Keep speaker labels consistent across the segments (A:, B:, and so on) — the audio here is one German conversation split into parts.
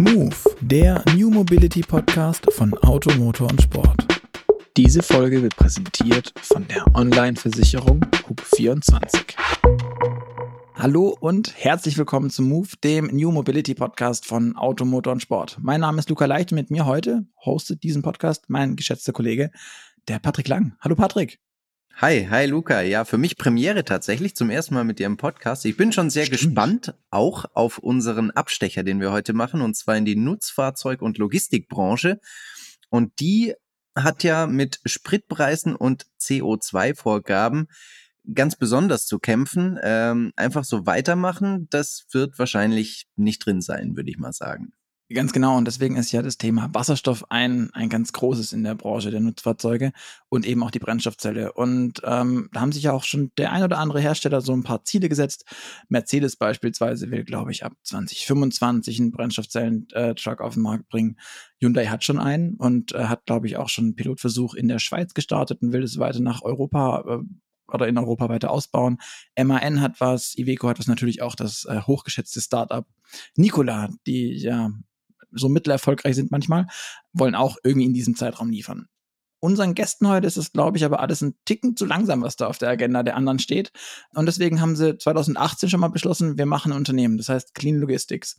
A: Move, der New Mobility Podcast von Auto, Motor und Sport. Diese Folge wird präsentiert von der Online-Versicherung Hub24. Hallo und herzlich willkommen zu Move, dem New Mobility Podcast von Auto, Motor und Sport. Mein Name ist Luca Leicht und mit mir heute hostet diesen Podcast mein geschätzter Kollege, der Patrick Lang. Hallo Patrick.
B: Hi, hi Luca. Ja, für mich Premiere tatsächlich zum ersten Mal mit dir im Podcast. Ich bin schon sehr Stimmt. gespannt, auch auf unseren Abstecher, den wir heute machen, und zwar in die Nutzfahrzeug- und Logistikbranche. Und die hat ja mit Spritpreisen und CO2-Vorgaben ganz besonders zu kämpfen. Ähm, einfach so weitermachen, das wird wahrscheinlich nicht drin sein, würde ich mal sagen.
A: Ganz genau. Und deswegen ist ja das Thema Wasserstoff ein, ein ganz großes in der Branche der Nutzfahrzeuge und eben auch die Brennstoffzelle. Und ähm, da haben sich ja auch schon der ein oder andere Hersteller so ein paar Ziele gesetzt. Mercedes beispielsweise will, glaube ich, ab 2025 einen Brennstoffzellen-Truck äh, auf den Markt bringen. Hyundai hat schon einen und äh, hat, glaube ich, auch schon einen Pilotversuch in der Schweiz gestartet und will es weiter nach Europa äh, oder in Europa weiter ausbauen. MAN hat was, Iveco hat was natürlich auch das äh, hochgeschätzte Startup Nikola, die ja so mittelerfolgreich sind manchmal, wollen auch irgendwie in diesem Zeitraum liefern. Unseren Gästen heute ist es, glaube ich, aber alles ein Ticken zu langsam, was da auf der Agenda der anderen steht. Und deswegen haben sie 2018 schon mal beschlossen, wir machen ein Unternehmen, das heißt Clean Logistics.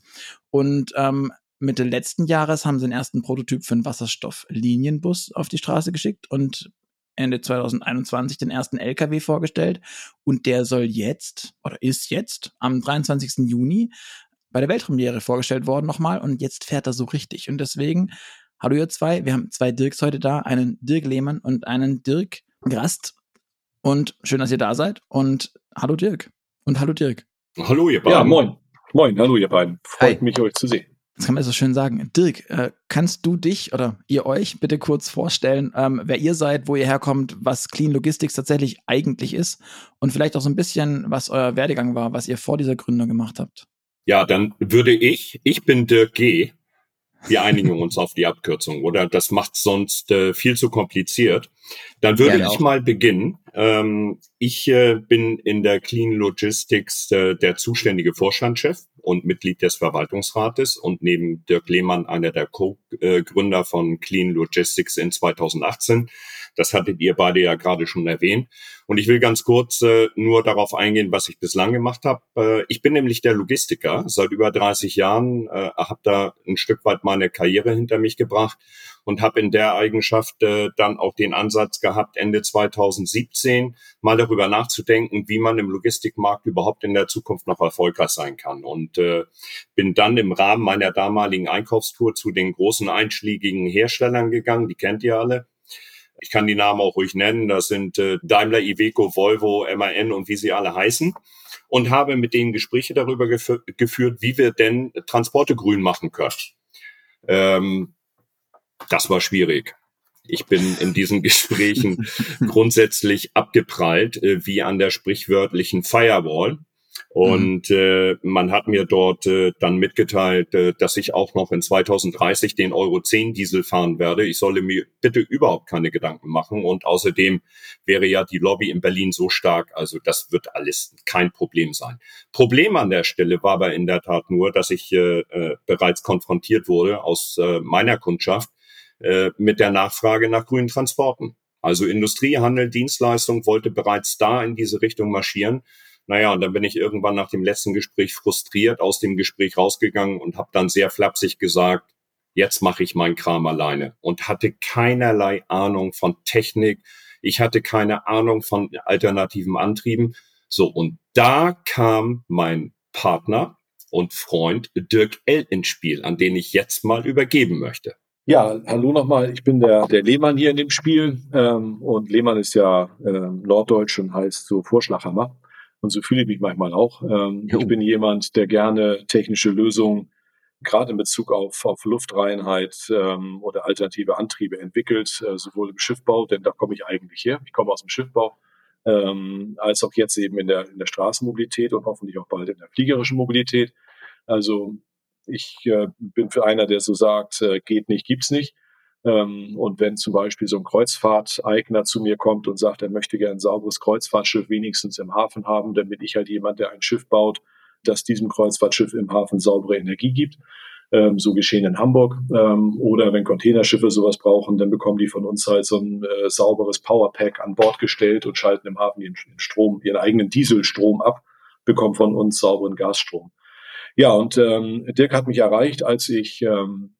A: Und ähm, Mitte letzten Jahres haben sie den ersten Prototyp für einen Wasserstofflinienbus auf die Straße geschickt und Ende 2021 den ersten LKW vorgestellt. Und der soll jetzt oder ist jetzt am 23. Juni bei der Weltpremiere vorgestellt worden nochmal und jetzt fährt er so richtig. Und deswegen, hallo ihr zwei, wir haben zwei Dirks heute da, einen Dirk Lehmann und einen Dirk Grast. Und schön, dass ihr da seid. Und hallo Dirk. Und hallo Dirk.
C: Hallo ihr beiden. Ja, moin. Moin, hallo ihr beiden. Freut Hi. mich, euch zu sehen.
A: Das kann man so schön sagen. Dirk, äh, kannst du dich oder ihr euch bitte kurz vorstellen, ähm, wer ihr seid, wo ihr herkommt, was Clean Logistics tatsächlich eigentlich ist und vielleicht auch so ein bisschen, was euer Werdegang war, was ihr vor dieser Gründung gemacht habt?
C: Ja, dann würde ich, ich bin Dirk G. Wir einigen uns auf die Abkürzung, oder? Das macht sonst äh, viel zu kompliziert. Dann würde ja, ich mal beginnen. Ähm, ich äh, bin in der Clean Logistics äh, der zuständige Vorstandschef und Mitglied des Verwaltungsrates und neben Dirk Lehmann einer der Co-Gründer von Clean Logistics in 2018. Das hattet ihr beide ja gerade schon erwähnt. Und ich will ganz kurz äh, nur darauf eingehen, was ich bislang gemacht habe. Äh, ich bin nämlich der Logistiker seit über 30 Jahren, äh, habe da ein Stück weit meine Karriere hinter mich gebracht und habe in der Eigenschaft äh, dann auch den Ansatz gehabt, Ende 2017 mal darüber nachzudenken, wie man im Logistikmarkt überhaupt in der Zukunft noch erfolgreich sein kann. Und äh, bin dann im Rahmen meiner damaligen Einkaufstour zu den großen einschlägigen Herstellern gegangen, die kennt ihr alle. Ich kann die Namen auch ruhig nennen. Das sind äh, Daimler, Iveco, Volvo, MAN und wie sie alle heißen. Und habe mit denen Gespräche darüber gef geführt, wie wir denn Transporte grün machen können. Ähm, das war schwierig. Ich bin in diesen Gesprächen grundsätzlich abgeprallt, äh, wie an der sprichwörtlichen Firewall. Und mhm. äh, man hat mir dort äh, dann mitgeteilt, äh, dass ich auch noch in 2030 den Euro 10 Diesel fahren werde. Ich solle mir bitte überhaupt keine Gedanken machen. Und außerdem wäre ja die Lobby in Berlin so stark, also das wird alles kein Problem sein. Problem an der Stelle war aber in der Tat nur, dass ich äh, äh, bereits konfrontiert wurde aus äh, meiner Kundschaft äh, mit der Nachfrage nach grünen Transporten. Also Industrie, Handel, Dienstleistung wollte bereits da in diese Richtung marschieren. Naja, und dann bin ich irgendwann nach dem letzten Gespräch frustriert aus dem Gespräch rausgegangen und habe dann sehr flapsig gesagt, jetzt mache ich meinen Kram alleine und hatte keinerlei Ahnung von Technik. Ich hatte keine Ahnung von alternativen Antrieben. So, und da kam mein Partner und Freund Dirk L. ins Spiel, an den ich jetzt mal übergeben möchte.
D: Ja, hallo nochmal. Ich bin der, der Lehmann hier in dem Spiel. Ähm, und Lehmann ist ja ähm, Norddeutsch und heißt so Vorschlaghammer. Und so fühle ich mich manchmal auch. Ähm, ich bin jemand, der gerne technische Lösungen, gerade in Bezug auf, auf Luftreinheit ähm, oder alternative Antriebe entwickelt, äh, sowohl im Schiffbau, denn da komme ich eigentlich her. Ich komme aus dem Schiffbau, ähm, als auch jetzt eben in der, in der Straßenmobilität und hoffentlich auch bald in der fliegerischen Mobilität. Also ich äh, bin für einer, der so sagt, äh, geht nicht, gibt's nicht. Ähm, und wenn zum Beispiel so ein Kreuzfahrteigner zu mir kommt und sagt, er möchte gerne ein sauberes Kreuzfahrtschiff wenigstens im Hafen haben, dann bin ich halt jemand, der ein Schiff baut, das diesem Kreuzfahrtschiff im Hafen saubere Energie gibt. Ähm, so geschehen in Hamburg. Ähm, oder wenn Containerschiffe sowas brauchen, dann bekommen die von uns halt so ein äh, sauberes Powerpack an Bord gestellt und schalten im Hafen ihren, Strom, ihren eigenen Dieselstrom ab, bekommen von uns sauberen Gasstrom. Ja, und ähm, Dirk hat mich erreicht, als ich, ähm,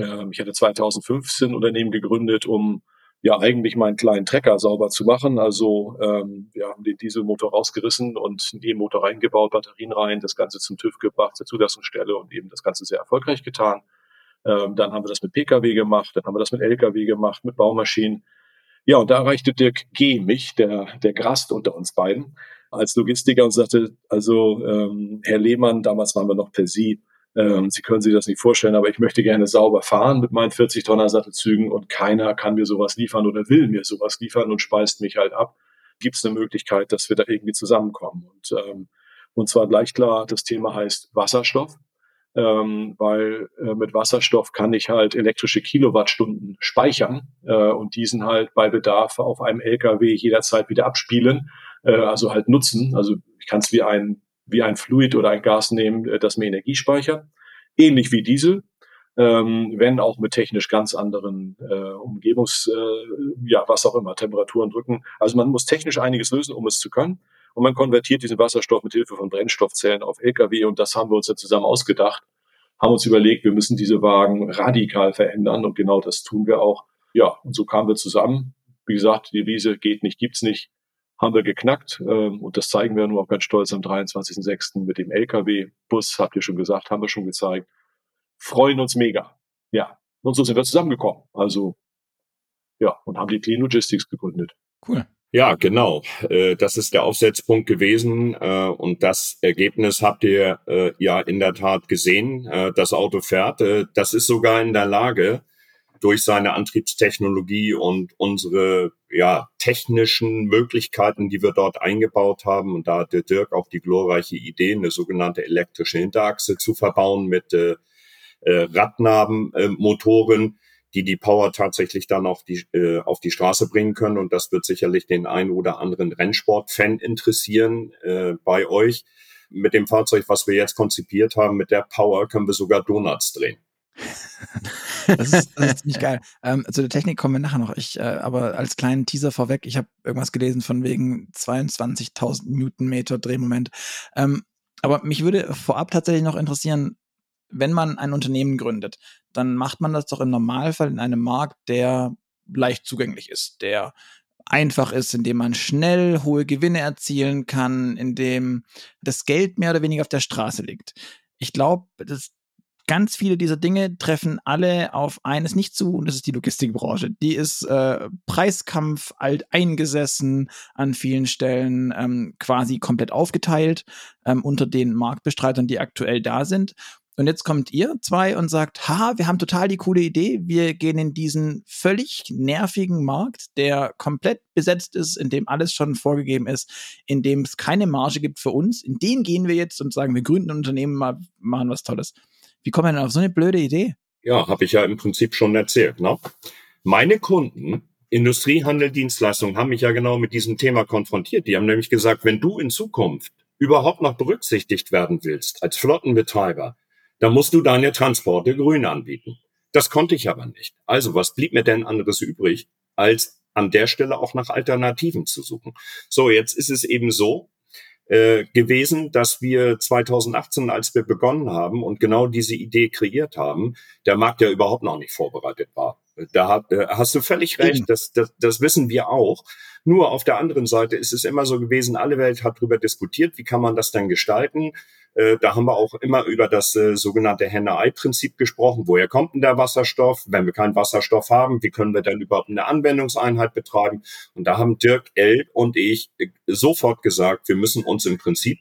D: äh, ich hatte 2015 Unternehmen gegründet, um ja eigentlich meinen kleinen Trecker sauber zu machen. Also ähm, wir haben den Dieselmotor rausgerissen und einen E-Motor reingebaut, Batterien rein, das Ganze zum TÜV gebracht, zur Zulassungsstelle und eben das Ganze sehr erfolgreich getan. Ähm, dann haben wir das mit Pkw gemacht, dann haben wir das mit Lkw gemacht, mit Baumaschinen. Ja, und da erreichte Dirk G. mich, der, der Grast unter uns beiden, als Logistiker und sagte, also ähm, Herr Lehmann, damals waren wir noch per Sie, ähm, Sie können sich das nicht vorstellen, aber ich möchte gerne sauber fahren mit meinen 40 Tonner Sattelzügen und keiner kann mir sowas liefern oder will mir sowas liefern und speist mich halt ab. Gibt es eine Möglichkeit, dass wir da irgendwie zusammenkommen? Und, ähm, und zwar gleich klar, das Thema heißt Wasserstoff, ähm, weil äh, mit Wasserstoff kann ich halt elektrische Kilowattstunden speichern äh, und diesen halt bei Bedarf auf einem LKW jederzeit wieder abspielen, äh, also halt nutzen. Also ich kann es wie ein wie ein Fluid oder ein Gas nehmen, äh, das mehr Energie speichert. Ähnlich wie Diesel, ähm, wenn auch mit technisch ganz anderen äh, Umgebungs, äh, ja, was auch immer, Temperaturen drücken. Also man muss technisch einiges lösen, um es zu können. Und man konvertiert diesen Wasserstoff mit Hilfe von Brennstoffzellen auf Lkw und das haben wir uns ja zusammen ausgedacht, haben uns überlegt, wir müssen diese Wagen radikal verändern und genau das tun wir auch. Ja, und so kamen wir zusammen. Wie gesagt, die Wiese geht nicht, gibt's nicht haben wir geknackt ähm, und das zeigen wir nur auch ganz stolz am 23.06. mit dem LKW-Bus, habt ihr schon gesagt, haben wir schon gezeigt. Freuen uns mega. Ja, und so sind wir zusammengekommen. Also ja, und haben die Clean Logistics gegründet.
C: Cool. Ja, genau. Äh, das ist der Aufsetzpunkt gewesen äh, und das Ergebnis habt ihr äh, ja in der Tat gesehen. Das Auto fährt. Das ist sogar in der Lage, durch seine Antriebstechnologie und unsere ja, technischen Möglichkeiten, die wir dort eingebaut haben. Und da hatte Dirk auch die glorreiche Idee, eine sogenannte elektrische Hinterachse zu verbauen mit äh, äh, Radnabenmotoren, die die Power tatsächlich dann auf die, äh, auf die Straße bringen können. Und das wird sicherlich den einen oder anderen Rennsport-Fan interessieren äh, bei euch. Mit dem Fahrzeug, was wir jetzt konzipiert haben, mit der Power können wir sogar Donuts drehen.
A: Das ist, das ist ziemlich geil. Ähm, zu der Technik kommen wir nachher noch. Ich, äh, aber als kleinen Teaser vorweg, ich habe irgendwas gelesen von wegen 22.000 Newtonmeter Drehmoment. Ähm, aber mich würde vorab tatsächlich noch interessieren, wenn man ein Unternehmen gründet, dann macht man das doch im Normalfall in einem Markt, der leicht zugänglich ist, der einfach ist, in dem man schnell hohe Gewinne erzielen kann, in dem das Geld mehr oder weniger auf der Straße liegt. Ich glaube, das ganz viele dieser Dinge treffen alle auf eines nicht zu, und das ist die Logistikbranche. Die ist äh, Preiskampf alt eingesessen, an vielen Stellen ähm, quasi komplett aufgeteilt ähm, unter den Marktbestreitern, die aktuell da sind. Und jetzt kommt ihr zwei und sagt, ha, wir haben total die coole Idee. Wir gehen in diesen völlig nervigen Markt, der komplett besetzt ist, in dem alles schon vorgegeben ist, in dem es keine Marge gibt für uns. In den gehen wir jetzt und sagen, wir gründen ein Unternehmen, mal machen was Tolles. Wie kommt man denn auf so eine blöde Idee?
C: Ja, habe ich ja im Prinzip schon erzählt. Ne? Meine Kunden, Industrie, Handel, Dienstleistungen, haben mich ja genau mit diesem Thema konfrontiert. Die haben nämlich gesagt, wenn du in Zukunft überhaupt noch berücksichtigt werden willst als Flottenbetreiber, dann musst du deine Transporte grün anbieten. Das konnte ich aber nicht. Also was blieb mir denn anderes übrig, als an der Stelle auch nach Alternativen zu suchen? So, jetzt ist es eben so, äh, gewesen, dass wir 2018, als wir begonnen haben und genau diese Idee kreiert haben, der Markt ja überhaupt noch nicht vorbereitet war. Da äh, hast du völlig recht, das, das, das wissen wir auch. Nur auf der anderen Seite ist es immer so gewesen, alle Welt hat darüber diskutiert, wie kann man das denn gestalten. Äh, da haben wir auch immer über das äh, sogenannte Henne-Ei-Prinzip gesprochen. Woher kommt denn der Wasserstoff? Wenn wir keinen Wasserstoff haben, wie können wir dann überhaupt eine Anwendungseinheit betreiben? Und da haben Dirk L. und ich äh, sofort gesagt, wir müssen uns im Prinzip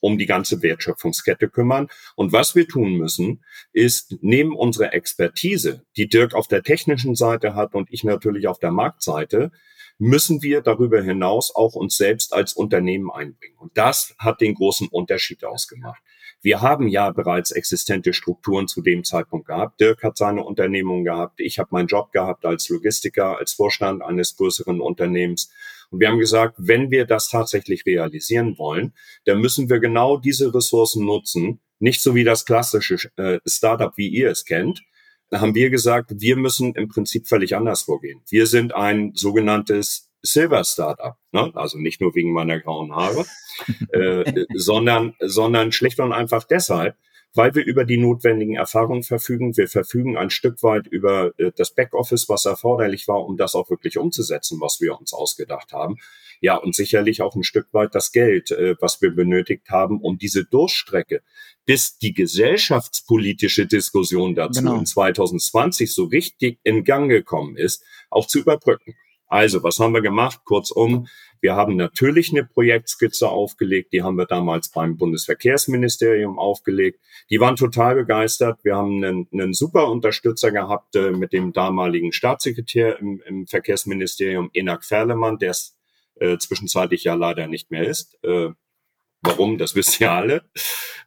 C: um die ganze Wertschöpfungskette kümmern. Und was wir tun müssen, ist neben unserer Expertise, die Dirk auf der technischen Seite hat und ich natürlich auf der Marktseite, müssen wir darüber hinaus auch uns selbst als Unternehmen einbringen. Und das hat den großen Unterschied ausgemacht. Wir haben ja bereits existente Strukturen zu dem Zeitpunkt gehabt. Dirk hat seine Unternehmung gehabt. Ich habe meinen Job gehabt als Logistiker, als Vorstand eines größeren Unternehmens. Und wir haben gesagt, wenn wir das tatsächlich realisieren wollen, dann müssen wir genau diese Ressourcen nutzen. Nicht so wie das klassische äh, Startup, wie ihr es kennt. Da haben wir gesagt, wir müssen im Prinzip völlig anders vorgehen. Wir sind ein sogenanntes Silver Startup, ne? also nicht nur wegen meiner grauen Haare, äh, sondern, sondern schlicht und einfach deshalb, weil wir über die notwendigen Erfahrungen verfügen. Wir verfügen ein Stück weit über äh, das Backoffice, was erforderlich war, um das auch wirklich umzusetzen, was wir uns ausgedacht haben. Ja, und sicherlich auch ein Stück weit das Geld, äh, was wir benötigt haben, um diese Durchstrecke, bis die gesellschaftspolitische Diskussion dazu genau. in 2020 so richtig in Gang gekommen ist, auch zu überbrücken. Also, was haben wir gemacht? Kurzum, wir haben natürlich eine Projektskizze aufgelegt, die haben wir damals beim Bundesverkehrsministerium aufgelegt. Die waren total begeistert. Wir haben einen, einen super Unterstützer gehabt äh, mit dem damaligen Staatssekretär im, im Verkehrsministerium, Enak Ferlemann, der es äh, zwischenzeitlich ja leider nicht mehr ist. Äh, Warum, das wisst ihr alle.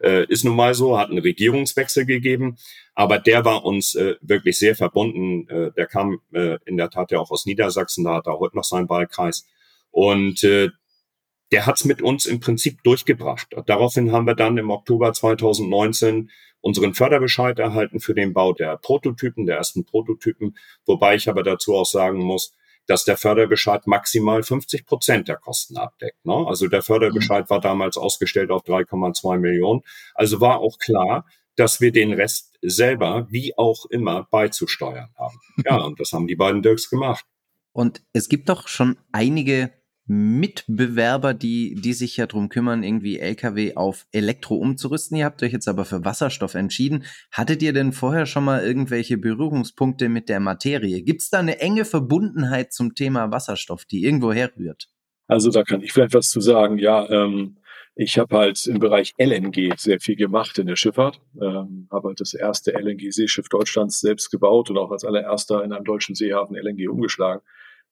C: Äh, ist nun mal so, hat einen Regierungswechsel gegeben, aber der war uns äh, wirklich sehr verbunden. Äh, der kam äh, in der Tat ja auch aus Niedersachsen, da hat er heute noch seinen Wahlkreis. Und äh, der hat's mit uns im Prinzip durchgebracht. Daraufhin haben wir dann im Oktober 2019 unseren Förderbescheid erhalten für den Bau der Prototypen, der ersten Prototypen, wobei ich aber dazu auch sagen muss, dass der Förderbescheid maximal 50 Prozent der Kosten abdeckt. Ne? Also der Förderbescheid mhm. war damals ausgestellt auf 3,2 Millionen. Also war auch klar, dass wir den Rest selber, wie auch immer, beizusteuern haben. Ja, und das haben die beiden Dirks gemacht.
B: Und es gibt doch schon einige Mitbewerber, die, die sich ja drum kümmern, irgendwie Lkw auf Elektro umzurüsten. Ihr habt euch jetzt aber für Wasserstoff entschieden. Hattet ihr denn vorher schon mal irgendwelche Berührungspunkte mit der Materie? Gibt es da eine enge Verbundenheit zum Thema Wasserstoff, die irgendwo herrührt?
D: Also da kann ich vielleicht was zu sagen. Ja, ähm, ich habe halt im Bereich LNG sehr viel gemacht in der Schifffahrt. Ähm, habe halt das erste LNG-Seeschiff Deutschlands selbst gebaut und auch als allererster in einem deutschen Seehafen LNG umgeschlagen.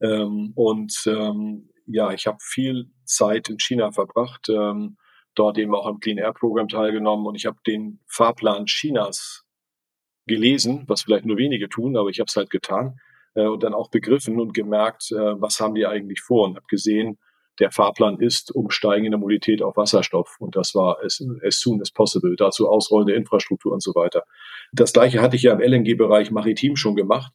D: Ähm, und ähm, ja, ich habe viel Zeit in China verbracht, ähm, dort eben auch am Clean Air Programm teilgenommen und ich habe den Fahrplan Chinas gelesen, was vielleicht nur wenige tun, aber ich habe es halt getan äh, und dann auch begriffen und gemerkt, äh, was haben die eigentlich vor und habe gesehen, der Fahrplan ist Umsteigen in der Mobilität auf Wasserstoff und das war as, as soon as possible, dazu ausrollende Infrastruktur und so weiter. Das gleiche hatte ich ja im LNG-Bereich maritim schon gemacht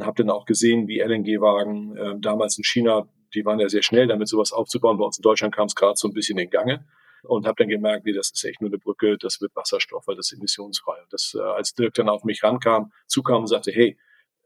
D: habe dann auch gesehen, wie LNG-Wagen äh, damals in China die waren ja sehr schnell damit, sowas aufzubauen. Bei uns in Deutschland kam es gerade so ein bisschen in Gange und habe dann gemerkt, nee, das ist echt nur eine Brücke, das wird Wasserstoff, weil das ist emissionsfrei. Und das, äh, als Dirk dann auf mich rankam, zukam und sagte, hey,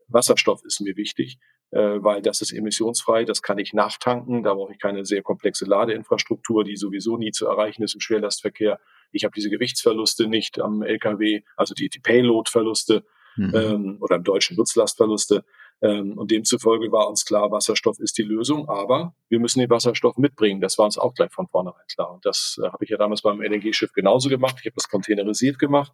D: Wasserstoff ist mir wichtig, äh, weil das ist emissionsfrei, das kann ich nachtanken, da brauche ich keine sehr komplexe Ladeinfrastruktur, die sowieso nie zu erreichen ist im Schwerlastverkehr. Ich habe diese Gewichtsverluste nicht am LKW, also die, die Payload-Verluste mhm. ähm, oder im deutschen Nutzlastverluste. Ähm, und demzufolge war uns klar, Wasserstoff ist die Lösung, aber wir müssen den Wasserstoff mitbringen. Das war uns auch gleich von vornherein klar. Und das äh, habe ich ja damals beim LNG-Schiff genauso gemacht. Ich habe das containerisiert gemacht.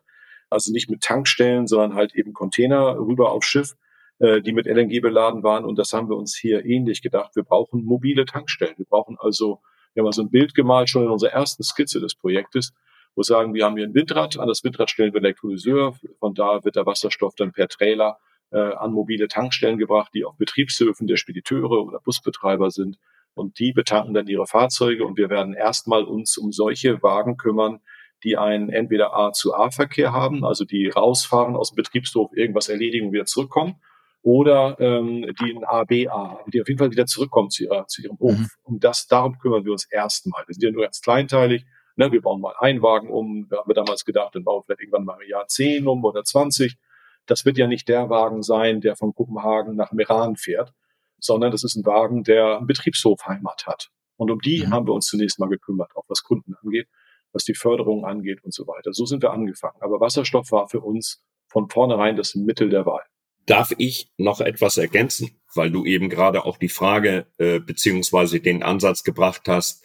D: Also nicht mit Tankstellen, sondern halt eben Container rüber aufs Schiff, äh, die mit LNG beladen waren. Und das haben wir uns hier ähnlich gedacht. Wir brauchen mobile Tankstellen. Wir brauchen also, wir haben also ein Bild gemalt schon in unserer ersten Skizze des Projektes, wo wir sagen, wir haben hier ein Windrad. An das Windrad stellen wir Elektrolyseur. Von da wird der Wasserstoff dann per Trailer äh, an mobile Tankstellen gebracht, die auf Betriebshöfen der Spediteure oder Busbetreiber sind. Und die betanken dann ihre Fahrzeuge und wir werden erstmal uns um solche Wagen kümmern, die einen entweder A zu A Verkehr haben, also die rausfahren aus dem Betriebshof, irgendwas erledigen und wieder zurückkommen, oder ähm, die ein ABA die auf jeden Fall wieder zurückkommen zu, ihrer, zu ihrem Hof. Mhm. Und das, darum kümmern wir uns erstmal. Wir sind ja nur ganz kleinteilig. Ne? Wir bauen mal einen Wagen um. Wir haben damals gedacht, dann bauen wir vielleicht irgendwann mal im Jahr 10 um oder 20 das wird ja nicht der Wagen sein, der von Kopenhagen nach Meran fährt, sondern das ist ein Wagen, der einen Betriebshof Heimat hat. Und um die mhm. haben wir uns zunächst mal gekümmert, auch was Kunden angeht, was die Förderung angeht und so weiter. So sind wir angefangen. Aber Wasserstoff war für uns von vornherein das Mittel der Wahl.
C: Darf ich noch etwas ergänzen, weil du eben gerade auch die Frage äh, beziehungsweise den Ansatz gebracht hast,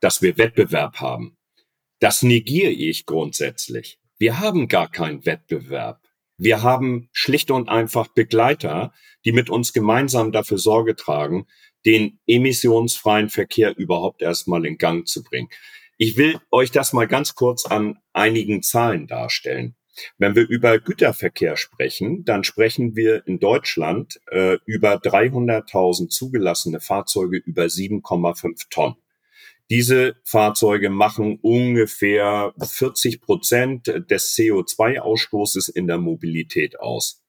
C: dass wir Wettbewerb haben. Das negiere ich grundsätzlich. Wir haben gar keinen Wettbewerb. Wir haben schlicht und einfach Begleiter, die mit uns gemeinsam dafür Sorge tragen, den emissionsfreien Verkehr überhaupt erstmal in Gang zu bringen. Ich will euch das mal ganz kurz an einigen Zahlen darstellen. Wenn wir über Güterverkehr sprechen, dann sprechen wir in Deutschland äh, über 300.000 zugelassene Fahrzeuge über 7,5 Tonnen. Diese Fahrzeuge machen ungefähr 40 Prozent des CO2-Ausstoßes in der Mobilität aus.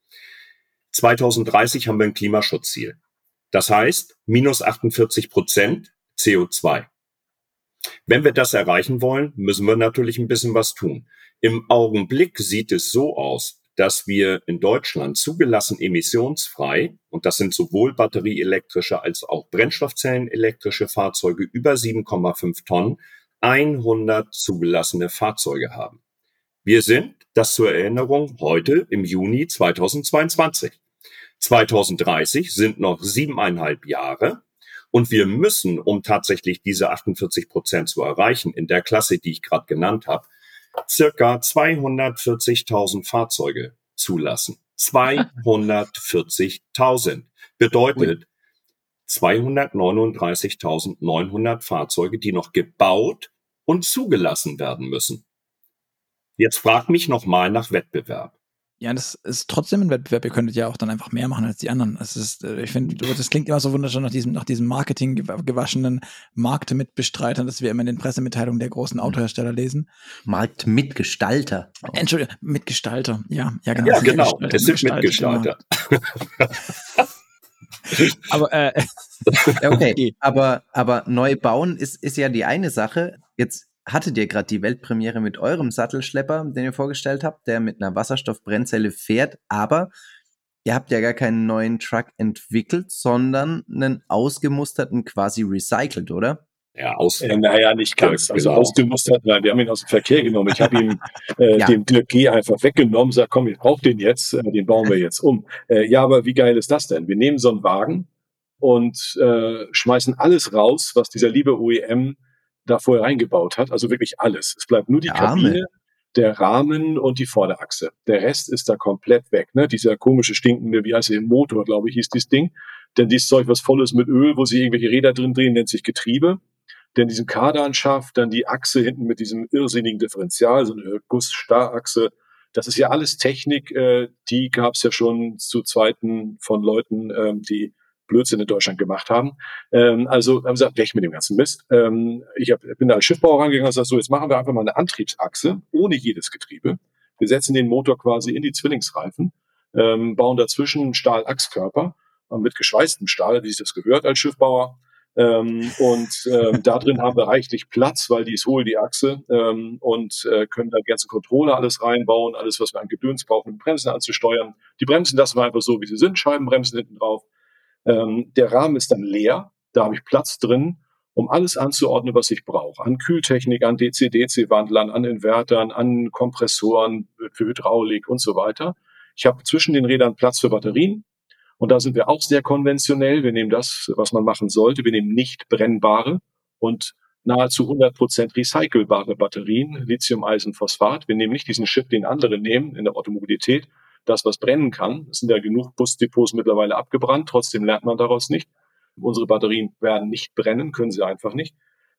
C: 2030 haben wir ein Klimaschutzziel. Das heißt, minus 48 Prozent CO2. Wenn wir das erreichen wollen, müssen wir natürlich ein bisschen was tun. Im Augenblick sieht es so aus, dass wir in Deutschland zugelassen emissionsfrei, und das sind sowohl batterieelektrische als auch Brennstoffzellenelektrische Fahrzeuge über 7,5 Tonnen, 100 zugelassene Fahrzeuge haben. Wir sind, das zur Erinnerung, heute im Juni 2022. 2030 sind noch siebeneinhalb Jahre und wir müssen, um tatsächlich diese 48 Prozent zu erreichen, in der Klasse, die ich gerade genannt habe, circa 240.000 Fahrzeuge zulassen. 240.000 bedeutet 239.900 Fahrzeuge, die noch gebaut und zugelassen werden müssen. Jetzt frag mich nochmal nach Wettbewerb.
A: Ja, das ist trotzdem ein Wettbewerb. Ihr könntet ja auch dann einfach mehr machen als die anderen. Es ist, äh, ich finde, das klingt immer so wunderschön nach diesem, nach diesem Marketing gewaschenen Marktmitbestreitern, dass wir immer in den Pressemitteilungen der großen Autohersteller lesen.
B: Marktmitgestalter.
A: Oh. Entschuldigung, Mitgestalter. Ja,
C: ja, genau. Ja, genau. Es sind Mitgestalter.
B: aber äh, okay, aber aber neu bauen ist ist ja die eine Sache. Jetzt hattet ihr gerade die Weltpremiere mit eurem Sattelschlepper, den ihr vorgestellt habt, der mit einer Wasserstoffbrennzelle fährt, aber ihr habt ja gar keinen neuen Truck entwickelt, sondern einen ausgemusterten quasi recycelt, oder?
D: Ja, aus. Äh, naja, nicht ganz. Also genau. ausgemustert, nein, wir haben ihn aus dem Verkehr genommen. Ich habe ihm äh, ja. dem Dirk G einfach weggenommen, sag, komm, ich brauche den jetzt, äh, den bauen wir jetzt um. Äh, ja, aber wie geil ist das denn? Wir nehmen so einen Wagen und äh, schmeißen alles raus, was dieser liebe OEM da vorher reingebaut hat. Also wirklich alles. Es bleibt nur die Arme. Kabine, der Rahmen und die Vorderachse. Der Rest ist da komplett weg. Ne? Dieser komische, stinkende, wie heißt der, Motor, glaube ich, hieß dieses Ding. Denn dieses Zeug, was voll ist mit Öl, wo sie irgendwelche Räder drin drehen, nennt sich Getriebe. Denn diesen Kardanschaft, dann die Achse hinten mit diesem irrsinnigen Differential, so eine Guss-Starrachse. Das ist ja alles Technik, äh, die gab es ja schon zu Zweiten von Leuten, ähm, die Blödsinn in Deutschland gemacht haben. Ähm, also haben wir gesagt, weg mit dem ganzen Mist. Ähm, ich hab, bin da als Schiffbauer rangegangen und gesagt, so, jetzt machen wir einfach mal eine Antriebsachse ohne jedes Getriebe. Wir setzen den Motor quasi in die Zwillingsreifen, ähm, bauen dazwischen einen Stahlachskörper mit geschweißtem Stahl, wie sich das gehört als Schiffbauer. Ähm, und ähm, da drin haben wir reichlich Platz, weil die ist hohl, die Achse, ähm, und äh, können da ganzen Controller alles reinbauen, alles, was wir an Gedöns brauchen, um Bremsen anzusteuern. Die Bremsen lassen wir einfach so, wie sie sind, Scheibenbremsen hinten drauf. Ähm, der Rahmen ist dann leer, da habe ich Platz drin, um alles anzuordnen, was ich brauche. An Kühltechnik, an DC-DC-Wandlern, an Invertern, an Kompressoren für Hydraulik und so weiter. Ich habe zwischen den Rädern Platz für Batterien. Und da sind wir auch sehr konventionell. Wir nehmen das, was man machen sollte. Wir nehmen nicht brennbare und nahezu 100% recycelbare Batterien, Lithium, Eisen, Phosphat. Wir nehmen nicht diesen Chip, den andere nehmen in der Automobilität, das, was brennen kann. Es sind ja genug Busdepots mittlerweile abgebrannt, trotzdem lernt man daraus nicht. Unsere Batterien werden nicht brennen, können sie einfach nicht.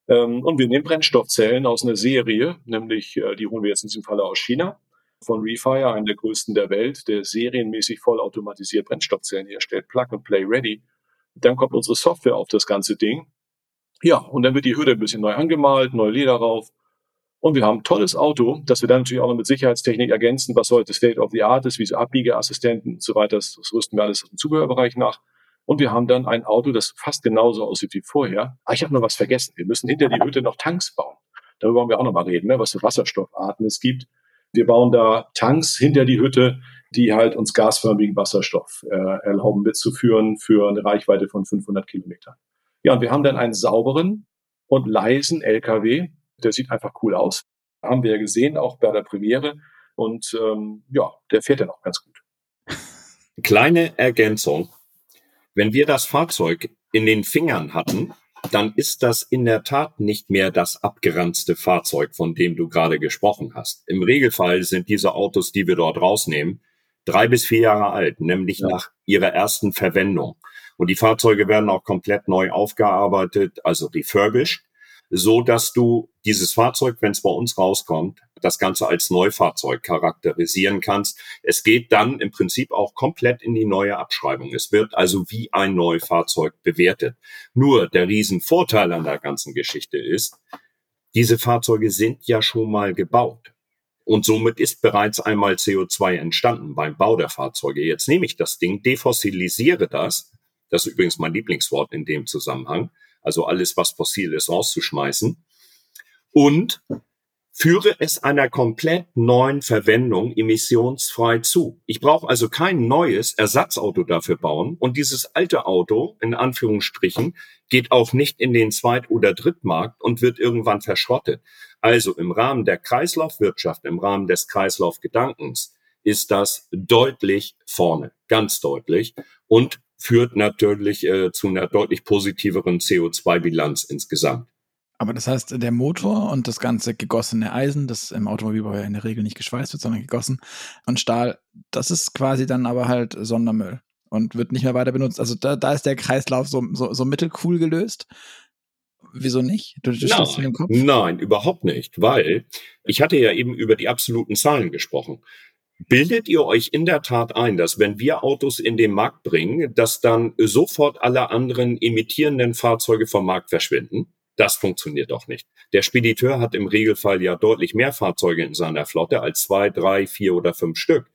D: Ähm, und wir nehmen Brennstoffzellen aus einer Serie, nämlich äh, die holen wir jetzt in diesem Falle aus China, von Refire, einem der größten der Welt, der serienmäßig vollautomatisiert Brennstoffzellen herstellt, Plug and Play Ready. Dann kommt unsere Software auf das ganze Ding. Ja, und dann wird die Hürde ein bisschen neu angemalt, neu Leder rauf, und wir haben ein tolles Auto, das wir dann natürlich auch noch mit Sicherheitstechnik ergänzen, was heute State of the Art ist, wie so Abbiegeassistenten und so weiter. Das, das rüsten wir alles aus dem Zubehörbereich nach. Und wir haben dann ein Auto, das fast genauso aussieht wie vorher. Ah, ich habe noch was vergessen. Wir müssen hinter die Hütte noch Tanks bauen. Darüber wollen wir auch noch mal reden, ne, was für Wasserstoffarten es gibt. Wir bauen da Tanks hinter die Hütte, die halt uns gasförmigen Wasserstoff äh, erlauben mitzuführen für eine Reichweite von 500 Kilometern. Ja, und wir haben dann einen sauberen und leisen LKW, der sieht einfach cool aus. Haben wir ja gesehen, auch bei der Premiere. Und ähm, ja, der fährt dann auch ganz gut.
C: Kleine Ergänzung. Wenn wir das Fahrzeug in den Fingern hatten, dann ist das in der Tat nicht mehr das abgeranzte Fahrzeug, von dem du gerade gesprochen hast. Im Regelfall sind diese Autos, die wir dort rausnehmen, drei bis vier Jahre alt, nämlich ja. nach ihrer ersten Verwendung. Und die Fahrzeuge werden auch komplett neu aufgearbeitet, also refurbished. So dass du dieses Fahrzeug, wenn es bei uns rauskommt, das Ganze als Neufahrzeug charakterisieren kannst. Es geht dann im Prinzip auch komplett in die neue Abschreibung. Es wird also wie ein Neufahrzeug bewertet. Nur der Riesenvorteil an der ganzen Geschichte ist, diese Fahrzeuge sind ja schon mal gebaut. Und somit ist bereits einmal CO2 entstanden beim Bau der Fahrzeuge. Jetzt nehme ich das Ding, defossilisiere das. Das ist übrigens mein Lieblingswort in dem Zusammenhang also alles, was fossil ist, rauszuschmeißen. Und führe es einer komplett neuen Verwendung emissionsfrei zu. Ich brauche also kein neues Ersatzauto dafür bauen und dieses alte Auto in Anführungsstrichen geht auch nicht in den Zweit- oder Drittmarkt und wird irgendwann verschrottet. Also im Rahmen der Kreislaufwirtschaft, im Rahmen des Kreislaufgedankens ist das deutlich vorne, ganz deutlich und führt natürlich äh, zu einer deutlich positiveren CO2-Bilanz insgesamt.
A: Aber das heißt, der Motor und das ganze gegossene Eisen, das im Automobilbau ja in der Regel nicht geschweißt wird, sondern gegossen, und Stahl, das ist quasi dann aber halt Sondermüll und wird nicht mehr weiter benutzt. Also da, da ist der Kreislauf so, so, so mittelcool gelöst. Wieso nicht?
C: Du, du nein, nein, überhaupt nicht, weil ich hatte ja eben über die absoluten Zahlen gesprochen. Bildet ihr euch in der Tat ein, dass wenn wir Autos in den Markt bringen, dass dann sofort alle anderen emittierenden Fahrzeuge vom Markt verschwinden? Das funktioniert doch nicht. Der Spediteur hat im Regelfall ja deutlich mehr Fahrzeuge in seiner Flotte als zwei, drei, vier oder fünf Stück.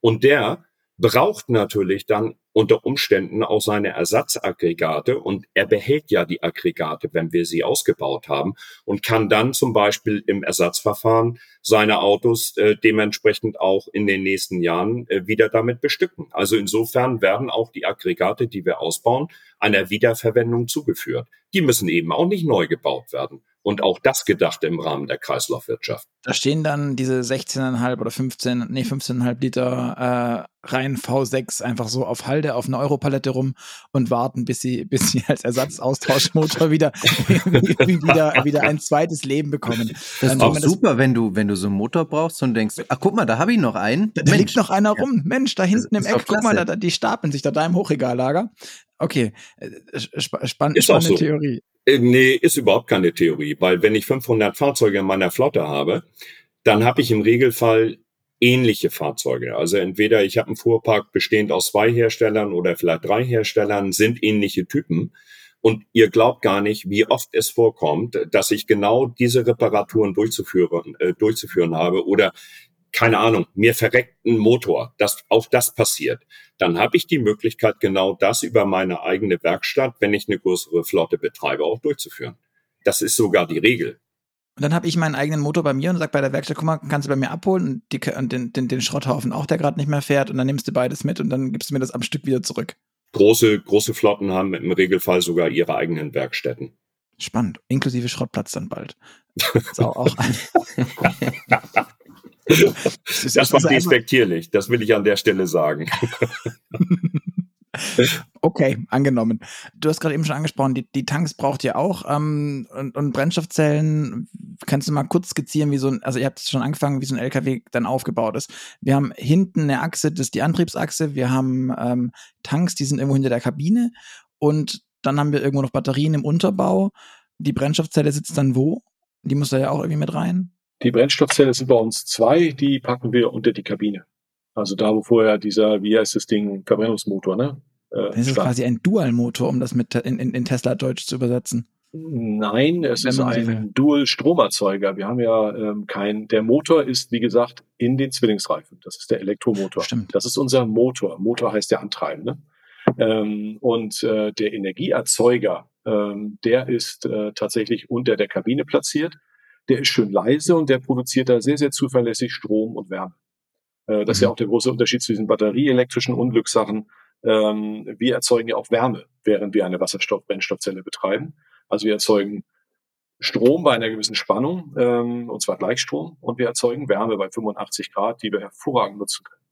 C: Und der braucht natürlich dann unter Umständen auch seine Ersatzaggregate und er behält ja die Aggregate, wenn wir sie ausgebaut haben und kann dann zum Beispiel im Ersatzverfahren seine Autos äh, dementsprechend auch in den nächsten Jahren äh, wieder damit bestücken. Also insofern werden auch die Aggregate, die wir ausbauen, einer Wiederverwendung zugeführt. Die müssen eben auch nicht neu gebaut werden. Und auch das gedacht im Rahmen der Kreislaufwirtschaft.
A: Da stehen dann diese 16,5 oder 15, nee, 15,5 Liter äh, rein V6 einfach so auf Halde auf einer Europalette rum und warten, bis sie, bis sie als Ersatzaustauschmotor wieder, wieder, wieder ein zweites Leben bekommen.
B: Das ist doch super, das, wenn du, wenn du so einen Motor brauchst und denkst, ach guck mal, da habe ich noch einen.
A: Da, da liegt noch einer ja. rum. Mensch, da hinten im Eck, guck mal, da, die stapeln sich da, da im Hochregallager. Okay, äh, sp spannende
C: so. Theorie. Äh, nee, ist überhaupt keine Theorie, weil wenn ich 500 Fahrzeuge in meiner Flotte habe, dann habe ich im Regelfall ähnliche Fahrzeuge. Also entweder ich habe einen Fuhrpark bestehend aus zwei Herstellern oder vielleicht drei Herstellern, sind ähnliche Typen. Und ihr glaubt gar nicht, wie oft es vorkommt, dass ich genau diese Reparaturen durchzuführen, äh, durchzuführen habe oder keine Ahnung, mir verreckt ein Motor, dass auch das passiert, dann habe ich die Möglichkeit, genau das über meine eigene Werkstatt, wenn ich eine größere Flotte betreibe, auch durchzuführen. Das ist sogar die Regel.
A: Und dann habe ich meinen eigenen Motor bei mir und sag bei der Werkstatt, guck mal, kannst du bei mir abholen und, die, und den, den, den Schrotthaufen auch, der gerade nicht mehr fährt und dann nimmst du beides mit und dann gibst du mir das am Stück wieder zurück.
C: Große, große Flotten haben im Regelfall sogar ihre eigenen Werkstätten.
A: Spannend, inklusive Schrottplatz dann bald. Das ist auch, auch
C: das, das war despektierlich, das will ich an der Stelle sagen.
A: Okay, angenommen. Du hast gerade eben schon angesprochen, die, die Tanks braucht ihr auch ähm, und, und, Brennstoffzellen. Kannst du mal kurz skizzieren, wie so ein, also ihr habt schon angefangen, wie so ein LKW dann aufgebaut ist. Wir haben hinten eine Achse, das ist die Antriebsachse. Wir haben ähm, Tanks, die sind irgendwo hinter der Kabine und dann haben wir irgendwo noch Batterien im Unterbau. Die Brennstoffzelle sitzt dann wo? Die muss da ja auch irgendwie mit rein.
D: Die Brennstoffzelle sind bei uns zwei, die packen wir unter die Kabine. Also da, wo vorher dieser, wie heißt das Ding, Verbrennungsmotor, ne?
A: Äh, das ist stand. quasi ein Dualmotor, um das mit in, in, in Tesla Deutsch zu übersetzen.
D: Nein, es ist ein Dual-Stromerzeuger. Wir haben ja ähm, kein, der Motor ist, wie gesagt, in den Zwillingsreifen. Das ist der Elektromotor.
A: Stimmt.
D: Das ist unser Motor. Motor heißt der Antreibende. Ähm, und äh, der Energieerzeuger, ähm, der ist äh, tatsächlich unter der Kabine platziert der ist schön leise und der produziert da sehr, sehr zuverlässig Strom und Wärme. Äh, das ist ja mhm. auch der große Unterschied zu diesen batterieelektrischen Unglückssachen. Ähm, wir erzeugen ja auch Wärme, während wir eine Wasserstoff-Brennstoffzelle betreiben. Also wir erzeugen Strom bei einer gewissen Spannung, ähm, und zwar Gleichstrom, und wir erzeugen Wärme bei 85 Grad, die wir hervorragend nutzen können.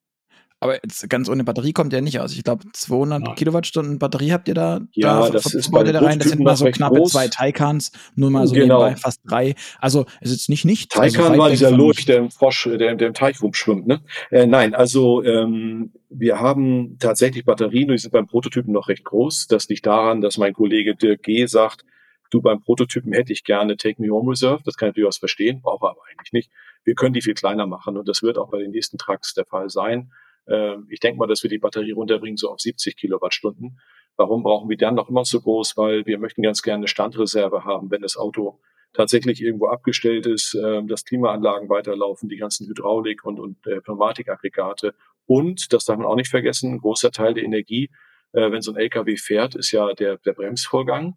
A: Aber jetzt ganz ohne Batterie kommt der nicht aus. Ich glaube, 200 Nein. Kilowattstunden Batterie habt ihr da.
D: Ja,
A: da
D: das ist bei
A: da rein. Das sind mal so knappe groß. zwei Taikans, nur mal so genau. nebenbei fast drei. Also es ist nicht nichts.
D: Also Taikan also war dieser Lurch, der im Frosch, der, der im Teich rumschwimmt. Ne? Äh, nein, also ähm, wir haben tatsächlich Batterien, die sind beim Prototypen noch recht groß. Das liegt daran, dass mein Kollege Dirk G. sagt, du beim Prototypen hätte ich gerne Take Me Home Reserve, das kann ich durchaus verstehen, brauche aber eigentlich nicht. Wir können die viel kleiner machen und das wird auch bei den nächsten Trucks der Fall sein. Ähm, ich denke mal, dass wir die Batterie runterbringen so auf 70 Kilowattstunden. Warum brauchen wir dann noch immer so groß? Weil wir möchten ganz gerne eine Standreserve haben, wenn das Auto tatsächlich irgendwo abgestellt ist, äh, dass Klimaanlagen weiterlaufen, die ganzen Hydraulik- und, und äh, Pneumatikaggregate. Und, das darf man auch nicht vergessen, ein großer Teil der Energie, äh, wenn so ein LKW fährt, ist ja der, der Bremsvorgang,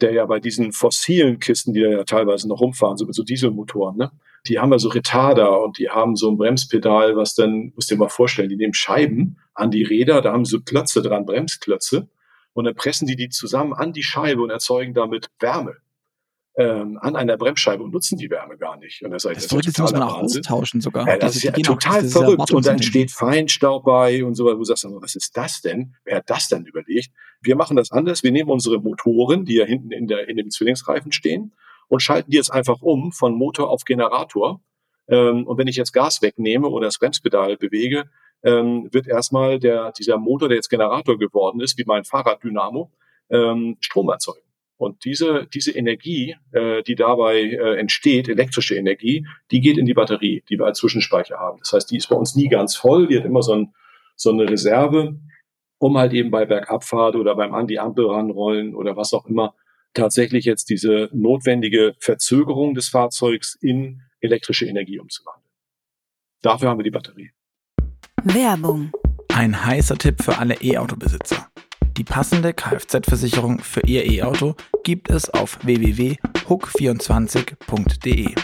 D: der ja bei diesen fossilen Kisten, die da ja teilweise noch rumfahren, so mit so Dieselmotoren, ne, die haben ja so Retarder und die haben so ein Bremspedal, was dann, musst du dir mal vorstellen, die nehmen Scheiben an die Räder, da haben sie so Klötze dran, Bremsklötze, und dann pressen die die zusammen an die Scheibe und erzeugen damit Wärme ähm, an einer Bremsscheibe und nutzen die Wärme gar nicht. Und
A: das, heißt, das, das ist muss man auch Wahnsinn. austauschen sogar.
D: Ja, das, das ist ja total auch, verrückt. Und dann entsteht Feinstaub bei und so weiter. Du sagst dann, was ist das denn? Wer hat das denn überlegt? Wir machen das anders. Wir nehmen unsere Motoren, die ja hinten in, der, in dem Zwillingsreifen stehen, und schalten die jetzt einfach um von Motor auf Generator. Ähm, und wenn ich jetzt Gas wegnehme oder das Bremspedal bewege, ähm, wird erstmal der, dieser Motor, der jetzt Generator geworden ist, wie mein Fahrraddynamo, ähm, Strom erzeugen. Und diese, diese Energie, äh, die dabei äh, entsteht, elektrische Energie, die geht in die Batterie, die wir als Zwischenspeicher haben. Das heißt, die ist bei uns nie ganz voll, die hat immer so, ein, so eine Reserve, um halt eben bei Bergabfahrt oder beim an die Ampel ranrollen oder was auch immer tatsächlich jetzt diese notwendige Verzögerung des Fahrzeugs in elektrische Energie umzuwandeln. Dafür haben wir die Batterie.
A: Werbung. Ein heißer Tipp für alle E-Auto-Besitzer. Die passende Kfz-Versicherung für Ihr E-Auto gibt es auf www.hook24.de.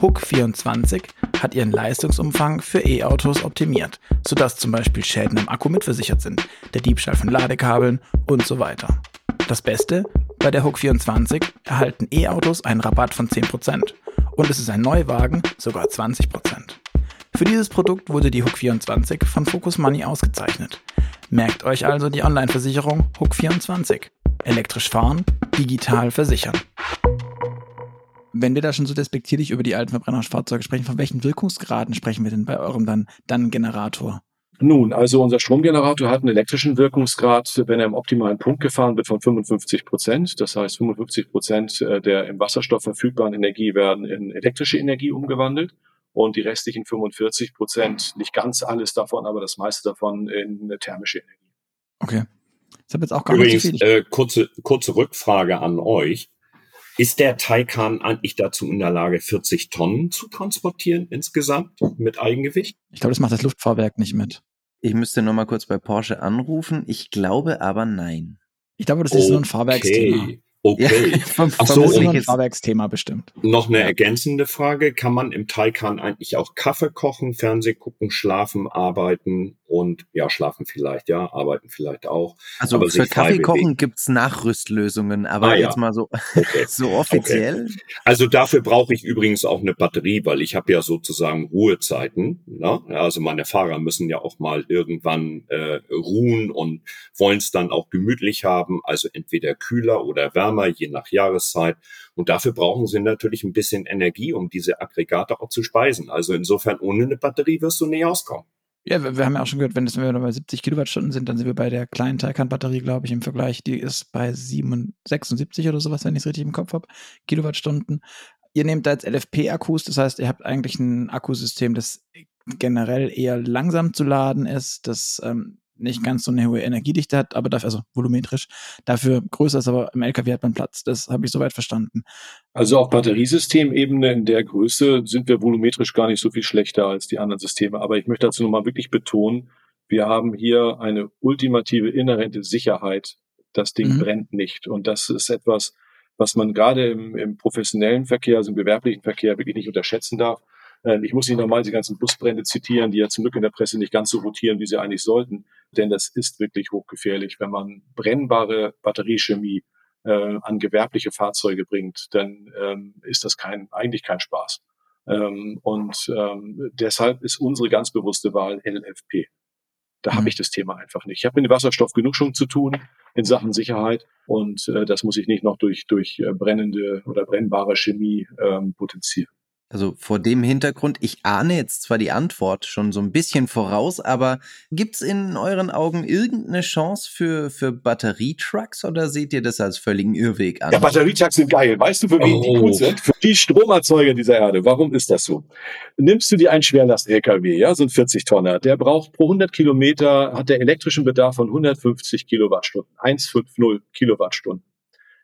A: Hook24 hat ihren Leistungsumfang für E-Autos optimiert, sodass zum Beispiel Schäden am Akku mitversichert sind, der Diebstahl von Ladekabeln und so weiter. Das Beste, bei der Hook24 erhalten E-Autos einen Rabatt von 10% und es ist ein Neuwagen sogar 20%. Für dieses Produkt wurde die Hook24 von Focus Money ausgezeichnet. Merkt euch also die Online-Versicherung Hook24. Elektrisch fahren, digital versichern. Wenn wir da schon so despektierlich über die alten Verbrennerfahrzeuge sprechen, von welchen Wirkungsgraden sprechen wir denn bei eurem dann, dann Generator?
D: Nun, also unser Stromgenerator hat einen elektrischen Wirkungsgrad, wenn er im optimalen Punkt gefahren wird, von 55 Prozent. Das heißt, 55 Prozent äh, der im Wasserstoff verfügbaren Energie werden in elektrische Energie umgewandelt und die restlichen 45 Prozent, nicht ganz alles davon, aber das meiste davon in thermische Energie.
A: Okay. Ich habe jetzt auch gar
C: Übrigens, nicht so viel. Äh, kurze, kurze Rückfrage an euch. Ist der Taycan eigentlich dazu in der Lage, 40 Tonnen zu transportieren insgesamt mit Eigengewicht?
A: Ich glaube, das macht das Luftfahrwerk nicht mit.
B: Ich müsste noch mal kurz bei Porsche anrufen. Ich glaube aber nein.
A: Ich glaube, das ist okay. so ein Fahrwerksthema.
C: Okay. Ja,
A: vom, Ach so, ein Fahrwerksthema bestimmt.
C: Noch eine ergänzende Frage. Kann man im Taycan eigentlich auch Kaffee kochen, Fernseh gucken, schlafen, arbeiten und ja, schlafen vielleicht, ja, arbeiten vielleicht auch.
B: Also aber für Kaffee kochen gibt's Nachrüstlösungen, aber ah, jetzt ja. mal so, okay. so offiziell. Okay.
C: Also dafür brauche ich übrigens auch eine Batterie, weil ich habe ja sozusagen Ruhezeiten. Ne? Also meine Fahrer müssen ja auch mal irgendwann äh, ruhen und wollen es dann auch gemütlich haben, also entweder kühler oder wärmer wärmer, je nach Jahreszeit. Und dafür brauchen sie natürlich ein bisschen Energie, um diese Aggregate auch zu speisen. Also insofern, ohne eine Batterie wirst du nicht auskommen.
A: Ja, wir, wir haben ja auch schon gehört, wenn, das, wenn wir bei 70 Kilowattstunden sind, dann sind wir bei der kleinen Taycan-Batterie, glaube ich, im Vergleich. Die ist bei 7, 76 oder sowas, wenn ich es richtig im Kopf habe, Kilowattstunden. Ihr nehmt da jetzt LFP-Akkus, das heißt, ihr habt eigentlich ein Akkusystem, das generell eher langsam zu laden ist, das ähm, nicht ganz so eine hohe Energiedichte hat, aber dafür, also volumetrisch, dafür größer ist, aber im LKW hat man Platz. Das habe ich soweit verstanden.
D: Also auf Batteriesystemebene in der Größe sind wir volumetrisch gar nicht so viel schlechter als die anderen Systeme. Aber ich möchte dazu nochmal wirklich betonen, wir haben hier eine ultimative inhärente Sicherheit. Das Ding mhm. brennt nicht. Und das ist etwas, was man gerade im, im professionellen Verkehr, also im gewerblichen Verkehr wirklich nicht unterschätzen darf. Ähm, ich muss nicht nochmal die ganzen Busbrände zitieren, die ja zum Glück in der Presse nicht ganz so rotieren, wie sie eigentlich sollten. Denn das ist wirklich hochgefährlich. Wenn man brennbare Batteriechemie äh, an gewerbliche Fahrzeuge bringt, dann ähm, ist das kein, eigentlich kein Spaß. Ähm, und ähm, deshalb ist unsere ganz bewusste Wahl LFP. Da mhm. habe ich das Thema einfach nicht. Ich habe mit dem Wasserstoff genug schon zu tun in Sachen Sicherheit und äh, das muss ich nicht noch durch, durch äh, brennende oder brennbare Chemie ähm, potenzieren.
B: Also vor dem Hintergrund, ich ahne jetzt zwar die Antwort schon so ein bisschen voraus, aber gibt's in euren Augen irgendeine Chance für, für Batterietrucks oder seht ihr das als völligen Irrweg an?
D: Ja, Batterietrucks sind geil. Weißt du, für wen oh. die gut sind? Für die Stromerzeuger dieser Erde. Warum ist das so? Nimmst du dir einen Schwerlast-LKW, ja, so ein 40-Tonner, der braucht pro 100 Kilometer, hat der elektrischen Bedarf von 150 Kilowattstunden, 150 Kilowattstunden.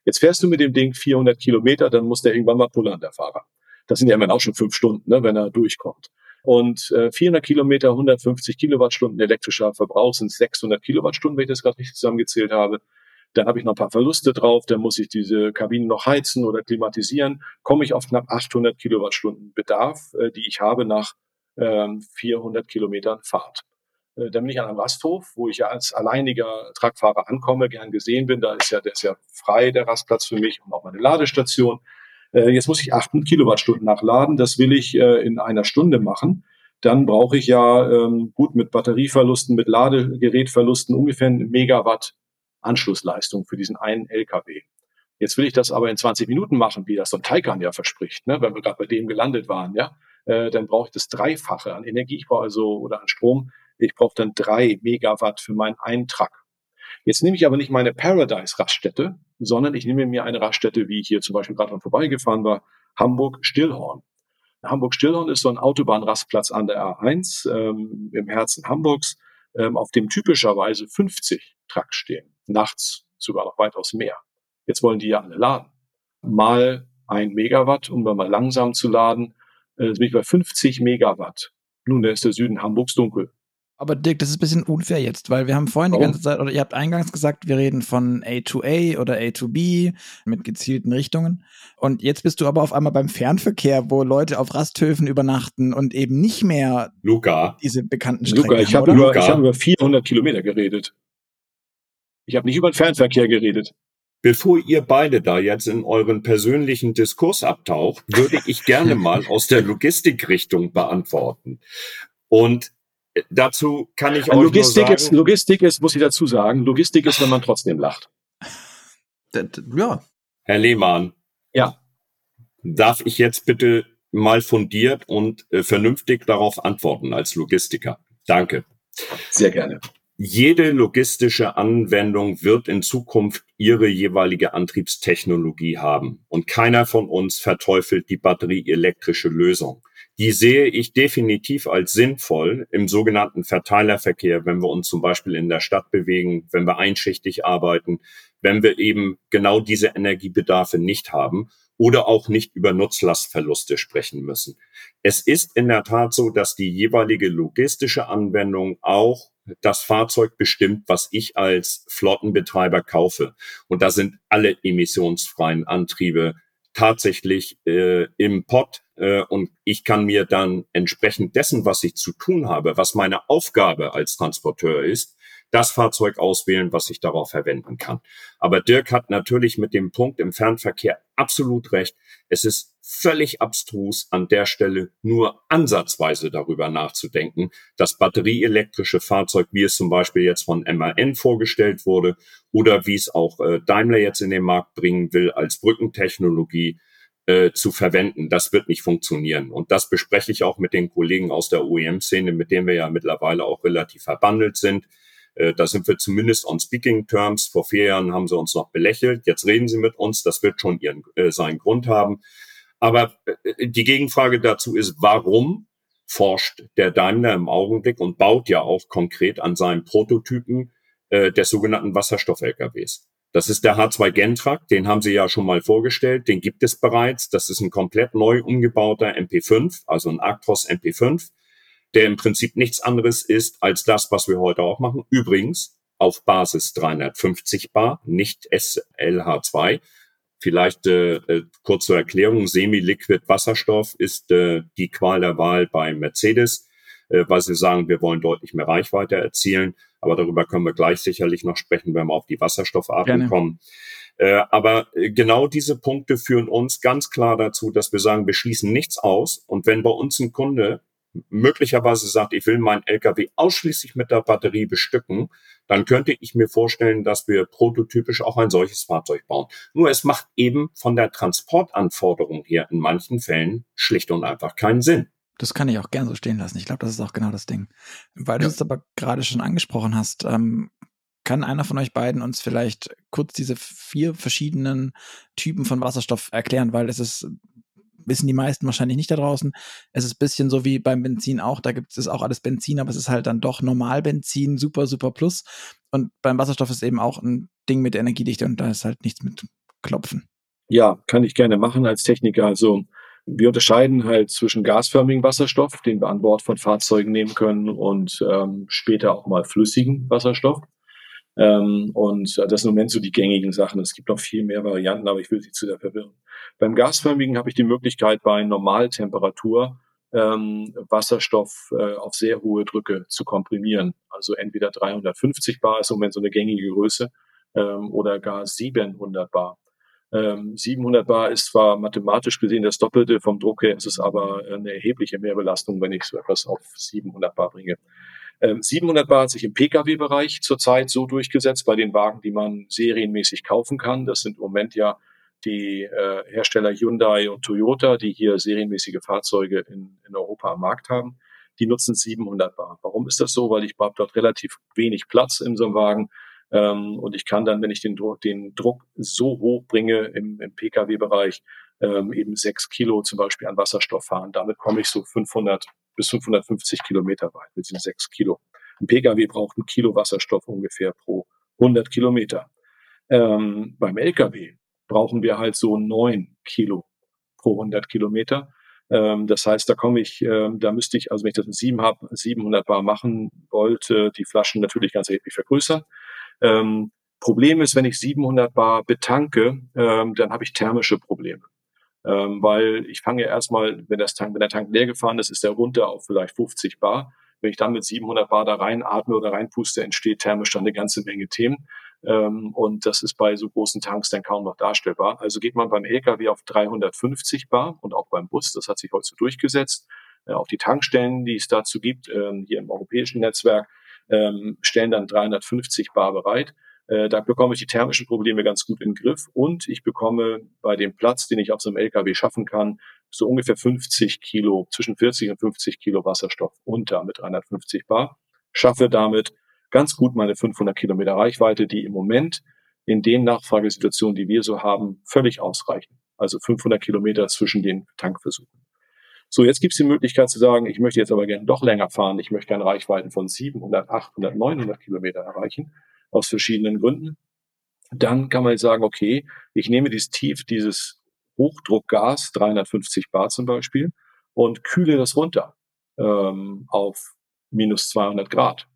D: Jetzt fährst du mit dem Ding 400 Kilometer, dann muss der irgendwann mal pullern, der Fahrer. Das sind ja immerhin auch schon fünf Stunden, ne, wenn er durchkommt. Und äh, 400 Kilometer, 150 Kilowattstunden elektrischer Verbrauch sind 600 Kilowattstunden, wenn ich das gerade richtig zusammengezählt habe. Dann habe ich noch ein paar Verluste drauf, dann muss ich diese Kabinen noch heizen oder klimatisieren. Komme ich auf knapp 800 Kilowattstunden Bedarf, äh, die ich habe nach ähm, 400 Kilometern Fahrt. Äh, dann bin ich an einem Rasthof, wo ich ja als alleiniger Truckfahrer ankomme, gern gesehen bin. Da ist ja, der ist ja frei, der Rastplatz für mich und auch meine Ladestation. Äh, jetzt muss ich 8 Kilowattstunden nachladen. Das will ich äh, in einer Stunde machen. Dann brauche ich ja ähm, gut mit Batterieverlusten, mit Ladegerätverlusten ungefähr ein Megawatt Anschlussleistung für diesen einen LKW. Jetzt will ich das aber in 20 Minuten machen, wie das so ein Taycan ja verspricht, ne? wenn wir gerade bei dem gelandet waren, ja, äh, dann brauche ich das Dreifache an Energie, ich brauche also oder an Strom. Ich brauche dann drei Megawatt für meinen Eintrag. Jetzt nehme ich aber nicht meine Paradise-Raststätte, sondern ich nehme mir eine Raststätte, wie ich hier zum Beispiel gerade vorbeigefahren war, Hamburg-Stillhorn. Hamburg-Stillhorn ist so ein Autobahnrastplatz an der A1 ähm, im Herzen Hamburgs, ähm, auf dem typischerweise 50 Trucks stehen. Nachts sogar noch weitaus mehr. Jetzt wollen die ja alle laden. Mal ein Megawatt, um mal langsam zu laden, äh, bin ich bei 50 Megawatt. Nun, da ist der Süden Hamburgs dunkel.
A: Aber Dirk, das ist ein bisschen unfair jetzt, weil wir haben vorhin Warum? die ganze Zeit, oder ihr habt eingangs gesagt, wir reden von A2A oder A2B mit gezielten Richtungen. Und jetzt bist du aber auf einmal beim Fernverkehr, wo Leute auf Rasthöfen übernachten und eben nicht mehr
C: Luca.
A: diese bekannten Strecken
D: Luca, ich habe über, hab über 400 Kilometer geredet. Ich habe nicht über den Fernverkehr geredet.
C: Bevor ihr beide da jetzt in euren persönlichen Diskurs abtaucht, würde ich gerne mal aus der Logistikrichtung beantworten. Und dazu kann ich
D: euch Logistik sagen, ist Logistik ist, muss ich dazu sagen, Logistik ist, wenn man trotzdem lacht.
C: Ja. Herr Lehmann.
D: Ja.
C: Darf ich jetzt bitte mal fundiert und äh, vernünftig darauf antworten als Logistiker? Danke.
D: Sehr gerne.
C: Jede logistische Anwendung wird in Zukunft ihre jeweilige Antriebstechnologie haben. Und keiner von uns verteufelt die batterieelektrische Lösung die sehe ich definitiv als sinnvoll im sogenannten Verteilerverkehr, wenn wir uns zum Beispiel in der Stadt bewegen, wenn wir einschichtig arbeiten, wenn wir eben genau diese Energiebedarfe nicht haben oder auch nicht über Nutzlastverluste sprechen müssen. Es ist in der Tat so, dass die jeweilige logistische Anwendung auch das Fahrzeug bestimmt, was ich als Flottenbetreiber kaufe. Und da sind alle emissionsfreien Antriebe tatsächlich äh, im Pot äh, und ich kann mir dann entsprechend dessen, was ich zu tun habe, was meine Aufgabe als Transporteur ist, das Fahrzeug auswählen, was ich darauf verwenden kann. Aber Dirk hat natürlich mit dem Punkt im Fernverkehr absolut recht. Es ist völlig abstrus an der Stelle nur ansatzweise darüber nachzudenken, das batterieelektrische Fahrzeug, wie es zum Beispiel jetzt von MAN vorgestellt wurde oder wie es auch äh, Daimler jetzt in den Markt bringen will als Brückentechnologie, äh, zu verwenden. Das wird nicht funktionieren. Und das bespreche ich auch mit den Kollegen aus der OEM-Szene, mit denen wir ja mittlerweile auch relativ verbandelt sind. Äh, da sind wir zumindest on speaking terms. Vor vier Jahren haben sie uns noch belächelt. Jetzt reden sie mit uns. Das wird schon ihren, äh, seinen Grund haben. Aber äh, die Gegenfrage dazu ist, warum forscht der Daimler im Augenblick und baut ja auch konkret an seinen Prototypen äh, des sogenannten Wasserstoff-LKWs. Das ist der H2 Gentrack, den haben Sie ja schon mal vorgestellt, den gibt es bereits. Das ist ein komplett neu umgebauter MP5, also ein Actros MP5, der im Prinzip nichts anderes ist als das, was wir heute auch machen. Übrigens auf Basis 350 Bar, nicht SLH2. Vielleicht äh, äh, kurz zur Erklärung, Semi-Liquid Wasserstoff ist äh, die Qual der Wahl bei Mercedes, äh, weil sie sagen, wir wollen deutlich mehr Reichweite erzielen. Aber darüber können wir gleich sicherlich noch sprechen, wenn wir auf die Wasserstoffarten Gerne. kommen. Äh, aber äh, genau diese Punkte führen uns ganz klar dazu, dass wir sagen, wir schließen nichts aus. Und wenn bei uns ein Kunde möglicherweise sagt, ich will meinen LKW ausschließlich mit der Batterie bestücken, dann könnte ich mir vorstellen, dass wir prototypisch auch ein solches Fahrzeug bauen. Nur es macht eben von der Transportanforderung her in manchen Fällen schlicht und einfach keinen Sinn.
A: Das kann ich auch gern so stehen lassen. Ich glaube, das ist auch genau das Ding. Weil du es aber gerade schon angesprochen hast, ähm, kann einer von euch beiden uns vielleicht kurz diese vier verschiedenen Typen von Wasserstoff erklären, weil es ist wissen die meisten wahrscheinlich nicht da draußen. Es ist ein bisschen so wie beim Benzin auch. Da gibt es auch alles Benzin, aber es ist halt dann doch Normalbenzin, super, super plus. Und beim Wasserstoff ist eben auch ein Ding mit Energiedichte und da ist halt nichts mit Klopfen.
D: Ja, kann ich gerne machen als Techniker. Also wir unterscheiden halt zwischen gasförmigem Wasserstoff, den wir an Bord von Fahrzeugen nehmen können, und ähm, später auch mal flüssigen Wasserstoff. Ähm, und das sind im Moment so die gängigen Sachen. Es gibt noch viel mehr Varianten, aber ich will Sie zu sehr verwirren. Beim gasförmigen habe ich die Möglichkeit, bei Normaltemperatur ähm, Wasserstoff äh, auf sehr hohe Drücke zu komprimieren. Also entweder 350 Bar ist im Moment so eine gängige Größe ähm, oder gar 700 Bar. Ähm, 700 Bar ist zwar mathematisch gesehen das Doppelte vom Druck her, es ist aber eine erhebliche Mehrbelastung, wenn ich so etwas auf 700 Bar bringe. 700 ähm, Bar hat sich im Pkw-Bereich zurzeit so durchgesetzt bei den Wagen, die man serienmäßig kaufen kann. Das sind im Moment ja die äh, Hersteller Hyundai und Toyota, die hier serienmäßige Fahrzeuge in, in Europa am Markt haben. Die nutzen 700 Bar. Warum ist das so? Weil ich habe dort relativ wenig Platz in so einem Wagen. Ähm, und ich kann dann, wenn ich den Druck, den Druck so hoch bringe im, im Pkw-Bereich, ähm, eben sechs Kilo zum Beispiel an Wasserstoff fahren. Damit komme ich so 500 bis 550 Kilometer weit mit diesen sechs Kilo. Ein Pkw braucht ein Kilo Wasserstoff ungefähr pro 100 Kilometer. Ähm, beim Lkw brauchen wir halt so neun Kilo pro 100 Kilometer. Ähm, das heißt, da komme ich, ähm, da müsste ich, also wenn ich das mit sieben habe, 700 Bar machen wollte, die Flaschen natürlich ganz erheblich vergrößern. Ähm, Problem ist, wenn ich 700 Bar betanke, ähm, dann habe ich thermische Probleme ähm, weil ich fange erstmal, wenn, das Tank, wenn der Tank leer gefahren ist, ist der runter auf vielleicht 50 Bar. Wenn ich dann mit 700 Bar da rein atme oder reinpuste, entsteht thermisch dann eine ganze Menge Themen. Ähm, und das ist bei so großen Tanks dann kaum noch darstellbar. Also geht man beim LKW auf 350 Bar und auch beim Bus, das hat sich heute so durchgesetzt. Äh, auch die Tankstellen, die es dazu gibt, ähm, hier im europäischen Netzwerk, ähm, stellen dann 350 Bar bereit. Äh, da bekomme ich die thermischen Probleme ganz gut in den Griff und ich bekomme bei dem Platz, den ich auf so einem LKW schaffen kann, so ungefähr 50 Kilo, zwischen 40 und 50 Kilo Wasserstoff unter mit 350 Bar. Schaffe damit ganz gut meine 500 Kilometer Reichweite, die im Moment in den Nachfragesituationen, die wir so haben, völlig ausreichen. Also 500 Kilometer zwischen den Tankversuchen. So, jetzt gibt es die Möglichkeit zu sagen, ich möchte jetzt aber gerne doch länger fahren. Ich möchte gerne Reichweiten von 700, 800, 900 Kilometer erreichen aus verschiedenen Gründen. Dann kann man sagen, okay, ich nehme dieses Tief, dieses Hochdruckgas, 350 Bar zum Beispiel, und kühle das runter ähm, auf minus 200 Grad.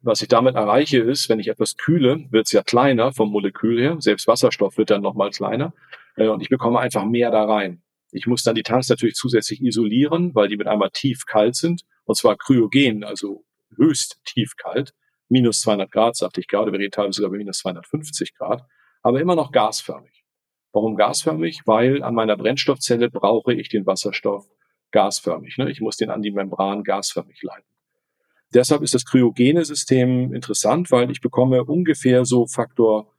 D: Was ich damit erreiche ist, wenn ich etwas kühle, wird es ja kleiner vom Molekül her. Selbst Wasserstoff wird dann nochmal kleiner. Äh, und ich bekomme einfach mehr da rein. Ich muss dann die Tanks natürlich zusätzlich isolieren, weil die mit einmal tief kalt sind. Und zwar kryogen, also höchst tief kalt minus 200 Grad, sagte ich gerade, wir reden teilweise sogar bei minus 250 Grad, aber immer noch gasförmig. Warum gasförmig? Weil an meiner Brennstoffzelle brauche ich den Wasserstoff gasförmig. Ne? Ich muss den an die Membran gasförmig leiten. Deshalb ist das kryogene System interessant, weil ich bekomme ungefähr so Faktor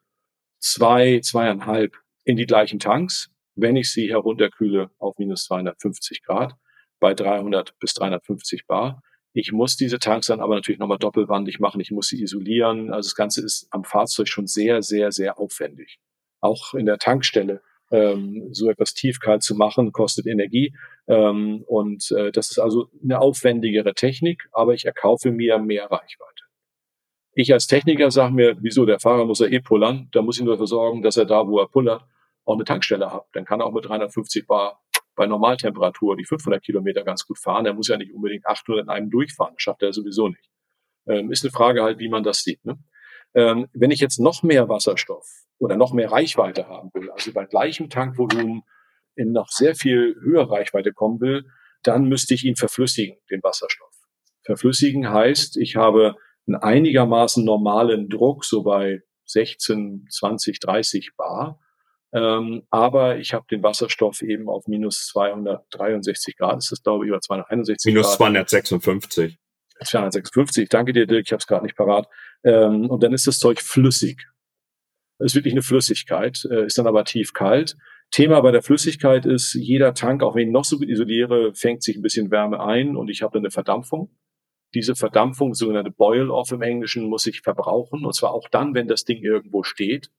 D: zwei, zweieinhalb in die gleichen Tanks, wenn ich sie herunterkühle auf minus 250 Grad bei 300 bis 350 Bar. Ich muss diese Tanks dann aber natürlich nochmal doppelwandig machen. Ich muss sie isolieren. Also das Ganze ist am Fahrzeug schon sehr, sehr, sehr aufwendig. Auch in der Tankstelle ähm, so etwas tiefkalt zu machen, kostet Energie. Ähm, und äh, das ist also eine aufwendigere Technik, aber ich erkaufe mir mehr Reichweite. Ich als Techniker sage mir, wieso, der Fahrer muss ja eh pullern, da muss ich nur dafür sorgen, dass er da, wo er pullert, auch eine Tankstelle hat. Dann kann er auch mit 350 Bar bei Normaltemperatur die 500 Kilometer ganz gut fahren. Er muss ja nicht unbedingt 800 in einem durchfahren. Das schafft er sowieso nicht. Ähm, ist eine Frage halt, wie man das sieht. Ne? Ähm, wenn ich jetzt noch mehr Wasserstoff oder noch mehr Reichweite haben will, also bei gleichem Tankvolumen in noch sehr viel höhere Reichweite kommen will, dann müsste ich ihn verflüssigen, den Wasserstoff. Verflüssigen heißt, ich habe einen einigermaßen normalen Druck, so bei 16, 20, 30 Bar Ähm, aber ich habe den Wasserstoff eben auf minus 263 Grad, ist das glaube ich, oder 261
C: minus Grad. Minus 256.
D: 256, danke dir, Dirk, ich habe es gerade nicht parat. Ähm, und dann ist das Zeug flüssig. Das ist wirklich eine Flüssigkeit, äh, ist dann aber tief kalt. Thema bei der Flüssigkeit ist, jeder Tank, auch wenn ich noch so gut isoliere, fängt sich ein bisschen Wärme ein und ich habe dann eine Verdampfung. Diese Verdampfung, sogenannte Boil-off im Englischen, muss ich verbrauchen und zwar auch dann, wenn das Ding irgendwo steht.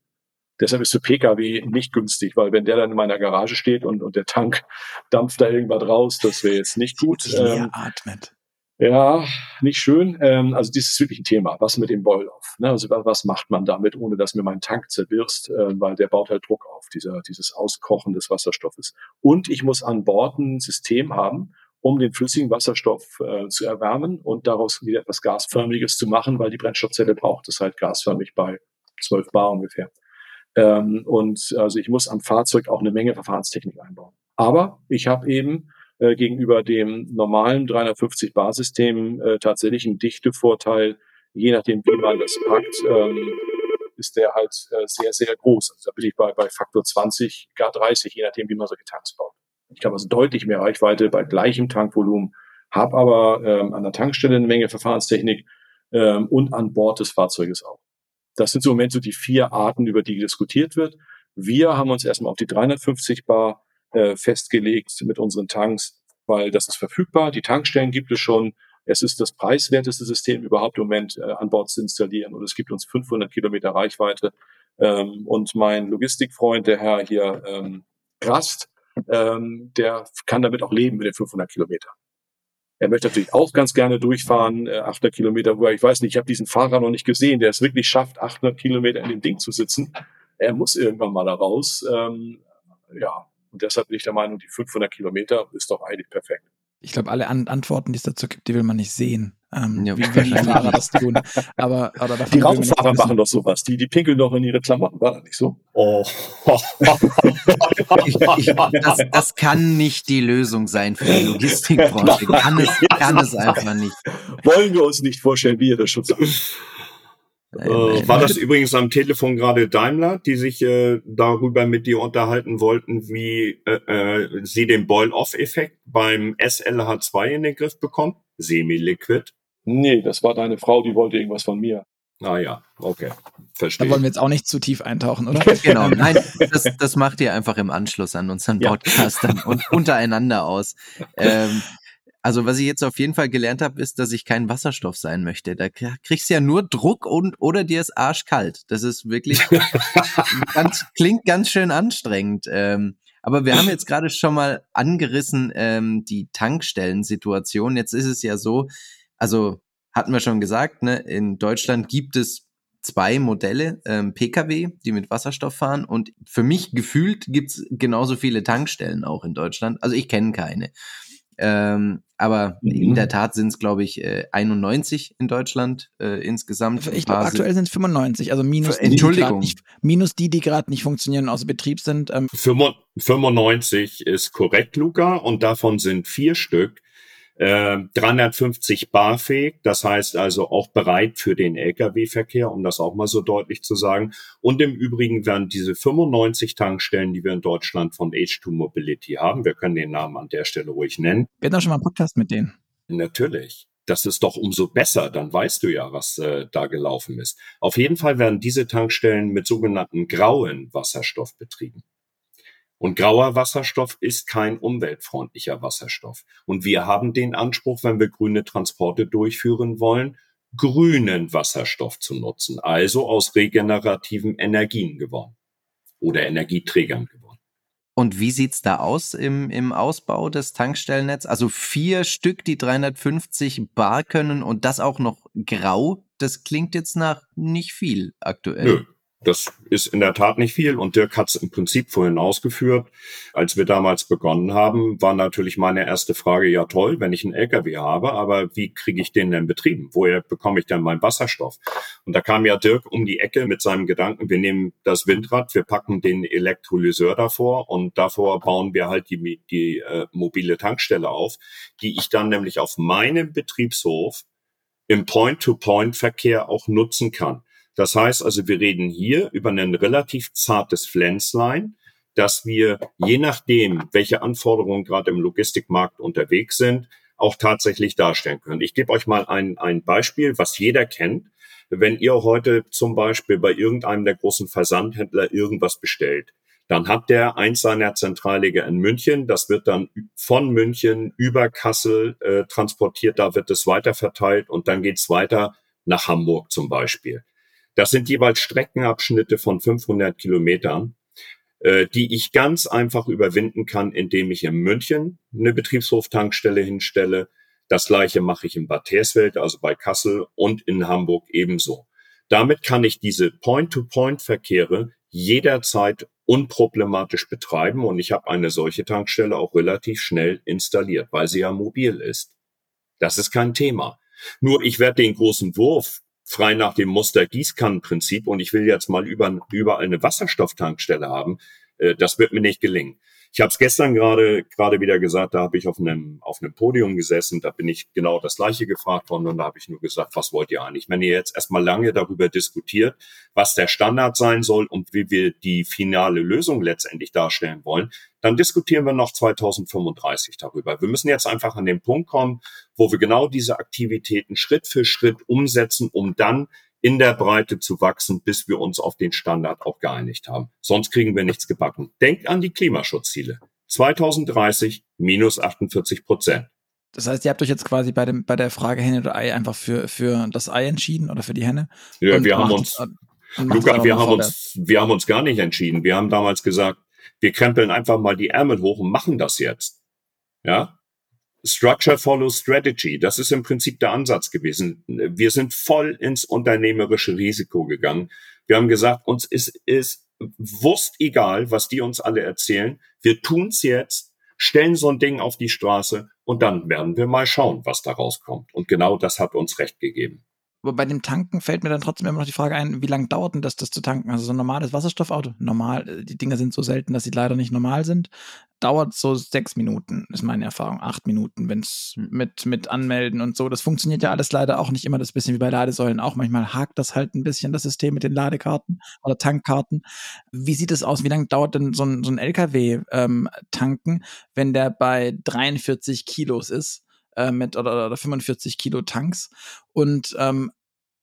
D: Deshalb ist für Pkw nicht günstig, weil wenn der dann in meiner Garage steht und, und der Tank dampft da irgendwas raus, das wäre jetzt nicht gut.
A: Ähm, atmet.
D: Ja, nicht schön. Ähm, also das ist wirklich ein Thema. Was mit dem Boil-off? Ne? Also was macht man damit, ohne dass mir mein Tank zerbirst? Äh, weil der baut halt Druck auf, dieser, dieses Auskochen des Wasserstoffes. Und ich muss an Bord ein System haben, um den flüssigen Wasserstoff äh, zu erwärmen und daraus wieder etwas Gasförmiges zu machen, weil die Brennstoffzelle braucht es halt gasförmig bei 12 Bar ungefähr. Ähm, und also ich muss am Fahrzeug auch eine Menge Verfahrenstechnik einbauen. Aber ich habe eben äh, gegenüber dem normalen 350 Bar-System äh, tatsächlich einen Dichtevorteil, je nachdem, wie man das packt, ähm, ist der halt äh, sehr, sehr groß. Also da bin ich bei, bei Faktor 20, gar 30, je nachdem, wie man solche Tanks baut. Ich habe also deutlich mehr Reichweite bei gleichem Tankvolumen, habe aber ähm, an der Tankstelle eine Menge Verfahrenstechnik ähm, und an Bord des Fahrzeuges auch. Das sind so im Moment so die vier Arten, über die diskutiert wird. Wir haben uns erstmal auf die 350 Bar äh, festgelegt mit unseren Tanks, weil das ist verfügbar. Die Tankstellen gibt es schon. Es ist das preiswerteste System überhaupt im Moment äh, an Bord zu installieren und es gibt uns 500 Kilometer Reichweite. Ähm, und mein Logistikfreund, der Herr hier ähm, Rast, ähm, der kann damit auch leben mit den 500 Kilometern. Er möchte natürlich auch ganz gerne durchfahren, äh, 800 Kilometer, wo er, ich weiß nicht, ich habe diesen Fahrer noch nicht gesehen, der es wirklich schafft, 800 Kilometer in dem Ding zu sitzen. Er muss irgendwann mal da raus. Ähm, ja, und deshalb bin ich der Meinung, die 500 Kilometer ist doch eigentlich perfekt.
A: Ich glaube, alle An Antworten, die es dazu gibt, die will man nicht sehen. Ähm, ja, wie, wie die Fahrer das tun. Aber,
D: oder die Radfahrer machen doch sowas. Die, die pinkeln doch in ihre Klamotten. War das nicht so? Oh.
B: ich, ich, das, das kann nicht die Lösung sein für die Logistikbranche. Kann es, kann es einfach nicht.
D: Wollen wir uns nicht vorstellen, wie ihr das schon sagt.
C: Äh, war das übrigens am Telefon gerade Daimler, die sich äh, darüber mit dir unterhalten wollten, wie äh, äh, sie den Boil-Off-Effekt beim SLH2 in den Griff bekommen? Semi-Liquid?
D: Nee, das war deine Frau, die wollte irgendwas von mir.
C: Ah ja, okay. Verstehe.
A: Da wollen wir jetzt auch nicht zu tief eintauchen, oder?
B: genau, nein, das, das macht ihr einfach im Anschluss an unseren Podcast ja. dann und untereinander aus. Ähm, also was ich jetzt auf jeden Fall gelernt habe, ist, dass ich kein Wasserstoff sein möchte. Da kriegst du ja nur Druck und oder dir ist arschkalt. Das ist wirklich ganz, klingt ganz schön anstrengend. Ähm, aber wir haben jetzt gerade schon mal angerissen ähm, die Tankstellensituation. Jetzt ist es ja so, also hatten wir schon gesagt, ne, in Deutschland gibt es zwei Modelle ähm, Pkw, die mit Wasserstoff fahren und für mich gefühlt gibt's genauso viele Tankstellen auch in Deutschland. Also ich kenne keine. Ähm, aber mhm. in der Tat sind es, glaube ich, äh, 91 in Deutschland äh, insgesamt.
A: Ich glaube, aktuell sind es 95, also minus
B: die, Entschuldigung.
A: Die nicht, minus die, die gerade nicht funktionieren und außer Betrieb sind.
C: Ähm. 95 ist korrekt, Luca, und davon sind vier Stück 350 äh, bar fähig, das heißt also auch bereit für den Lkw-Verkehr, um das auch mal so deutlich zu sagen. Und im Übrigen werden diese 95 Tankstellen, die wir in Deutschland von H2 Mobility haben, wir können den Namen an der Stelle ruhig nennen.
A: Wir hatten auch schon mal einen Podcast mit denen.
C: Natürlich. Das ist doch umso besser, dann weißt du ja, was äh, da gelaufen ist. Auf jeden Fall werden diese Tankstellen mit sogenannten grauen Wasserstoff betrieben. Und grauer Wasserstoff ist kein umweltfreundlicher Wasserstoff. Und wir haben den Anspruch, wenn wir grüne Transporte durchführen wollen, grünen Wasserstoff zu nutzen, also aus regenerativen Energien gewonnen oder Energieträgern gewonnen.
B: Und wie sieht's da aus im, im Ausbau des Tankstellennetz? Also vier Stück, die 350 Bar können und das auch noch grau. Das klingt jetzt nach nicht viel aktuell. Nö,
C: das ist in der Tat nicht viel und Dirk hat es im Prinzip vorhin ausgeführt. Als wir damals begonnen haben, war natürlich meine erste Frage, ja toll, wenn ich einen LKW habe, aber wie kriege ich den denn betrieben? Woher bekomme ich denn meinen Wasserstoff? Und da kam ja Dirk um die Ecke mit seinem Gedanken, wir nehmen das Windrad, wir packen den Elektrolyseur davor und davor bauen wir halt die, die äh, mobile Tankstelle auf, die ich dann nämlich auf meinem Betriebshof im Point-to-Point-Verkehr auch nutzen kann. Das heißt also, wir reden hier über ein relativ zartes Pflänzlein, dass wir je nachdem, welche Anforderungen gerade im Logistikmarkt unterwegs sind, auch tatsächlich darstellen können. Ich gebe euch mal ein, ein Beispiel, was jeder kennt. Wenn ihr heute zum Beispiel bei irgendeinem der großen Versandhändler irgendwas bestellt, dann hat der eins seiner Zentralleger in München. Das wird dann von München über Kassel äh, transportiert. Da wird es weiter verteilt und dann geht's weiter nach Hamburg zum Beispiel. Das sind jeweils Streckenabschnitte von 500 Kilometern, äh, die ich ganz einfach überwinden kann, indem ich in München eine Betriebshoftankstelle hinstelle. Das gleiche mache ich in Bad Hersfeld, also bei Kassel und in Hamburg ebenso. Damit kann ich diese Point-to-Point-Verkehre jederzeit unproblematisch betreiben und ich habe eine solche Tankstelle auch relativ schnell installiert, weil sie ja mobil ist. Das ist kein Thema. Nur ich werde den großen Wurf frei nach dem Muster Gießkannenprinzip und ich will jetzt mal über, überall eine Wasserstofftankstelle haben, äh, das wird mir nicht gelingen. Ich habe es gestern gerade gerade wieder gesagt, da habe ich auf einem auf einem Podium gesessen, da bin ich genau das gleiche gefragt worden und da habe ich nur gesagt, was wollt ihr eigentlich? Wenn ihr jetzt erstmal lange darüber diskutiert, was der Standard sein soll und wie wir die finale Lösung letztendlich darstellen wollen, dann diskutieren wir noch 2035 darüber. Wir müssen jetzt einfach an den Punkt kommen, wo wir genau diese Aktivitäten Schritt für Schritt umsetzen, um dann in der Breite zu wachsen, bis wir uns auf den Standard auch geeinigt haben. Sonst kriegen wir nichts gebacken. Denkt an die Klimaschutzziele. 2030 minus 48 Prozent.
A: Das heißt, ihr habt euch jetzt quasi bei, dem, bei der Frage Henne oder Ei einfach für, für das Ei entschieden oder für die Henne?
C: Ja, wir haben uns, Luca, wir haben uns, wir haben uns gar nicht entschieden. Wir haben damals gesagt, wir krempeln einfach mal die Ärmel hoch und machen das jetzt. Ja, Structure follows Strategy. Das ist im Prinzip der Ansatz gewesen. Wir sind voll ins unternehmerische Risiko gegangen. Wir haben gesagt, uns ist, ist wurst egal, was die uns alle erzählen. Wir tun's jetzt, stellen so ein Ding auf die Straße und dann werden wir mal schauen, was da rauskommt. Und genau das hat uns recht gegeben.
A: Aber bei dem Tanken fällt mir dann trotzdem immer noch die Frage ein, wie lange dauert denn das, das zu tanken? Also so ein normales Wasserstoffauto, normal, äh, die Dinger sind so selten, dass sie leider nicht normal sind, dauert so sechs Minuten, ist meine Erfahrung, acht Minuten, wenn es hm. mit, mit Anmelden und so. Das funktioniert ja alles leider auch nicht immer das bisschen wie bei Ladesäulen auch. Manchmal hakt das halt ein bisschen, das System mit den Ladekarten oder Tankkarten. Wie sieht es aus? Wie lange dauert denn so ein, so ein LKW ähm, tanken, wenn der bei 43 Kilos ist? Äh, mit oder, oder 45 Kilo Tanks und ähm,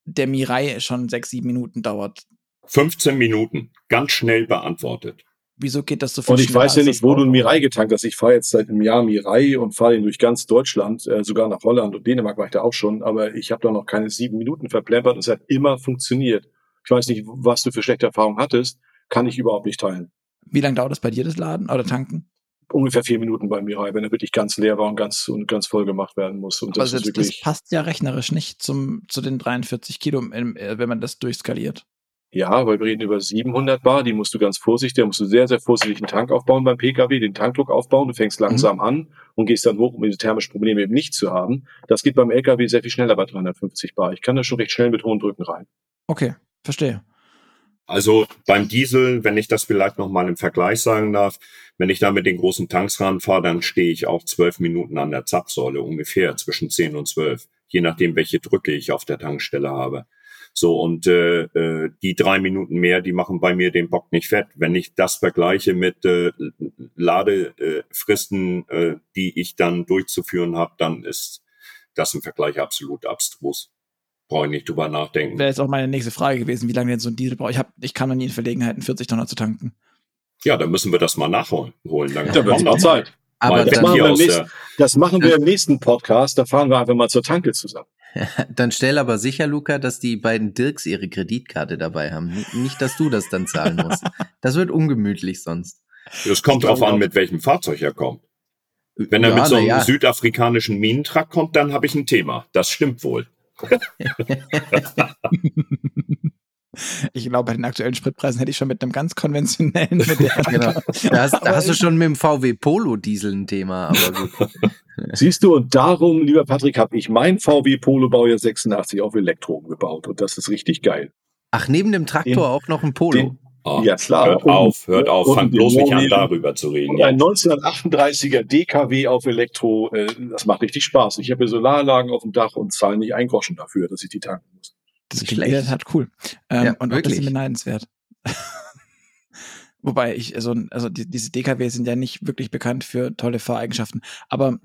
A: der Mirai schon sechs, sieben Minuten dauert.
C: 15 Minuten, ganz schnell beantwortet.
A: Wieso geht das so viel
D: Und ich weiß ja nicht, wo du ein Mirai getankt hast. Ich fahre jetzt seit einem Jahr Mirai und fahre ihn durch ganz Deutschland, äh, sogar nach Holland und Dänemark war ich da auch schon, aber ich habe da noch keine sieben Minuten verplempert und es hat immer funktioniert. Ich weiß nicht, was du für schlechte Erfahrungen hattest, kann ich überhaupt nicht teilen.
A: Wie lange dauert das bei dir, das Laden oder tanken?
D: Ungefähr vier Minuten bei Mirai, wenn er wirklich ganz leer war und ganz und ganz voll gemacht werden muss. Und
A: das, das, wirklich das passt ja rechnerisch nicht zum zu den 43 Kilo, äh, wenn man das durchskaliert.
D: Ja, weil wir reden über 700 Bar, die musst du ganz vorsichtig, da musst du sehr, sehr vorsichtig einen Tank aufbauen beim PKW, den Tankdruck aufbauen, du fängst langsam mhm. an und gehst dann hoch, um diese thermischen Probleme eben nicht zu haben. Das geht beim LKW sehr viel schneller bei 350 Bar. Ich kann da schon recht schnell mit hohen Drücken rein.
A: Okay, verstehe.
C: Also beim Diesel, wenn ich das vielleicht nochmal im Vergleich sagen darf, wenn ich da mit den großen Tanks ranfahre, dann stehe ich auch zwölf Minuten an der Zapfsäule, ungefähr zwischen zehn und zwölf, je nachdem, welche Drücke ich auf der Tankstelle habe. So, und äh, äh, die drei Minuten mehr, die machen bei mir den Bock nicht fett. Wenn ich das vergleiche mit äh, Ladefristen, äh, die ich dann durchzuführen habe, dann ist das im Vergleich absolut abstrus brauche ich nicht drüber nachdenken.
A: Wäre jetzt auch meine nächste Frage gewesen, wie lange denn so ein Diesel braucht. Ich, hab, ich kann noch nie in Verlegenheit, einen 40 Tonner zu tanken.
C: Ja, dann müssen wir das mal nachholen. Holen.
D: Dann da wird noch Zeit. Aber das machen, nächsten, das machen, wir im nächsten Podcast. Da fahren wir einfach mal zur Tanke zusammen.
B: dann stell aber sicher, Luca, dass die beiden Dirks ihre Kreditkarte dabei haben. Nicht, dass du das dann zahlen musst. Das wird ungemütlich sonst.
C: Es kommt drauf an, mit welchem Fahrzeug er kommt. Wenn er ja, mit so einem ja. südafrikanischen Minentruck kommt, dann habe ich ein Thema. Das stimmt wohl.
A: Ich glaube, bei den aktuellen Spritpreisen hätte ich schon mit einem ganz konventionellen
B: genau. Da hast, da hast du schon mit dem VW Polo Diesel ein Thema, aber gut.
D: Siehst du, und darum, lieber Patrick, habe ich mein VW Polo Baujahr 86 auf Elektro umgebaut und das ist richtig geil.
B: Ach, neben dem Traktor den, auch noch ein Polo? Den,
C: Oh, ja, klar. Hört und, auf, hört auf, fangt bloß nicht an, darüber zu reden.
D: Und ein 1938er DKW auf Elektro, äh, das macht richtig Spaß. Ich habe hier Solaranlagen auf dem Dach und zahle nicht ein Groschen dafür, dass ich die tanken muss.
A: Das klingt halt cool. Ähm, ja, und wirklich. auch ein bisschen beneidenswert. Wobei ich, also, also die, diese DKW sind ja nicht wirklich bekannt für tolle Fahreigenschaften, aber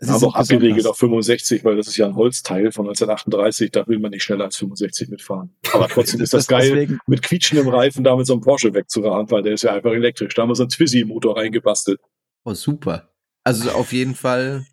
D: Sie haben auch abgeregelt auf 65, weil das ist ja ein Holzteil von 1938, da will man nicht schneller als 65 mitfahren. Aber trotzdem ist das, das geil, deswegen. mit quietschendem Reifen da mit so einem Porsche wegzuraten, weil der ist ja einfach elektrisch. Da haben wir so einen Twizy-Motor reingebastelt.
B: Oh, super. Also auf jeden Fall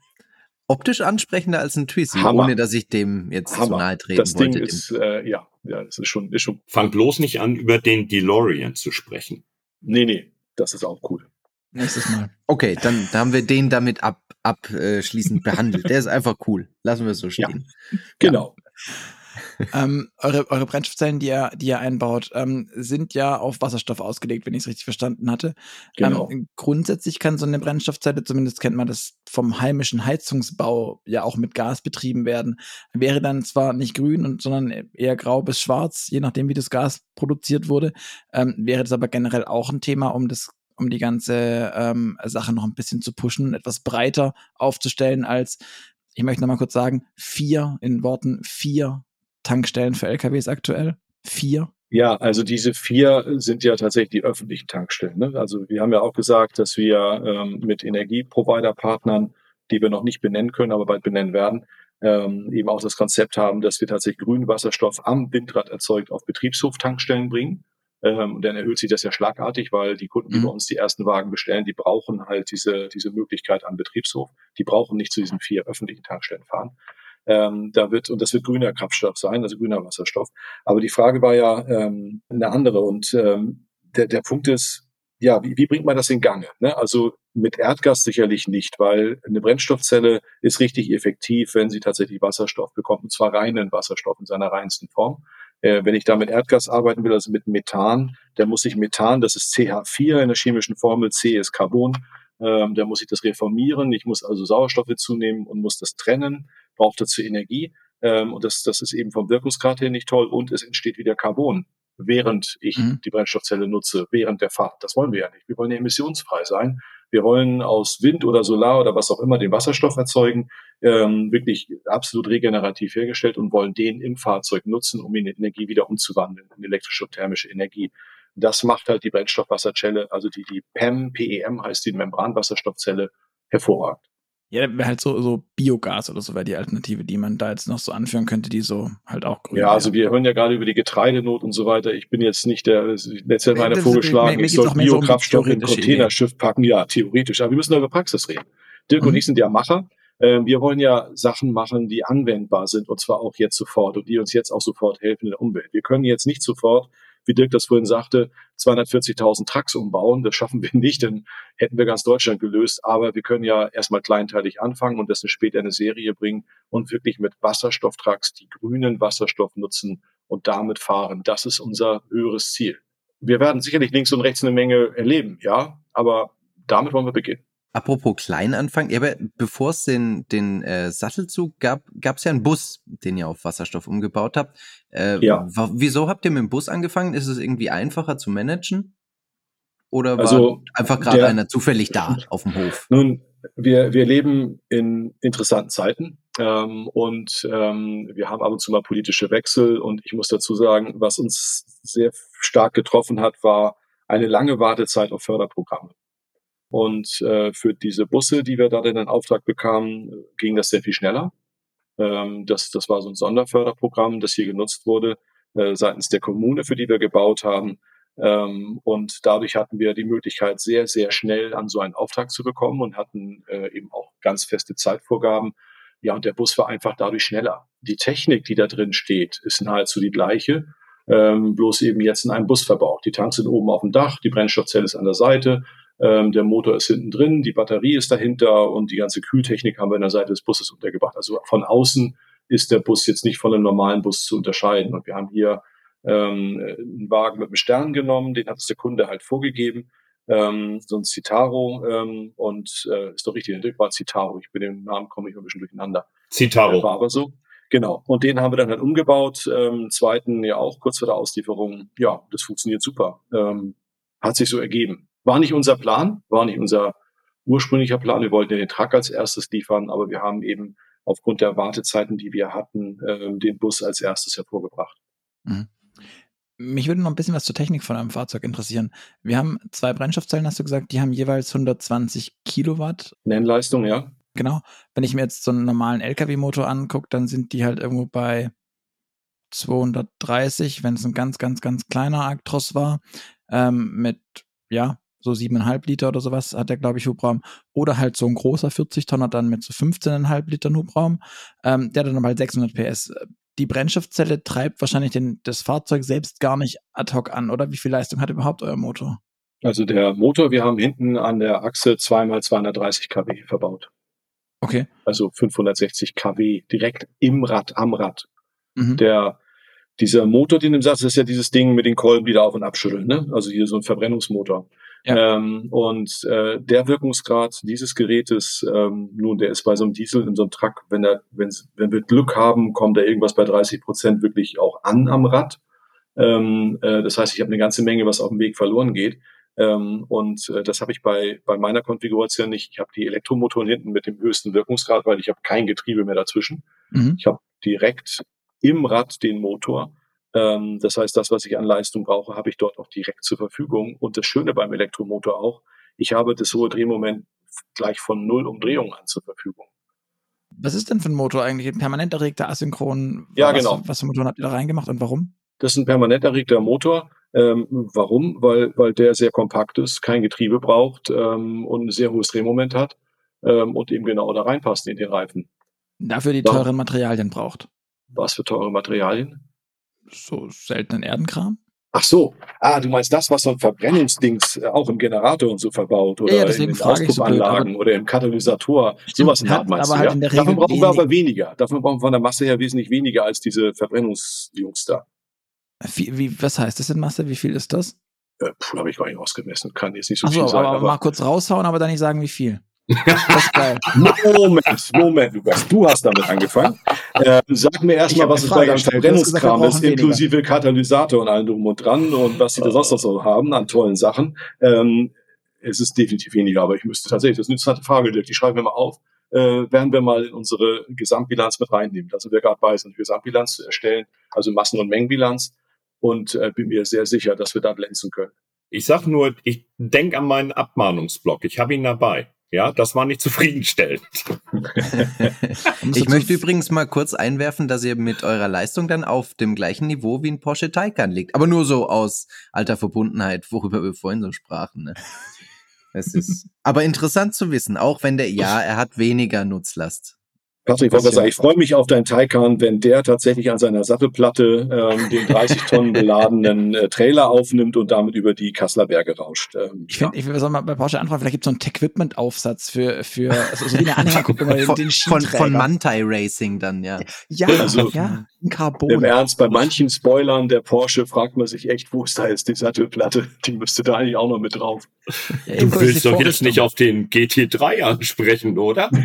B: optisch ansprechender als ein Twizy, Hammer. ohne dass ich dem jetzt Hammer. zu nahe treten
D: das
B: wollte.
D: Ding ist, äh, ja, ja, das ist schon, ist schon.
C: Fang bloß nicht an, über den DeLorean zu sprechen.
D: Nee, nee, das ist auch cool.
A: Nächstes Mal.
B: Okay, dann, dann haben wir den damit ab, abschließend behandelt. Der ist einfach cool. Lassen wir es so stehen.
D: Ja, genau.
A: ähm, eure, eure Brennstoffzellen, die ihr, die ihr einbaut, ähm, sind ja auf Wasserstoff ausgelegt, wenn ich es richtig verstanden hatte. Genau. Ähm, grundsätzlich kann so eine Brennstoffzelle, zumindest kennt man das vom heimischen Heizungsbau, ja auch mit Gas betrieben werden. Wäre dann zwar nicht grün, und, sondern eher grau bis schwarz, je nachdem, wie das Gas produziert wurde. Ähm, wäre das aber generell auch ein Thema, um das um die ganze ähm, Sache noch ein bisschen zu pushen, etwas breiter aufzustellen als, ich möchte noch mal kurz sagen, vier, in Worten vier Tankstellen für LKWs aktuell. Vier.
D: Ja, also diese vier sind ja tatsächlich die öffentlichen Tankstellen. Ne? Also wir haben ja auch gesagt, dass wir ähm, mit Energieprovider-Partnern, die wir noch nicht benennen können, aber bald benennen werden, ähm, eben auch das Konzept haben, dass wir tatsächlich grünen Wasserstoff am Windrad erzeugt auf Betriebshof-Tankstellen bringen. Ähm, und dann erhöht sich das ja schlagartig, weil die Kunden, die mhm. bei uns die ersten Wagen bestellen, die brauchen halt diese, diese Möglichkeit am Betriebshof. Die brauchen nicht zu diesen vier öffentlichen Tankstellen fahren. Ähm, da wird, und das wird grüner Kraftstoff sein, also grüner Wasserstoff. Aber die Frage war ja ähm, eine andere. Und ähm, der, der Punkt ist, ja, wie, wie bringt man das in Gange? Ne? Also mit Erdgas sicherlich nicht, weil eine Brennstoffzelle ist richtig effektiv, wenn sie tatsächlich Wasserstoff bekommt, und zwar reinen Wasserstoff in seiner reinsten Form. Äh, wenn ich da mit Erdgas arbeiten will, also mit Methan, dann muss ich Methan, das ist CH4 in der chemischen Formel, C ist Carbon, ähm, da muss ich das reformieren, ich muss also Sauerstoffe zunehmen und muss das trennen, braucht dazu Energie. Ähm, und das, das ist eben vom Wirkungsgrad her nicht toll und es entsteht wieder Carbon während ich mhm. die Brennstoffzelle nutze, während der Fahrt. Das wollen wir ja nicht. Wir wollen ja emissionsfrei sein. Wir wollen aus Wind oder Solar oder was auch immer den Wasserstoff erzeugen, ähm, wirklich absolut regenerativ hergestellt und wollen den im Fahrzeug nutzen, um ihn in Energie wieder umzuwandeln, in elektrische und thermische Energie. Das macht halt die Brennstoffwasserzelle, also die, die PEM, PEM heißt die Membranwasserstoffzelle, hervorragend.
A: Ja, halt so, so Biogas oder so wäre die Alternative, die man da jetzt noch so anführen könnte, die so halt auch
D: grün Ja, wäre. also wir hören ja gerade über die Getreidenot und so weiter. Ich bin jetzt nicht der, letztes Jahr meiner vorgeschlagen, mir, ich soll Biokraftstoff so um in Containerschiff packen. Ja, theoretisch. Aber wir müssen über Praxis reden. Dirk mhm. und ich sind ja Macher. Ähm, wir wollen ja Sachen machen, die anwendbar sind und zwar auch jetzt sofort und die uns jetzt auch sofort helfen in der Umwelt. Wir können jetzt nicht sofort wie Dirk das vorhin sagte, 240.000 Trucks umbauen. Das schaffen wir nicht, dann hätten wir ganz Deutschland gelöst. Aber wir können ja erstmal kleinteilig anfangen und das später eine Serie bringen und wirklich mit Wasserstofftrucks die grünen Wasserstoff nutzen und damit fahren. Das ist unser höheres Ziel. Wir werden sicherlich links und rechts eine Menge erleben, ja, aber damit wollen wir beginnen.
B: Apropos Kleinanfang, ja, aber bevor es den, den äh, Sattelzug gab, gab es ja einen Bus, den ihr auf Wasserstoff umgebaut habt. Äh, ja. Wieso habt ihr mit dem Bus angefangen? Ist es irgendwie einfacher zu managen? Oder war also, einfach gerade einer zufällig da auf dem Hof?
D: Nun, wir, wir leben in interessanten Zeiten ähm, und ähm, wir haben ab und zu mal politische Wechsel und ich muss dazu sagen, was uns sehr stark getroffen hat, war eine lange Wartezeit auf Förderprogramme. Und äh, für diese Busse, die wir da in Auftrag bekamen, ging das sehr viel schneller. Ähm, das, das war so ein Sonderförderprogramm, das hier genutzt wurde äh, seitens der Kommune, für die wir gebaut haben. Ähm, und dadurch hatten wir die Möglichkeit, sehr, sehr schnell an so einen Auftrag zu bekommen und hatten äh, eben auch ganz feste Zeitvorgaben. Ja, und der Bus war einfach dadurch schneller. Die Technik, die da drin steht, ist nahezu die gleiche, ähm, bloß eben jetzt in einem Bus verbaut. Die Tanks sind oben auf dem Dach, die Brennstoffzelle ist an der Seite, ähm, der Motor ist hinten drin, die Batterie ist dahinter und die ganze Kühltechnik haben wir an der Seite des Busses untergebracht. Also von außen ist der Bus jetzt nicht von einem normalen Bus zu unterscheiden. Und wir haben hier ähm, einen Wagen mit einem Stern genommen, den hat es der Kunde halt vorgegeben. Ähm, so ein Citaro ähm, und äh, ist doch richtig, der war Citaro. Ich bin dem Namen komme ich ein bisschen durcheinander.
C: Citaro.
D: War aber so. Genau. Und den haben wir dann halt umgebaut. Ähm, zweiten ja auch kurz vor der Auslieferung. Ja, das funktioniert super. Ähm, hat sich so ergeben. War nicht unser Plan, war nicht unser ursprünglicher Plan. Wir wollten den Truck als erstes liefern, aber wir haben eben aufgrund der Wartezeiten, die wir hatten, äh, den Bus als erstes hervorgebracht. Mhm.
A: Mich würde noch ein bisschen was zur Technik von einem Fahrzeug interessieren. Wir haben zwei Brennstoffzellen, hast du gesagt, die haben jeweils 120 Kilowatt.
D: Nennleistung, ja.
A: Genau. Wenn ich mir jetzt so einen normalen LKW-Motor angucke, dann sind die halt irgendwo bei 230, wenn es ein ganz, ganz, ganz kleiner Actros war, ähm, mit, ja, so siebeneinhalb Liter oder sowas hat der, glaube ich, Hubraum. Oder halt so ein großer 40-Tonner dann mit so 15,5 Litern Hubraum, ähm, der dann aber halt 600 PS. Die Brennstoffzelle treibt wahrscheinlich den, das Fahrzeug selbst gar nicht ad hoc an, oder? Wie viel Leistung hat überhaupt euer Motor?
D: Also der Motor, wir haben hinten an der Achse zweimal 230 kW verbaut.
A: Okay.
D: Also 560 kW direkt im Rad, am Rad. Mhm. Der dieser Motor, den du sagst, ist ja dieses Ding mit den Kolben, die da auf und abschütteln, ne? Also hier so ein Verbrennungsmotor. Ja. Ähm, und äh, der Wirkungsgrad dieses Gerätes, ähm, nun, der ist bei so einem Diesel in so einem Truck, wenn er, wenn, wir Glück haben, kommt da irgendwas bei 30 Prozent wirklich auch an am Rad. Ähm, äh, das heißt, ich habe eine ganze Menge, was auf dem Weg verloren geht. Ähm, und äh, das habe ich bei, bei meiner Konfiguration nicht. Ich habe die Elektromotoren hinten mit dem höchsten Wirkungsgrad, weil ich habe kein Getriebe mehr dazwischen. Mhm. Ich habe direkt im Rad den Motor. Ähm, das heißt, das, was ich an Leistung brauche, habe ich dort auch direkt zur Verfügung. Und das Schöne beim Elektromotor auch, ich habe das hohe Drehmoment gleich von null Umdrehungen an zur Verfügung.
A: Was ist denn für ein Motor eigentlich? Ein permanent erregter Asynchron?
D: Ja, genau.
A: Was, was für Motoren habt ihr da reingemacht und warum?
D: Das ist ein permanent erregter Motor. Ähm, warum? Weil, weil der sehr kompakt ist, kein Getriebe braucht ähm, und ein sehr hohes Drehmoment hat ähm, und eben genau da reinpasst in den Reifen.
A: Dafür die teuren Materialien braucht.
D: Was für teure Materialien?
A: So seltenen Erdenkram?
D: Ach so, ah, du meinst das, was so ein Verbrennungsdings äh, auch im Generator und so verbaut oder ja, in den Auspuffanlagen so oder im Katalysator, sowas in der Art meinst du, halt ja? Davon brauchen wir aber weniger. Davon brauchen wir von der Masse her wesentlich weniger als diese Verbrennungsjungs da.
A: Wie, wie, was heißt das in Masse? Wie viel ist das?
D: Äh, puh, habe ich gar nicht ausgemessen. Kann jetzt nicht so
A: Ach
D: viel
A: so,
D: sein.
A: Aber, aber mal kurz raushauen, aber dann nicht sagen, wie viel. Das ist
D: geil. Moment, Moment, Lukas, du hast damit angefangen. Äh, sag mir erstmal, was es bei deinem Verbrennungskram ist, inklusive weniger. Katalysator und allem drum und dran und was sie da sonst noch so haben an tollen Sachen. Ähm, es ist definitiv weniger, aber ich müsste tatsächlich, das ist eine interessante Frage, die schreiben wir mal auf, äh, werden wir mal in unsere Gesamtbilanz mit reinnehmen. Da sind wir gerade bei, eine Gesamtbilanz zu erstellen, also Massen- und Mengenbilanz und äh, bin mir sehr sicher, dass wir da glänzen können.
C: Ich sag nur, ich denk an meinen Abmahnungsblock. Ich habe ihn dabei. Ja, das war nicht zufriedenstellend.
B: ich möchte übrigens mal kurz einwerfen, dass ihr mit eurer Leistung dann auf dem gleichen Niveau wie ein Porsche Taycan liegt. Aber nur so aus alter Verbundenheit, worüber wir vorhin so sprachen. Ne? Es ist aber interessant zu wissen, auch wenn der, ja, er hat weniger Nutzlast.
D: Patrick, ich wollte sagen, ich freue mich auf deinen Taycan, wenn der tatsächlich an seiner Sattelplatte ähm, den 30 Tonnen beladenen äh, Trailer aufnimmt und damit über die Kasseler Berge rauscht.
A: Ähm, ich finde, ja. ich will mal bei Porsche anfragen, vielleicht gibt es so einen Tech-Equipment-Aufsatz für, für also so wie eine Anhängerkupplung
B: von, den von, von Mantai Racing dann, ja.
A: Ja, also, ja,
D: ein Carbon. Im Ernst, bei manchen Spoilern der Porsche fragt man sich echt, wo ist da jetzt die Sattelplatte? Die müsste da eigentlich auch noch mit drauf.
C: Du willst doch jetzt nicht auf den GT3 ansprechen, oder?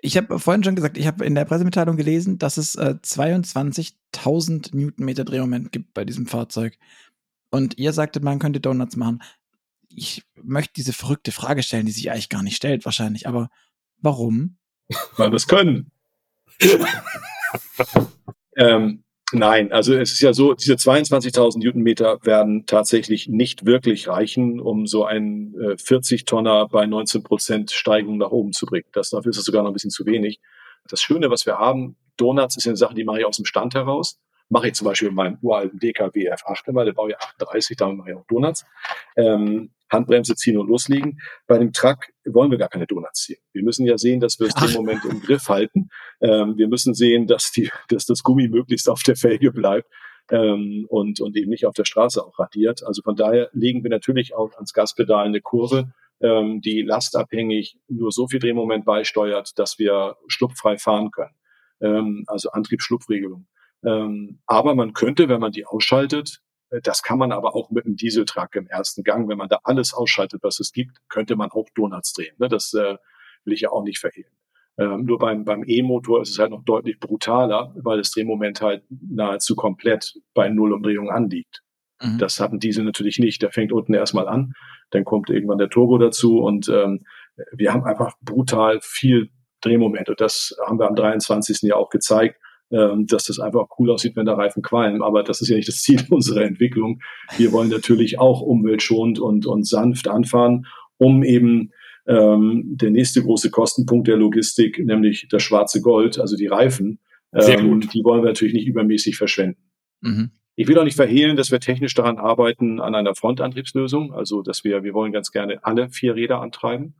A: Ich habe vorhin schon gesagt, ich habe in der Pressemitteilung gelesen, dass es äh, 22.000 Newtonmeter Drehmoment gibt bei diesem Fahrzeug. Und ihr sagtet, man könnte Donuts machen. Ich möchte diese verrückte Frage stellen, die sich eigentlich gar nicht stellt, wahrscheinlich. Aber warum?
D: Weil wir es können. ähm, Nein, also es ist ja so, diese 22.000 Newtonmeter werden tatsächlich nicht wirklich reichen, um so einen äh, 40-Tonner bei 19 Prozent Steigung nach oben zu bringen. Das, dafür ist es sogar noch ein bisschen zu wenig. Das Schöne, was wir haben, Donuts ist eine Sache, die mache ich aus dem Stand heraus. Mache ich zum Beispiel in meinem uralten DKW F8 immer, der ich 38, damit mache ich auch Donuts. Ähm, Handbremse ziehen und loslegen. Bei dem Truck wollen wir gar keine Donuts ziehen. Wir müssen ja sehen, dass wir es im Moment im Griff halten. Ähm, wir müssen sehen, dass, die, dass das Gummi möglichst auf der Felge bleibt ähm, und, und eben nicht auf der Straße auch radiert. Also von daher legen wir natürlich auch ans Gaspedal eine Kurve, ähm, die lastabhängig nur so viel Drehmoment beisteuert, dass wir schlupffrei fahren können. Ähm, also Antriebsschlupfregelung. Ähm, aber man könnte, wenn man die ausschaltet, das kann man aber auch mit einem Dieseltruck im ersten Gang. Wenn man da alles ausschaltet, was es gibt, könnte man auch Donuts drehen. Ne? Das äh, will ich ja auch nicht verhehlen. Ähm, nur beim, beim E-Motor ist es halt noch deutlich brutaler, weil das Drehmoment halt nahezu komplett bei Null Umdrehungen anliegt. Mhm. Das hat ein Diesel natürlich nicht. Der fängt unten erstmal an, dann kommt irgendwann der Turbo dazu und ähm, wir haben einfach brutal viel Drehmoment. Und das haben wir am 23. Jahr auch gezeigt. Ähm, dass das einfach cool aussieht, wenn der Reifen qualmen. Aber das ist ja nicht das Ziel unserer Entwicklung. Wir wollen natürlich auch umweltschonend und, und sanft anfahren, um eben ähm, der nächste große Kostenpunkt der Logistik, nämlich das schwarze Gold, also die Reifen, ähm, die wollen wir natürlich nicht übermäßig verschwenden. Mhm. Ich will auch nicht verhehlen, dass wir technisch daran arbeiten, an einer Frontantriebslösung. Also, dass wir, wir wollen ganz gerne alle vier Räder antreiben.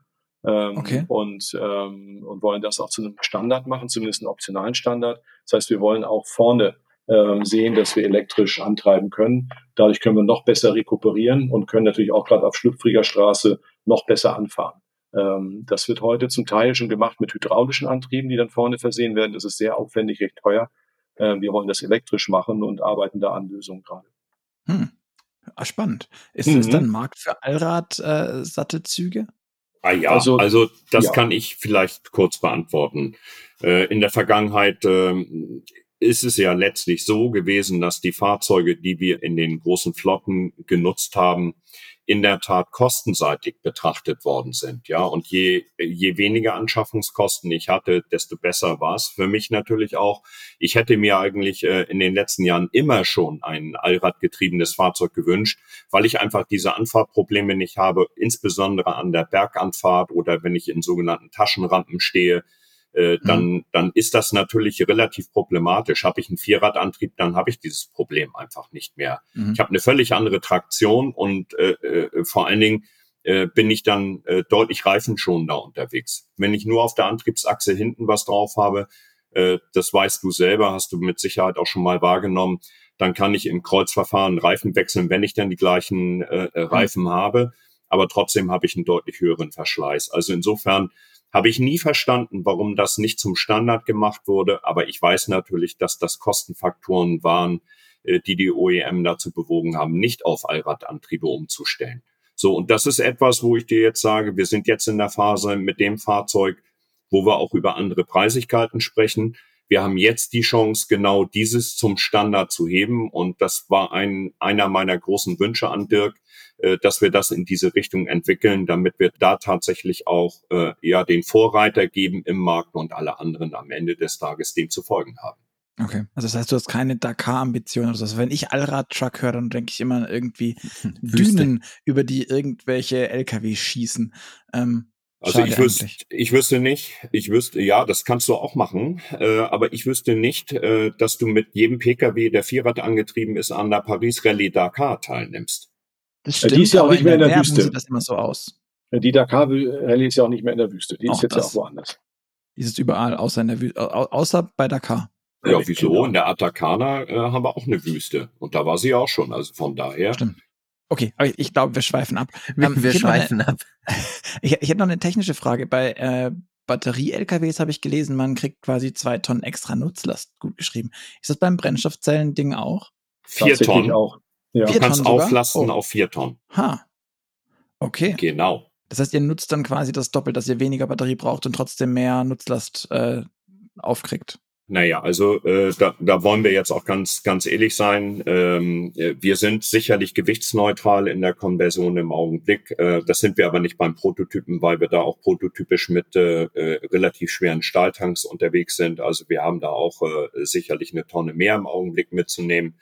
D: Ähm, okay. und, ähm, und wollen das auch zu einem Standard machen, zumindest einen optionalen Standard. Das heißt, wir wollen auch vorne ähm, sehen, dass wir elektrisch antreiben können. Dadurch können wir noch besser rekuperieren und können natürlich auch gerade auf schlüpfriger Straße noch besser anfahren. Ähm, das wird heute zum Teil schon gemacht mit hydraulischen Antrieben, die dann vorne versehen werden. Das ist sehr aufwendig, recht teuer. Äh, wir wollen das elektrisch machen und arbeiten da an Lösungen gerade.
A: Hm. Ah, spannend. Ist mhm. es dann Markt für Allrad-Sattelzüge? Äh,
C: ah ja, also, also das ja. kann ich vielleicht kurz beantworten. Äh, in der Vergangenheit ähm, ist es ja letztlich so gewesen, dass die Fahrzeuge, die wir in den großen Flotten genutzt haben, in der Tat kostenseitig betrachtet worden sind. Ja, und je, je weniger Anschaffungskosten ich hatte, desto besser war es für mich natürlich auch. Ich hätte mir eigentlich äh, in den letzten Jahren immer schon ein allradgetriebenes Fahrzeug gewünscht, weil ich einfach diese Anfahrtprobleme nicht habe, insbesondere an der Berganfahrt oder wenn ich in sogenannten Taschenrampen stehe äh, dann, mhm. dann ist das natürlich relativ problematisch. Habe ich einen Vierradantrieb, dann habe ich dieses Problem einfach nicht mehr. Mhm. Ich habe eine völlig andere Traktion und äh, äh, vor allen Dingen äh, bin ich dann äh, deutlich reifenschonender unterwegs. Wenn ich nur auf der Antriebsachse hinten was drauf habe, äh, das weißt du selber, hast du mit Sicherheit auch schon mal wahrgenommen, dann kann ich im Kreuzverfahren Reifen wechseln, wenn ich dann die gleichen äh, äh Reifen mhm. habe. Aber trotzdem habe ich einen deutlich höheren Verschleiß. Also insofern habe ich nie verstanden, warum das nicht zum Standard gemacht wurde, aber ich weiß natürlich, dass das Kostenfaktoren waren, äh, die die OEM dazu bewogen haben, nicht auf Allradantriebe umzustellen. So, und das ist etwas, wo ich dir jetzt sage, wir sind jetzt in der Phase mit dem Fahrzeug, wo wir auch über andere Preisigkeiten sprechen. Wir haben jetzt die Chance, genau dieses zum Standard zu heben. Und das war ein, einer meiner großen Wünsche an Dirk, äh, dass wir das in diese Richtung entwickeln, damit wir da tatsächlich auch äh, ja den Vorreiter geben im Markt und alle anderen am Ende des Tages dem zu folgen haben.
A: Okay, also das heißt, du hast keine Dakar-Ambition oder so. Also wenn ich Allrad-Truck höre, dann denke ich immer irgendwie Dünen, über die irgendwelche LKW schießen. Ähm,
C: also ich wüsste, ich wüsste nicht, ich wüsste, ja, das kannst du auch machen, äh, aber ich wüsste nicht, äh, dass du mit jedem Pkw, der Vierrad angetrieben ist, an der Paris Rallye Dakar teilnimmst.
A: Das stimmt, die ist ja auch nicht mehr in der, der Wüste. Sieht das immer so aus.
D: Die Dakar Rallye ist ja auch nicht mehr in der Wüste. Die auch ist jetzt das. ja auch woanders.
A: Die ist überall, außer in der Wüste, außer bei Dakar.
C: Ja, wieso? Genau. In der Atacana äh, haben wir auch eine Wüste. Und da war sie auch schon. Also von daher.
A: Stimmt. Okay, aber ich, ich glaube, wir schweifen ab.
B: Ähm, wir schweifen eine, ab.
A: ich, ich hätte noch eine technische Frage. Bei äh, Batterie-LKWs habe ich gelesen, man kriegt quasi zwei Tonnen extra Nutzlast gut geschrieben. Ist das beim Brennstoffzellen-Ding auch?
C: Vier Tonnen. Auch. Ja. Du kannst auflasten oh. auf vier Tonnen.
A: Ha. Okay.
C: Genau.
A: Das heißt, ihr nutzt dann quasi das Doppelt, dass ihr weniger Batterie braucht und trotzdem mehr Nutzlast äh, aufkriegt.
C: Naja, also äh, da, da wollen wir jetzt auch ganz, ganz ehrlich sein. Ähm, äh, wir sind sicherlich gewichtsneutral in der Konversion im Augenblick. Äh, das sind wir aber nicht beim Prototypen, weil wir da auch prototypisch mit äh, äh, relativ schweren Stahltanks unterwegs sind. Also wir haben da auch äh, sicherlich eine Tonne mehr im Augenblick mitzunehmen.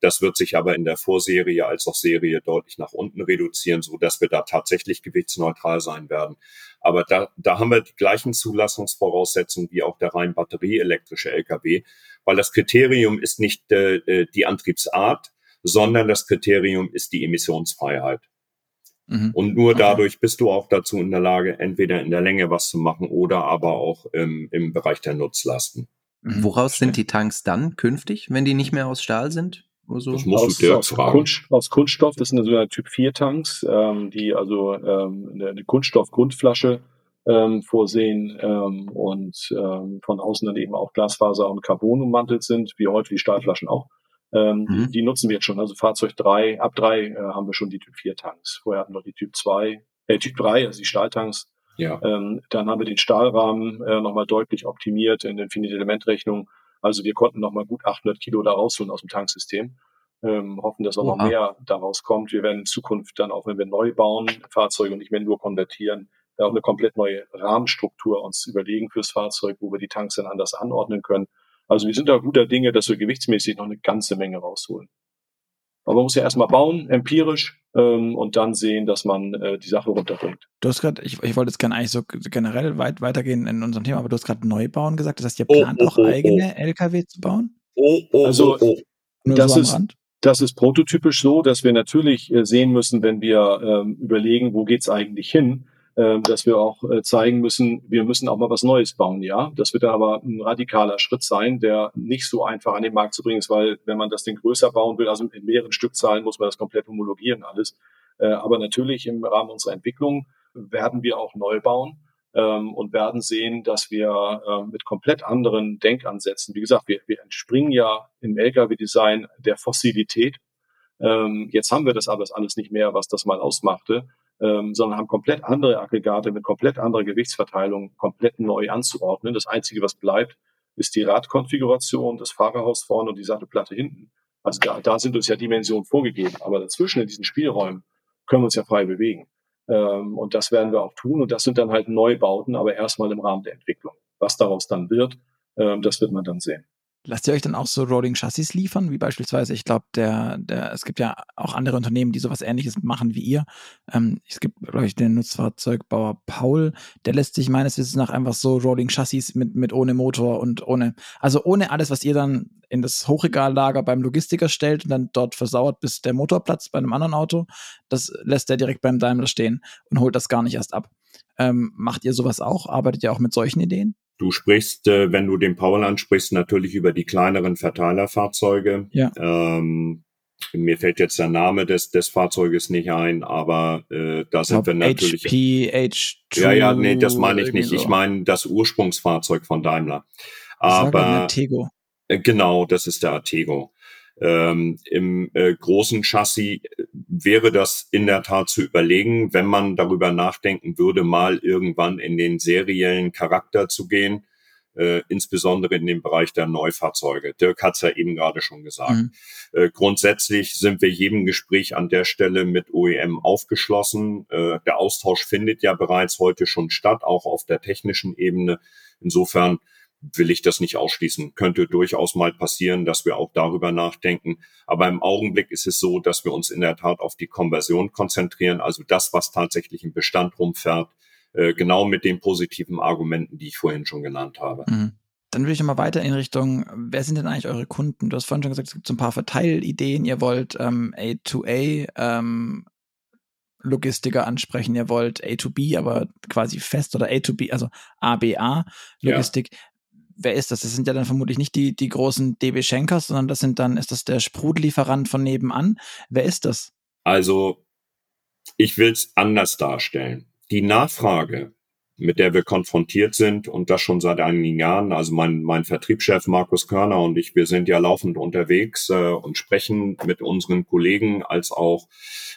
C: Das wird sich aber in der Vorserie als auch Serie deutlich nach unten reduzieren, so dass wir da tatsächlich gewichtsneutral sein werden. Aber da, da haben wir die gleichen Zulassungsvoraussetzungen wie auch der rein batterieelektrische Lkw, weil das Kriterium ist nicht äh, äh, die Antriebsart, sondern das Kriterium ist die Emissionsfreiheit. Mhm. Und nur okay. dadurch bist du auch dazu in der Lage, entweder in der Länge was zu machen oder aber auch im, im Bereich der Nutzlasten.
B: Mhm. Woraus sind die Tanks dann künftig, wenn die nicht mehr aus Stahl sind?
C: So? Das musst aus, du dir aus, fragen.
D: Kunst, aus Kunststoff, das sind so Typ 4 Tanks, ähm, die also ähm, eine, eine Kunststoff-Grundflasche ähm, vorsehen ähm, und ähm, von außen dann eben auch Glasfaser und Carbon ummantelt sind, wie heute die Stahlflaschen auch. Ähm, mhm. die, die, nutzen wir jetzt schon. Also Fahrzeug 3, ab 3 äh, haben wir schon die Typ 4 Tanks. Vorher hatten wir die Typ 2, äh, Typ 3, also die Stahltanks. Ja. Ähm, dann haben wir den Stahlrahmen äh, nochmal deutlich optimiert in den Finite-Element-Rechnung also wir konnten noch mal gut 800 Kilo da rausholen aus dem Tanksystem. Ähm, hoffen, dass auch Oha. noch mehr daraus kommt. Wir werden in Zukunft dann auch, wenn wir neu bauen, Fahrzeuge und nicht mehr nur konvertieren, auch eine komplett neue Rahmenstruktur uns überlegen fürs Fahrzeug, wo wir die Tanks dann anders anordnen können. Also wir sind da guter Dinge, dass wir gewichtsmäßig noch eine ganze Menge rausholen. Aber man muss ja erstmal bauen, empirisch, ähm, und dann sehen, dass man äh, die Sache runterbringt.
A: Du hast gerade, ich, ich wollte jetzt gerne eigentlich so generell weit weitergehen in unserem Thema, aber du hast gerade Neubauen gesagt. Das heißt, ihr oh, plant oh, auch oh, oh, eigene oh. LKW zu bauen?
D: Oh, oh, also, oh, oh. das so ist, das ist prototypisch so, dass wir natürlich äh, sehen müssen, wenn wir ähm, überlegen, wo geht's eigentlich hin, ähm, dass wir auch äh, zeigen müssen, wir müssen auch mal was Neues bauen, ja. Das wird aber ein radikaler Schritt sein, der nicht so einfach an den Markt zu bringen ist, weil wenn man das Ding größer bauen will, also in mehreren Stückzahlen, muss man das komplett homologieren alles. Äh, aber natürlich im Rahmen unserer Entwicklung werden wir auch neu bauen ähm, und werden sehen, dass wir ähm, mit komplett anderen Denkansätzen, wie gesagt, wir, wir entspringen ja im Lkw-Design der Fossilität. jetzt haben wir das aber alles nicht mehr, was das mal ausmachte ähm, sondern haben komplett andere Aggregate mit komplett anderer Gewichtsverteilung komplett neu anzuordnen. Das Einzige, was bleibt, ist die Radkonfiguration, das Fahrerhaus vorne und die Sattelplatte hinten. Also da, da sind uns ja Dimensionen vorgegeben, aber dazwischen in diesen Spielräumen können wir uns ja frei bewegen. Ähm, und das werden wir auch tun und das sind dann halt Neubauten, aber erstmal im Rahmen der Entwicklung. Was daraus dann wird, ähm, das wird man dann sehen.
A: Lasst ihr euch dann auch so Rolling Chassis liefern, wie beispielsweise, ich glaube, der, der, es gibt ja auch andere Unternehmen, die sowas ähnliches machen wie ihr. Ähm, es gibt, glaube ich, den Nutzfahrzeugbauer Paul, der lässt sich meines Wissens nach einfach so Rolling Chassis mit, mit ohne Motor und ohne, also ohne alles, was ihr dann in das Hochregallager beim Logistiker stellt und dann dort versauert, bis der Motor platzt bei einem anderen Auto. Das lässt er direkt beim Daimler stehen und holt das gar nicht erst ab. Ähm, macht ihr sowas auch? Arbeitet ihr auch mit solchen Ideen?
C: Du sprichst, äh, wenn du den Paul ansprichst, natürlich über die kleineren Verteilerfahrzeuge. Ja. Ähm, mir fällt jetzt der Name des, des Fahrzeuges nicht ein, aber äh, da sind wir natürlich.
A: HP, H2,
C: ja, ja, nee, das meine ich nicht. So. Ich meine das Ursprungsfahrzeug von Daimler. Aber Artego. Äh, genau, das ist der Artego. Ähm, Im äh, großen Chassis äh, wäre das in der Tat zu überlegen, wenn man darüber nachdenken würde, mal irgendwann in den seriellen Charakter zu gehen, äh, insbesondere in dem Bereich der Neufahrzeuge. Dirk hat es ja eben gerade schon gesagt. Mhm. Äh, grundsätzlich sind wir jedem Gespräch an der Stelle mit OEM aufgeschlossen. Äh, der Austausch findet ja bereits heute schon statt, auch auf der technischen Ebene. Insofern will ich das nicht ausschließen. Könnte durchaus mal passieren, dass wir auch darüber nachdenken. Aber im Augenblick ist es so, dass wir uns in der Tat auf die Konversion konzentrieren, also das, was tatsächlich im Bestand rumfährt, äh, genau mit den positiven Argumenten, die ich vorhin schon genannt habe. Mhm.
A: Dann will ich nochmal weiter in Richtung, wer sind denn eigentlich eure Kunden? Du hast vorhin schon gesagt, es gibt so ein paar Verteilideen. Ihr wollt ähm, A2A ähm, Logistiker ansprechen, ihr wollt A2B, aber quasi fest oder A2B, also ABA Logistik. Ja wer ist das? Das sind ja dann vermutlich nicht die, die großen DB Schenkers, sondern das sind dann, ist das der Sprudelieferant von nebenan? Wer ist das?
C: Also, ich will es anders darstellen. Die Nachfrage, mit der wir konfrontiert sind und das schon seit einigen Jahren, also mein, mein Vertriebschef Markus Körner und ich, wir sind ja laufend unterwegs äh, und sprechen mit unseren Kollegen als auch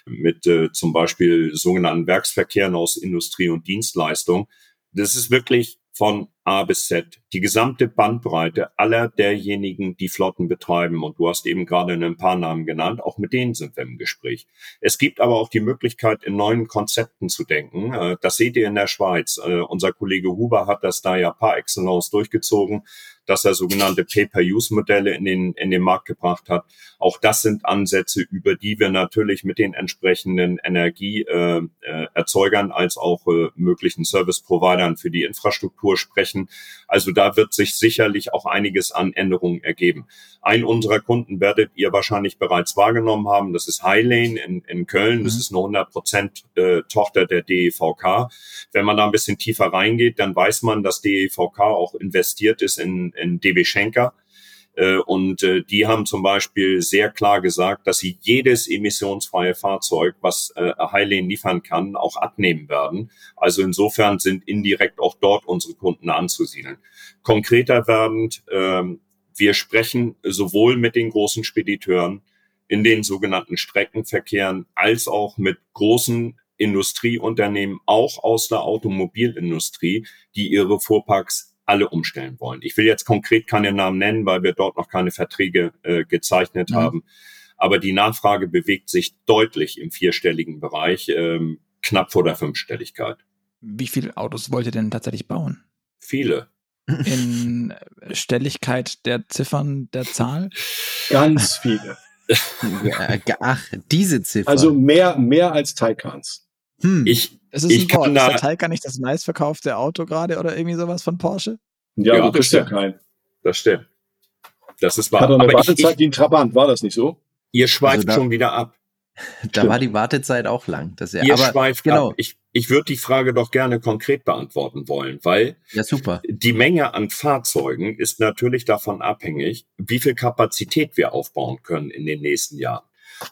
C: mit äh, zum Beispiel sogenannten Werksverkehren aus Industrie und Dienstleistung. Das ist wirklich von A bis Z, die gesamte Bandbreite aller derjenigen, die Flotten betreiben. Und du hast eben gerade ein paar Namen genannt, auch mit denen sind wir im Gespräch. Es gibt aber auch die Möglichkeit, in neuen Konzepten zu denken. Äh, das seht ihr in der Schweiz. Äh, unser Kollege Huber hat das da ja par excellence durchgezogen dass er sogenannte Pay-per-Use-Modelle in den, in den Markt gebracht hat. Auch das sind Ansätze, über die wir natürlich mit den entsprechenden Energieerzeugern äh, als auch möglichen Service-Providern für die Infrastruktur sprechen. Also da wird sich sicherlich auch einiges an Änderungen ergeben. Ein unserer Kunden werdet ihr wahrscheinlich bereits wahrgenommen haben. Das ist Highlane in, in Köln. Das mhm. ist eine 100 Prozent äh, Tochter der DEVK. Wenn man da ein bisschen tiefer reingeht, dann weiß man, dass DEVK auch investiert ist in in DB Schenker. Äh, und äh, die haben zum Beispiel sehr klar gesagt, dass sie jedes emissionsfreie Fahrzeug, was äh, Highline liefern kann, auch abnehmen werden. Also insofern sind indirekt auch dort unsere Kunden anzusiedeln. Konkreter werdend, ähm, wir sprechen sowohl mit den großen Spediteuren in den sogenannten Streckenverkehren als auch mit großen Industrieunternehmen, auch aus der Automobilindustrie, die ihre Fuhrparks alle umstellen wollen. Ich will jetzt konkret keine Namen nennen, weil wir dort noch keine Verträge äh, gezeichnet mhm. haben. Aber die Nachfrage bewegt sich deutlich im vierstelligen Bereich, ähm, knapp vor der Fünfstelligkeit.
A: Wie viele Autos wollt ihr denn tatsächlich bauen?
C: Viele.
A: in Stelligkeit der Ziffern der Zahl?
D: Ganz viele.
B: Ach, diese Ziffer.
D: Also mehr, mehr als Taikans.
A: Hm. Ich, es ist ich ein kann Wort. Da, ist der Taycan nicht das meistverkaufte Auto gerade oder irgendwie sowas von Porsche?
D: Ja, ja das stimmt. Ja kein.
C: Das stimmt. Das ist wahr.
D: Hat er eine Aber Wartezeit ich, wie ein Trabant, war das nicht so?
C: Ihr schweift also da, schon wieder ab.
B: Da Stimmt. war die Wartezeit auch lang. Das
C: ja, Ihr aber, schweift genau. ab. Ich, ich würde die Frage doch gerne konkret beantworten wollen, weil
B: ja, super.
C: die Menge an Fahrzeugen ist natürlich davon abhängig, wie viel Kapazität wir aufbauen können in den nächsten Jahren.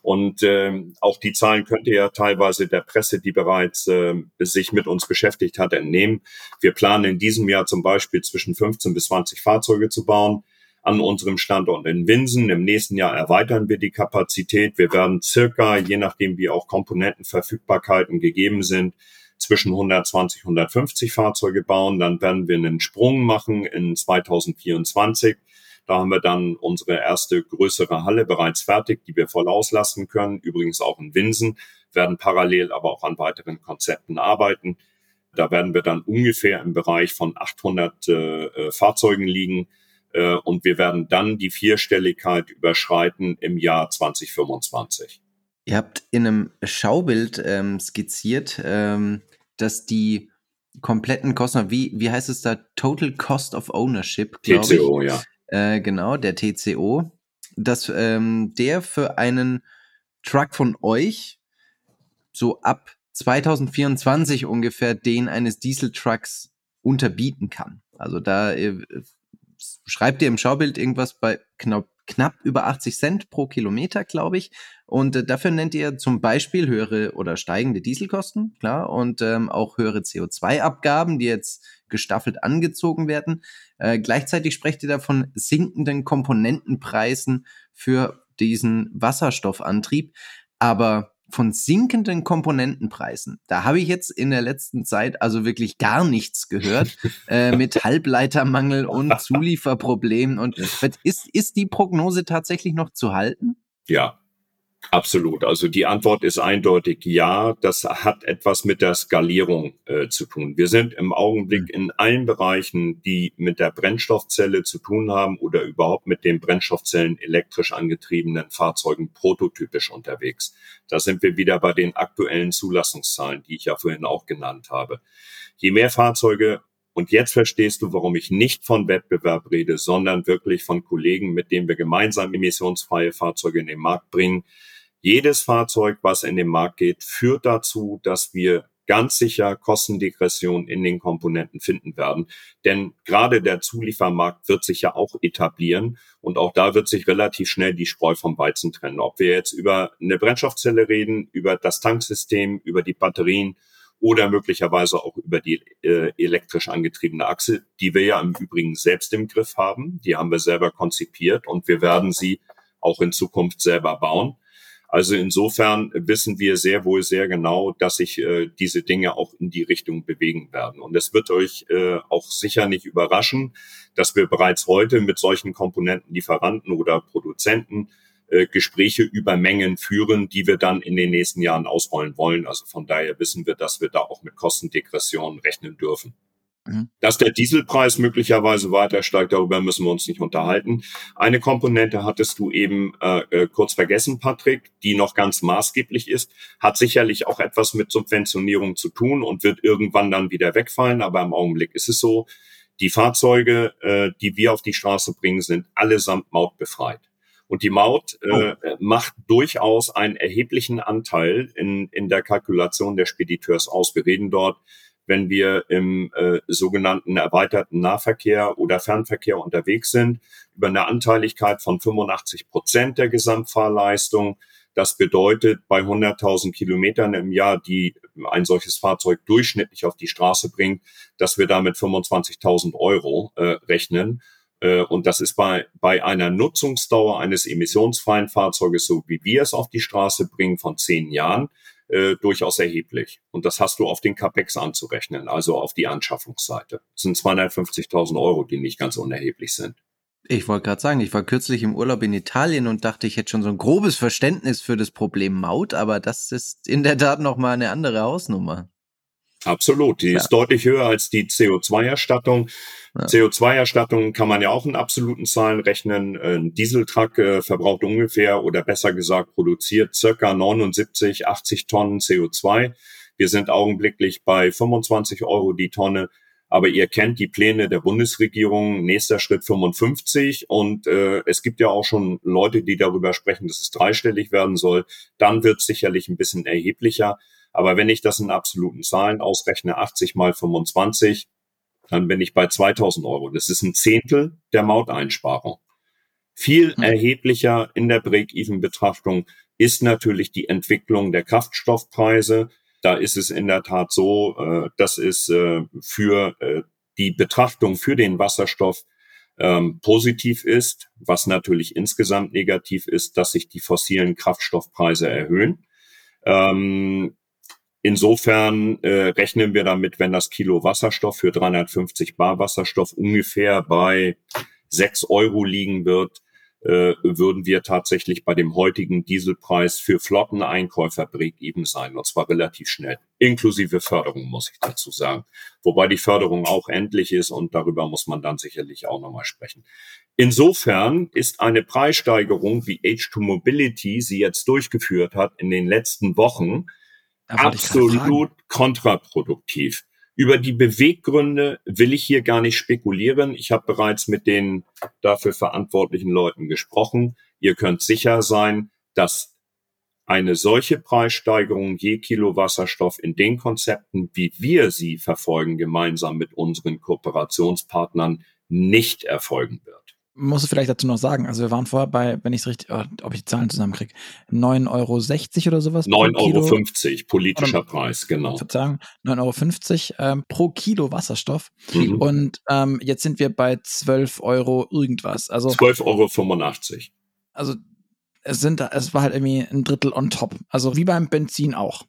C: Und ähm, auch die Zahlen könnt ihr ja teilweise der Presse, die bereits äh, sich mit uns beschäftigt hat, entnehmen. Wir planen in diesem Jahr zum Beispiel zwischen 15 bis 20 Fahrzeuge zu bauen an unserem Standort in Winsen. Im nächsten Jahr erweitern wir die Kapazität. Wir werden circa, je nachdem wie auch Komponentenverfügbarkeiten gegeben sind, zwischen 120 150 Fahrzeuge bauen. Dann werden wir einen Sprung machen in 2024. Da haben wir dann unsere erste größere Halle bereits fertig, die wir voll auslasten können. Übrigens auch in Winsen, werden parallel aber auch an weiteren Konzepten arbeiten. Da werden wir dann ungefähr im Bereich von 800 äh, äh, Fahrzeugen liegen. Äh, und wir werden dann die Vierstelligkeit überschreiten im Jahr 2025.
B: Ihr habt in einem Schaubild ähm, skizziert, ähm, dass die kompletten Kosten, wie, wie heißt es da, Total Cost of Ownership,
C: TCO, ich. ja.
B: Äh, genau, der TCO, dass ähm, der für einen Truck von euch so ab 2024 ungefähr den eines Dieseltrucks unterbieten kann. Also da äh, schreibt ihr im Schaubild irgendwas bei knapp, knapp über 80 Cent pro Kilometer, glaube ich. Und äh, dafür nennt ihr zum Beispiel höhere oder steigende Dieselkosten, klar, und ähm, auch höhere CO2-Abgaben, die jetzt gestaffelt angezogen werden. Äh, gleichzeitig sprecht ihr da von sinkenden Komponentenpreisen für diesen Wasserstoffantrieb. Aber von sinkenden Komponentenpreisen. Da habe ich jetzt in der letzten Zeit also wirklich gar nichts gehört äh, mit Halbleitermangel und Zulieferproblemen. Und ist, ist die Prognose tatsächlich noch zu halten?
C: Ja, Absolut. Also die Antwort ist eindeutig ja. Das hat etwas mit der Skalierung äh, zu tun. Wir sind im Augenblick mhm. in allen Bereichen, die mit der Brennstoffzelle zu tun haben oder überhaupt mit den Brennstoffzellen elektrisch angetriebenen Fahrzeugen prototypisch unterwegs. Da sind wir wieder bei den aktuellen Zulassungszahlen, die ich ja vorhin auch genannt habe. Je mehr Fahrzeuge und jetzt verstehst du, warum ich nicht von Wettbewerb rede, sondern wirklich von Kollegen, mit denen wir gemeinsam emissionsfreie Fahrzeuge in den Markt bringen. Jedes Fahrzeug, was in den Markt geht, führt dazu, dass wir ganz sicher Kostendegression in den Komponenten finden werden. Denn gerade der Zuliefermarkt wird sich ja auch etablieren und auch da wird sich relativ schnell die Spreu vom Weizen trennen. Ob wir jetzt über eine Brennstoffzelle reden, über das Tanksystem, über die Batterien oder möglicherweise auch über die äh, elektrisch angetriebene Achse, die wir ja im Übrigen selbst im Griff haben. Die haben wir selber konzipiert und wir werden sie auch in Zukunft selber bauen. Also insofern wissen wir sehr wohl sehr genau, dass sich äh, diese Dinge auch in die Richtung bewegen werden. Und es wird euch äh, auch sicher nicht überraschen, dass wir bereits heute mit solchen Komponentenlieferanten oder Produzenten äh, Gespräche über Mengen führen, die wir dann in den nächsten Jahren ausrollen wollen. Also von daher wissen wir, dass wir da auch mit Kostendegression rechnen dürfen. Mhm. Dass der Dieselpreis möglicherweise weiter steigt, darüber müssen wir uns nicht unterhalten. Eine Komponente hattest du eben äh, äh, kurz vergessen, Patrick, die noch ganz maßgeblich ist, hat sicherlich auch etwas mit Subventionierung zu tun und wird irgendwann dann wieder wegfallen. Aber im Augenblick ist es so, die Fahrzeuge, äh, die wir auf die Straße bringen, sind allesamt mautbefreit. Und die Maut äh, oh. macht durchaus einen erheblichen Anteil in, in der Kalkulation der Spediteurs aus. Wir reden dort wenn wir im äh, sogenannten erweiterten Nahverkehr oder Fernverkehr unterwegs sind, über eine Anteiligkeit von 85 Prozent der Gesamtfahrleistung. Das bedeutet, bei 100.000 Kilometern im Jahr, die ein solches Fahrzeug durchschnittlich auf die Straße bringt, dass wir damit 25.000 Euro äh, rechnen. Äh, und das ist bei, bei einer Nutzungsdauer eines emissionsfreien Fahrzeuges, so wie wir es auf die Straße bringen, von zehn Jahren, äh, durchaus erheblich. Und das hast du auf den CAPEX anzurechnen, also auf die Anschaffungsseite. Das sind 250.000 Euro, die nicht ganz unerheblich sind.
B: Ich wollte gerade sagen, ich war kürzlich im Urlaub in Italien und dachte, ich hätte schon so ein grobes Verständnis für das Problem Maut, aber das ist in der Tat nochmal eine andere Hausnummer.
C: Absolut. Die ja. ist deutlich höher als die CO2-Erstattung. Ja. CO2-Erstattung kann man ja auch in absoluten Zahlen rechnen. Ein Dieseltruck äh, verbraucht ungefähr oder besser gesagt produziert circa 79, 80 Tonnen CO2. Wir sind augenblicklich bei 25 Euro die Tonne. Aber ihr kennt die Pläne der Bundesregierung, nächster Schritt 55. Und äh, es gibt ja auch schon Leute, die darüber sprechen, dass es dreistellig werden soll. Dann wird es sicherlich ein bisschen erheblicher. Aber wenn ich das in absoluten Zahlen ausrechne, 80 mal 25, dann bin ich bei 2000 Euro. Das ist ein Zehntel der Mauteinsparung. Viel mhm. erheblicher in der Break-Even-Betrachtung ist natürlich die Entwicklung der Kraftstoffpreise. Da ist es in der Tat so, äh, dass es äh, für äh, die Betrachtung für den Wasserstoff ähm, positiv ist, was natürlich insgesamt negativ ist, dass sich die fossilen Kraftstoffpreise erhöhen. Ähm, insofern äh, rechnen wir damit, wenn das Kilo Wasserstoff für 350 Bar Wasserstoff ungefähr bei 6 Euro liegen wird, äh, würden wir tatsächlich bei dem heutigen Dieselpreis für Flotteneinkäufer Break-Even sein, und zwar relativ schnell, inklusive Förderung, muss ich dazu sagen. Wobei die Förderung auch endlich ist und darüber muss man dann sicherlich auch nochmal sprechen. Insofern ist eine Preissteigerung, wie H2 Mobility sie jetzt durchgeführt hat in den letzten Wochen, absolut kontraproduktiv. Über die Beweggründe will ich hier gar nicht spekulieren. Ich habe bereits mit den dafür verantwortlichen Leuten gesprochen. Ihr könnt sicher sein, dass eine solche Preissteigerung je Kilo Wasserstoff in den Konzepten, wie wir sie verfolgen, gemeinsam mit unseren Kooperationspartnern, nicht erfolgen wird
A: muss vielleicht dazu noch sagen, also wir waren vorher bei, wenn ich es richtig, oh, ob ich die Zahlen zusammenkriege, 9,60 Euro oder sowas.
C: 9,50 Euro, politischer oder, Preis, genau.
A: Sozusagen 9,50 Euro ähm, pro Kilo Wasserstoff. Mhm. Und ähm, jetzt sind wir bei 12 Euro irgendwas. Also
C: 12,85 Euro.
A: Also es sind, es war halt irgendwie ein Drittel on top. Also wie beim Benzin auch.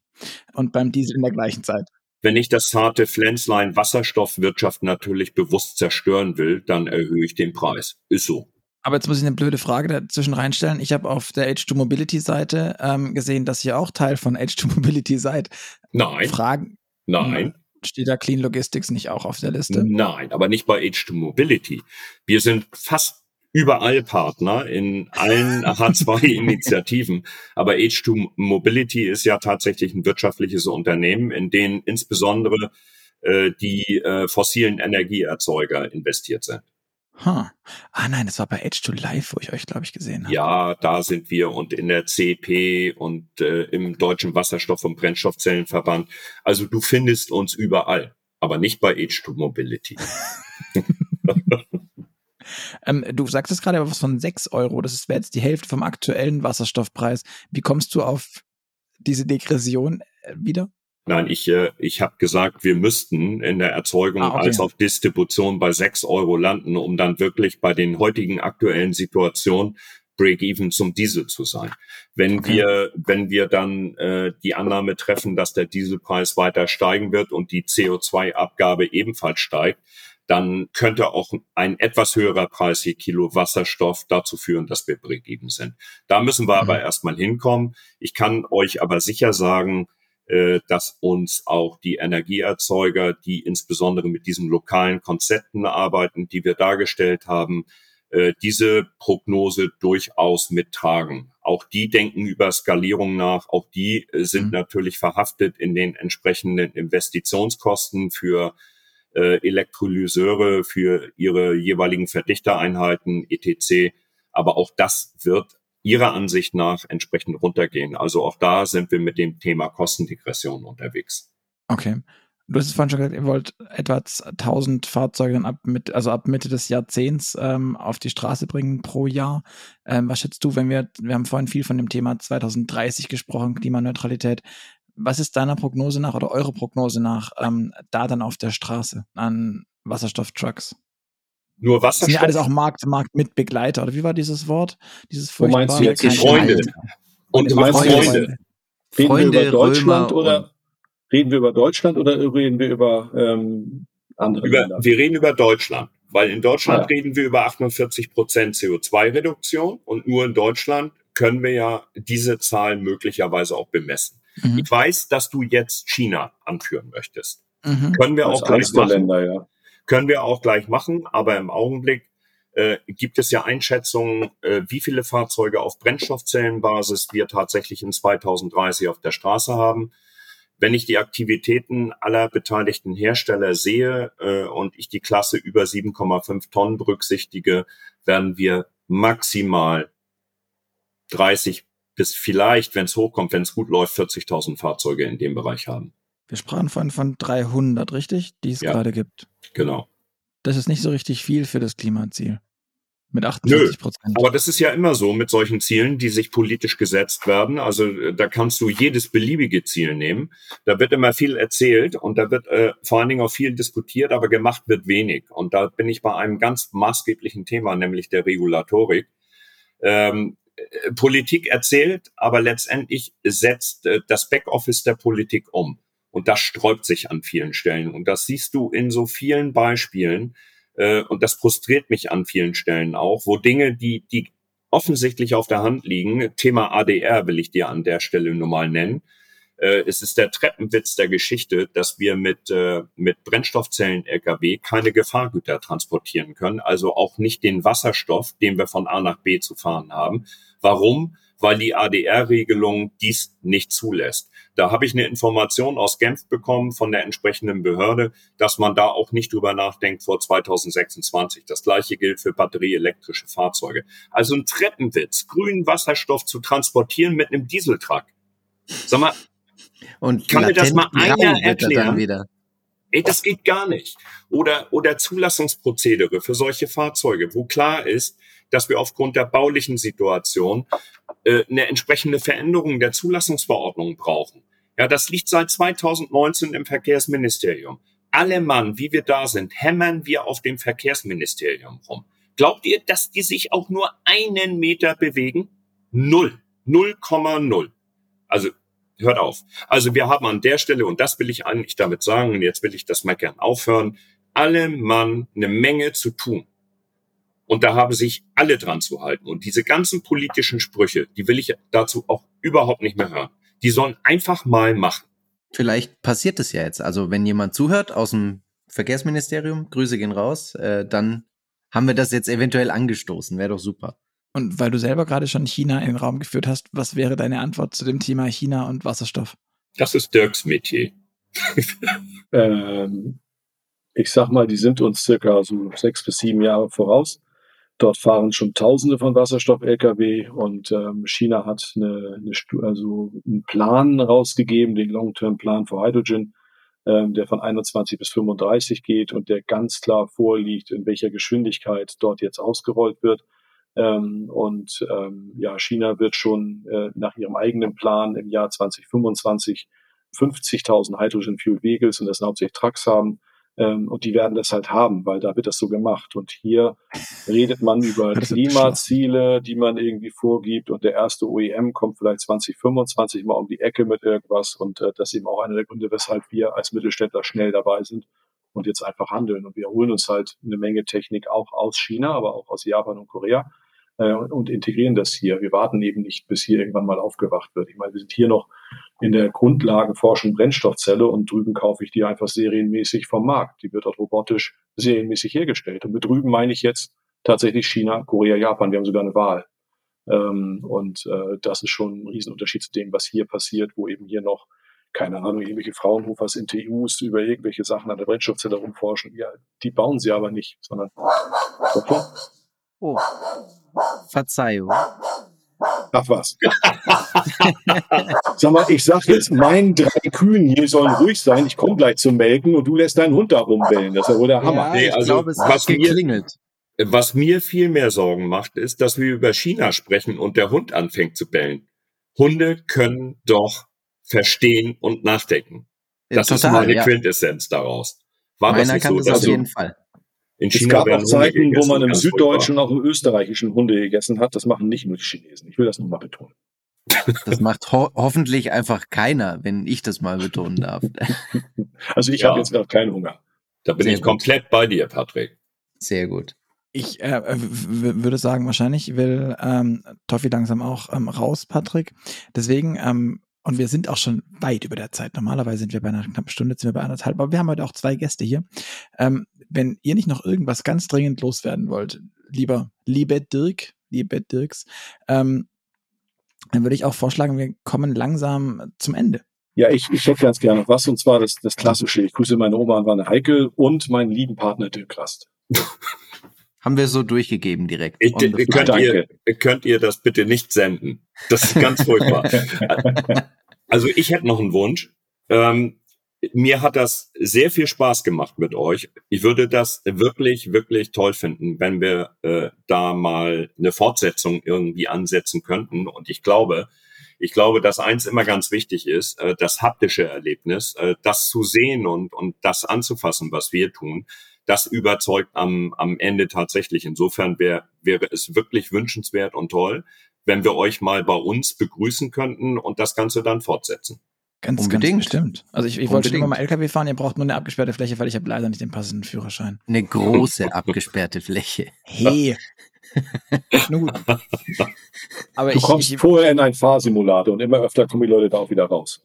A: Und beim Diesel in der gleichen Zeit.
C: Wenn ich das zarte Pflänzlein Wasserstoffwirtschaft natürlich bewusst zerstören will, dann erhöhe ich den Preis. Ist so.
A: Aber jetzt muss ich eine blöde Frage dazwischen reinstellen. Ich habe auf der H2 Mobility Seite ähm, gesehen, dass ihr auch Teil von H2 Mobility seid.
C: Nein.
A: Fragen?
C: Nein.
A: Steht da Clean Logistics nicht auch auf der Liste?
C: Nein, aber nicht bei H2 Mobility. Wir sind fast überall Partner in allen H2-Initiativen. Aber H2 Mobility ist ja tatsächlich ein wirtschaftliches Unternehmen, in dem insbesondere äh, die äh, fossilen Energieerzeuger investiert sind.
A: Huh. Ah nein, das war bei H2 Live, wo ich euch, glaube ich, gesehen habe.
C: Ja, da sind wir und in der CP und äh, im Deutschen Wasserstoff- und Brennstoffzellenverband. Also du findest uns überall, aber nicht bei H2 Mobility.
A: Ähm, du sagtest gerade was von 6 Euro. Das wäre jetzt die Hälfte vom aktuellen Wasserstoffpreis. Wie kommst du auf diese Degression äh, wieder?
C: Nein, ich, äh, ich habe gesagt, wir müssten in der Erzeugung ah, okay. als auch Distribution bei 6 Euro landen, um dann wirklich bei den heutigen aktuellen Situationen Break-even zum Diesel zu sein. Wenn okay. wir, wenn wir dann äh, die Annahme treffen, dass der Dieselpreis weiter steigen wird und die CO2-Abgabe ebenfalls steigt, dann könnte auch ein etwas höherer Preis je Kilo Wasserstoff dazu führen, dass wir break-even sind. Da müssen wir mhm. aber erstmal hinkommen. Ich kann euch aber sicher sagen, äh, dass uns auch die Energieerzeuger, die insbesondere mit diesen lokalen Konzepten arbeiten, die wir dargestellt haben, äh, diese Prognose durchaus mittragen. Auch die denken über Skalierung nach. Auch die äh, sind mhm. natürlich verhaftet in den entsprechenden Investitionskosten für äh, Elektrolyseure für ihre jeweiligen Verdichtereinheiten etc. Aber auch das wird ihrer Ansicht nach entsprechend runtergehen. Also auch da sind wir mit dem Thema Kostendegression unterwegs.
A: Okay. Du hast es vorhin schon gesagt, ihr wollt etwa 1000 Fahrzeuge ab mit, also ab Mitte des Jahrzehnts ähm, auf die Straße bringen pro Jahr. Ähm, was schätzt du, wenn wir, wir haben vorhin viel von dem Thema 2030 gesprochen, Klimaneutralität. Was ist deiner Prognose nach oder eure Prognose nach ähm, da dann auf der Straße an Wasserstofftrucks?
C: Nur Wasserstoff. Sind
A: ja alles auch Markt, Marktmitbegleiter oder wie war dieses Wort? Dieses
C: furchtbare. Du meinst jetzt Freunde. Und du meinst
D: Freunde. Freunde. Reden Freunde, wir über Deutschland Römer oder reden wir über Deutschland oder reden wir über ähm, andere
C: über, Länder? Wir reden über Deutschland, weil in Deutschland ja. reden wir über 48 Prozent CO2-Reduktion und nur in Deutschland können wir ja diese Zahlen möglicherweise auch bemessen. Mhm. Ich weiß, dass du jetzt China anführen möchtest. Mhm. Können wir auch gleich machen. Länder, ja. Können wir auch gleich machen, aber im Augenblick äh, gibt es ja Einschätzungen, äh, wie viele Fahrzeuge auf Brennstoffzellenbasis wir tatsächlich in 2030 auf der Straße haben. Wenn ich die Aktivitäten aller beteiligten Hersteller sehe äh, und ich die Klasse über 7,5 Tonnen berücksichtige, werden wir maximal 30 bis vielleicht, wenn es hochkommt, wenn es gut läuft, 40.000 Fahrzeuge in dem Bereich haben.
A: Wir sprachen von, von 300, richtig? Die es ja, gerade gibt.
C: Genau.
A: Das ist nicht so richtig viel für das Klimaziel. Mit 48 Prozent.
C: Aber das ist ja immer so mit solchen Zielen, die sich politisch gesetzt werden. Also äh, da kannst du jedes beliebige Ziel nehmen. Da wird immer viel erzählt und da wird äh, vor allen Dingen auch viel diskutiert, aber gemacht wird wenig. Und da bin ich bei einem ganz maßgeblichen Thema, nämlich der Regulatorik. Ähm, äh, Politik erzählt, aber letztendlich setzt äh, das Backoffice der Politik um. Und das sträubt sich an vielen Stellen. Und das siehst du in so vielen Beispielen. Äh, und das frustriert mich an vielen Stellen auch, wo Dinge, die, die offensichtlich auf der Hand liegen, Thema ADR will ich dir an der Stelle nur mal nennen. Äh, es ist der Treppenwitz der Geschichte, dass wir mit, äh, mit Brennstoffzellen-Lkw keine Gefahrgüter transportieren können, also auch nicht den Wasserstoff, den wir von A nach B zu fahren haben. Warum? weil die ADR-Regelung dies nicht zulässt. Da habe ich eine Information aus Genf bekommen von der entsprechenden Behörde, dass man da auch nicht drüber nachdenkt vor 2026. Das gleiche gilt für batterieelektrische Fahrzeuge. Also ein Treppenwitz, grünen Wasserstoff zu transportieren mit einem Dieseltruck. Sag mal, und kann mir das mal einer erklären? Ey, das geht gar nicht. Oder, oder Zulassungsprozedere für solche Fahrzeuge, wo klar ist, dass wir aufgrund der baulichen Situation äh, eine entsprechende Veränderung der Zulassungsverordnung brauchen. Ja, das liegt seit 2019 im Verkehrsministerium. Alle Mann, wie wir da sind, hämmern wir auf dem Verkehrsministerium rum. Glaubt ihr, dass die sich auch nur einen Meter bewegen? Null. 0,0. Also hört auf. Also wir haben an der Stelle, und das will ich eigentlich damit sagen, und jetzt will ich das mal gern aufhören, alle Mann eine Menge zu tun. Und da haben sich alle dran zu halten. Und diese ganzen politischen Sprüche, die will ich dazu auch überhaupt nicht mehr hören. Die sollen einfach mal machen.
B: Vielleicht passiert es ja jetzt. Also wenn jemand zuhört aus dem Verkehrsministerium, Grüße gehen raus, äh, dann haben wir das jetzt eventuell angestoßen. Wäre doch super.
A: Und weil du selber gerade schon China in den Raum geführt hast, was wäre deine Antwort zu dem Thema China und Wasserstoff?
C: Das ist Dirks Metier.
D: ähm, ich sag mal, die sind uns circa so sechs bis sieben Jahre voraus. Dort fahren schon Tausende von Wasserstoff-Lkw und ähm, China hat eine, eine, also einen Plan rausgegeben, den Long-Term-Plan for Hydrogen, ähm, der von 21 bis 35 geht und der ganz klar vorliegt, in welcher Geschwindigkeit dort jetzt ausgerollt wird. Ähm, und ähm, ja, China wird schon äh, nach ihrem eigenen Plan im Jahr 2025 50.000 Hydrogen Fuel Vehicles und das sind hauptsächlich Trucks haben. Ähm, und die werden das halt haben, weil da wird das so gemacht. Und hier redet man über Klimaziele, die man irgendwie vorgibt. Und der erste OEM kommt vielleicht 2025 mal um die Ecke mit irgendwas. Und äh, das ist eben auch einer der Gründe, weshalb wir als Mittelständler schnell dabei sind und jetzt einfach handeln. Und wir holen uns halt eine Menge Technik auch aus China, aber auch aus Japan und Korea äh, und integrieren das hier. Wir warten eben nicht, bis hier irgendwann mal aufgewacht wird. Ich meine, wir sind hier noch in der Grundlagenforschung Brennstoffzelle und drüben kaufe ich die einfach serienmäßig vom Markt. Die wird dort robotisch serienmäßig hergestellt. Und mit drüben meine ich jetzt tatsächlich China, Korea, Japan. Wir haben sogar eine Wahl. Ähm, und äh, das ist schon ein Riesenunterschied zu dem, was hier passiert, wo eben hier noch keine Ahnung, irgendwelche Fraunhofers in TUs über irgendwelche Sachen an der Brennstoffzelle rumforschen. Ja, die bauen sie aber nicht, sondern.
B: Oh, Verzeihung.
D: Ach was. sag mal, ich sag jetzt meinen drei Kühen hier sollen ruhig sein. Ich komme gleich zum Melken und du lässt deinen Hund da rumbellen. Das ist ja wohl der Hammer.
C: Ja, nee, also, glaube, es was geklingelt. Mir, was mir viel mehr Sorgen macht, ist, dass wir über China sprechen und der Hund anfängt zu bellen. Hunde können doch verstehen und nachdenken. Das Total, ist meine ja. Quintessenz daraus.
B: War Meiner das nicht so? auf jeden Fall.
D: In China es gab auch Zeiten, wo man im Süddeutschen auch im Österreichischen Hunde gegessen hat. Das machen nicht nur die Chinesen. Ich will das nochmal betonen.
B: Das macht ho hoffentlich einfach keiner, wenn ich das mal betonen darf.
D: Also ich ja. habe jetzt gerade keinen Hunger.
C: Da bin Sehr ich gut. komplett bei dir, Patrick.
B: Sehr gut.
A: Ich äh, würde sagen, wahrscheinlich will ähm, Toffi langsam auch ähm, raus, Patrick. Deswegen ähm, Und wir sind auch schon weit über der Zeit. Normalerweise sind wir bei einer knappen Stunde, sind wir bei anderthalb. Aber wir haben heute auch zwei Gäste hier. Ähm, wenn ihr nicht noch irgendwas ganz dringend loswerden wollt, lieber, liebe Dirk, liebe Dirks, ähm, dann würde ich auch vorschlagen, wir kommen langsam zum Ende.
D: Ja, ich, ich hätte ganz gerne was, und zwar das, das Klassische. Ich grüße meine Oma Anne Heikel und meinen lieben Partner Dirk Rast.
B: Haben wir so durchgegeben direkt.
C: Ich, könnt, ihr, könnt ihr das bitte nicht senden? Das ist ganz furchtbar. also ich hätte noch einen Wunsch. Ähm, mir hat das sehr viel Spaß gemacht mit euch. Ich würde das wirklich, wirklich toll finden, wenn wir äh, da mal eine Fortsetzung irgendwie ansetzen könnten. Und ich glaube, ich glaube, dass eins immer ganz wichtig ist, äh, das haptische Erlebnis, äh, das zu sehen und, und das anzufassen, was wir tun das überzeugt am, am Ende tatsächlich. Insofern wär, wäre es wirklich wünschenswert und toll, wenn wir euch mal bei uns begrüßen könnten und das Ganze dann fortsetzen.
A: Ganz, Unbedingt. ganz bestimmt. Also ich, ich wollte schon immer mal LKW fahren, ihr braucht nur eine abgesperrte Fläche, weil ich habe leider nicht den passenden Führerschein.
B: Eine große abgesperrte Fläche.
A: Hey. Nun gut.
D: Aber du ich, kommst ich, vorher in einen Fahrsimulator und immer öfter kommen die Leute da auch wieder raus.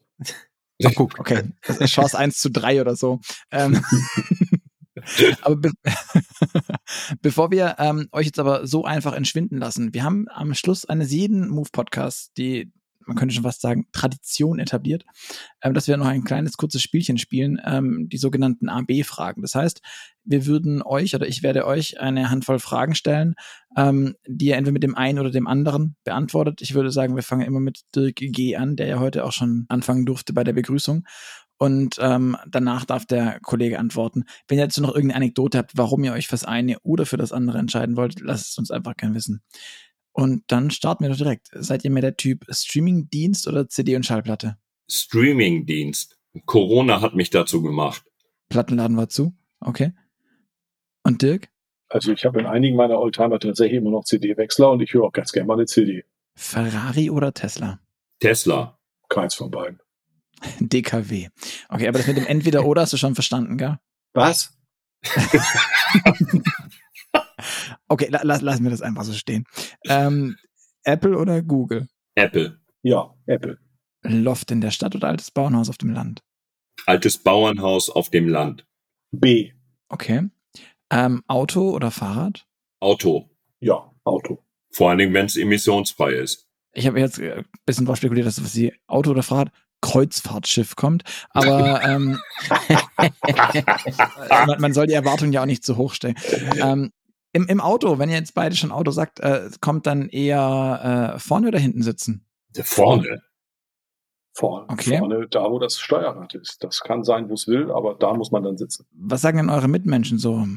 A: Ach, guck, okay. Chance 1 zu 3 oder so. Ähm, aber be bevor wir ähm, euch jetzt aber so einfach entschwinden lassen, wir haben am Schluss eines jeden Move-Podcasts die man könnte schon fast sagen, Tradition etabliert, ähm, dass wir noch ein kleines kurzes Spielchen spielen, ähm, die sogenannten AB-Fragen. Das heißt, wir würden euch oder ich werde euch eine Handvoll Fragen stellen, ähm, die ihr entweder mit dem einen oder dem anderen beantwortet. Ich würde sagen, wir fangen immer mit Dirk G an, der ja heute auch schon anfangen durfte bei der Begrüßung. Und ähm, danach darf der Kollege antworten. Wenn ihr jetzt noch irgendeine Anekdote habt, warum ihr euch fürs eine oder für das andere entscheiden wollt, lasst es uns einfach gerne wissen. Und dann starten wir doch direkt. Seid ihr mehr der Typ Streaming-Dienst oder CD und Schallplatte?
C: Streaming-Dienst. Corona hat mich dazu gemacht.
A: Plattenladen war zu? Okay. Und Dirk?
D: Also ich habe in einigen meiner Oldtimer tatsächlich immer noch CD-Wechsler und ich höre auch ganz gerne mal eine CD.
A: Ferrari oder Tesla?
C: Tesla.
D: Keins von beiden.
A: DKW. Okay, aber das mit dem Entweder-Oder hast du schon verstanden, gell?
D: Was?
A: okay, la lassen wir das einfach so stehen. Ähm, Apple oder Google?
C: Apple.
D: Ja, Apple.
A: Loft in der Stadt oder altes Bauernhaus auf dem Land?
C: Altes Bauernhaus auf dem Land.
D: B.
A: Okay. Ähm, Auto oder Fahrrad?
C: Auto.
D: Ja, Auto.
C: Vor allen Dingen, wenn es emissionsfrei ist.
A: Ich habe jetzt ein bisschen drauf spekuliert, dass sie Auto oder Fahrrad Kreuzfahrtschiff kommt. Aber ähm, man, man, soll die Erwartungen ja auch nicht zu hoch stellen. Ähm, im, Im Auto, wenn ihr jetzt beide schon Auto sagt, äh, kommt dann eher äh, vorne oder hinten sitzen?
C: Vorne.
D: Vorne. Okay. Vorne, da wo das Steuerrad ist. Das kann sein, wo es will, aber da muss man dann sitzen.
A: Was sagen denn eure Mitmenschen so?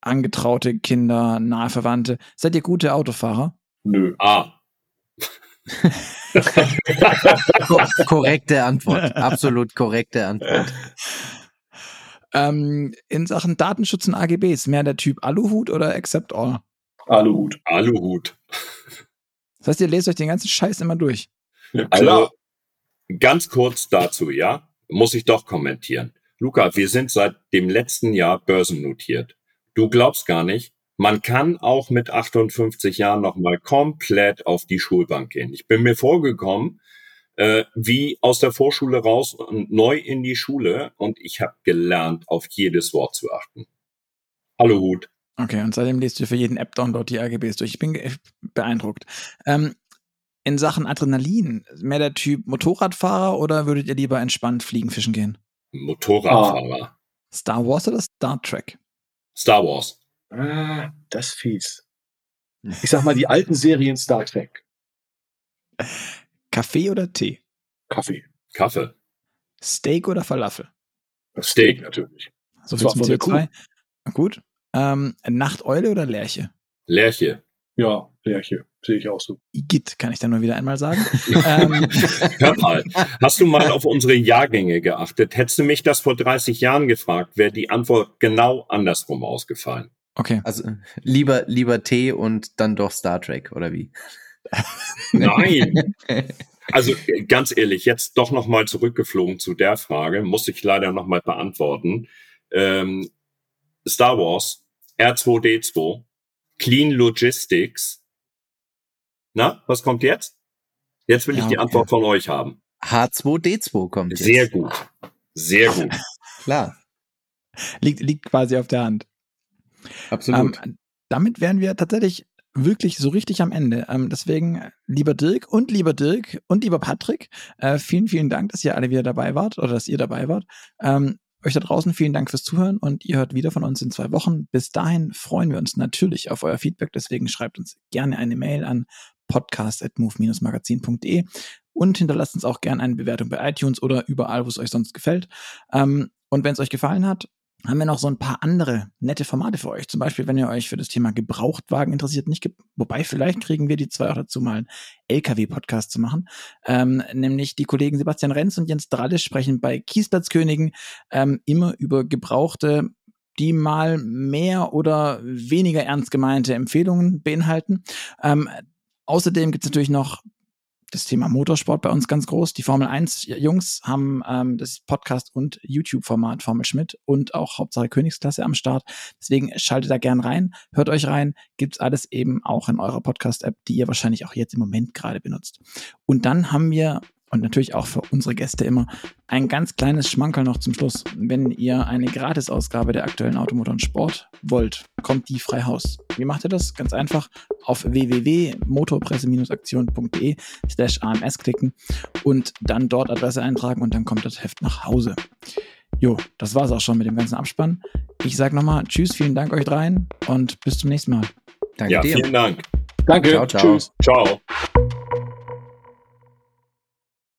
A: Angetraute Kinder, nahe Verwandte. Seid ihr gute Autofahrer?
D: Nö.
C: Ah.
B: korrekte Antwort. Absolut korrekte Antwort.
A: Ähm, in Sachen Datenschutz und AGBs, mehr der Typ Aluhut oder Accept All?
D: Aluhut.
C: Aluhut.
A: Das heißt, ihr lest euch den ganzen Scheiß immer durch.
C: Ja, also, ganz kurz dazu, ja, muss ich doch kommentieren. Luca, wir sind seit dem letzten Jahr börsennotiert. Du glaubst gar nicht, man kann auch mit 58 Jahren nochmal komplett auf die Schulbank gehen. Ich bin mir vorgekommen, äh, wie aus der Vorschule raus und neu in die Schule und ich habe gelernt, auf jedes Wort zu achten. Hallo Hut.
A: Okay, und seitdem liest du für jeden App-Download die AGBs durch. Ich bin beeindruckt. Ähm, in Sachen Adrenalin, mehr der Typ Motorradfahrer oder würdet ihr lieber entspannt fliegen, fischen gehen?
C: Motorradfahrer.
A: Star Wars oder Star Trek?
C: Star Wars.
D: Ah, das ist fies. Ich sag mal, die alten Serien Star Trek.
A: Kaffee oder Tee?
D: Kaffee.
C: Kaffee.
A: Steak oder Falafel?
D: Steak natürlich.
A: So viel zum CO2. Gut. Ähm, Nachteule oder Lerche?
C: Lerche.
D: Ja, Lerche. Sehe ich auch so.
A: Igitt, kann ich da nur wieder einmal sagen.
C: ähm. Hör mal, hast du mal auf unsere Jahrgänge geachtet? Hättest du mich das vor 30 Jahren gefragt, wäre die Antwort genau andersrum ausgefallen.
A: Okay.
B: Also lieber, lieber Tee und dann doch Star Trek, oder wie?
C: Nein. Also ganz ehrlich, jetzt doch nochmal zurückgeflogen zu der Frage, muss ich leider nochmal beantworten. Ähm, Star Wars, R2D2, Clean Logistics. Na, was kommt jetzt? Jetzt will ja, ich die okay. Antwort von euch haben.
B: H2D2 kommt
C: jetzt. Sehr gut. Sehr gut.
B: Klar.
A: Liegt, liegt quasi auf der Hand.
B: Absolut.
A: Ähm, damit wären wir tatsächlich wirklich so richtig am Ende. Ähm, deswegen, lieber Dirk und lieber Dirk und lieber Patrick, äh, vielen, vielen Dank, dass ihr alle wieder dabei wart oder dass ihr dabei wart. Ähm, euch da draußen vielen Dank fürs Zuhören und ihr hört wieder von uns in zwei Wochen. Bis dahin freuen wir uns natürlich auf euer Feedback. Deswegen schreibt uns gerne eine Mail an podcast.move-magazin.de und hinterlasst uns auch gerne eine Bewertung bei iTunes oder überall, wo es euch sonst gefällt. Ähm, und wenn es euch gefallen hat, haben wir noch so ein paar andere nette Formate für euch. Zum Beispiel, wenn ihr euch für das Thema Gebrauchtwagen interessiert, nicht, wobei vielleicht kriegen wir die zwei auch dazu mal einen LKW-Podcast zu machen. Ähm, nämlich die Kollegen Sebastian Renz und Jens Dralle sprechen bei Kiesplatzkönigen ähm, immer über gebrauchte die mal mehr oder weniger ernst gemeinte Empfehlungen beinhalten. Ähm, außerdem gibt es natürlich noch das Thema Motorsport bei uns ganz groß. Die Formel 1 Jungs haben ähm, das Podcast und YouTube-Format Formel Schmidt und auch Hauptsache Königsklasse am Start. Deswegen schaltet da gern rein, hört euch rein, gibt's alles eben auch in eurer Podcast-App, die ihr wahrscheinlich auch jetzt im Moment gerade benutzt. Und dann haben wir und natürlich auch für unsere Gäste immer ein ganz kleines Schmankerl noch zum Schluss. Wenn ihr eine Gratisausgabe der aktuellen Automotor und Sport wollt, kommt die frei Haus. Wie macht ihr das? Ganz einfach auf www.motorpresse-aktion.de slash AMS klicken und dann dort Adresse eintragen und dann kommt das Heft nach Hause. Jo, das war's auch schon mit dem ganzen Abspann. Ich sag nochmal Tschüss, vielen Dank euch dreien und bis zum nächsten Mal.
C: Danke ja, dir. vielen Dank.
D: Danke.
C: Ciao, ciao. Tschüss. Ciao.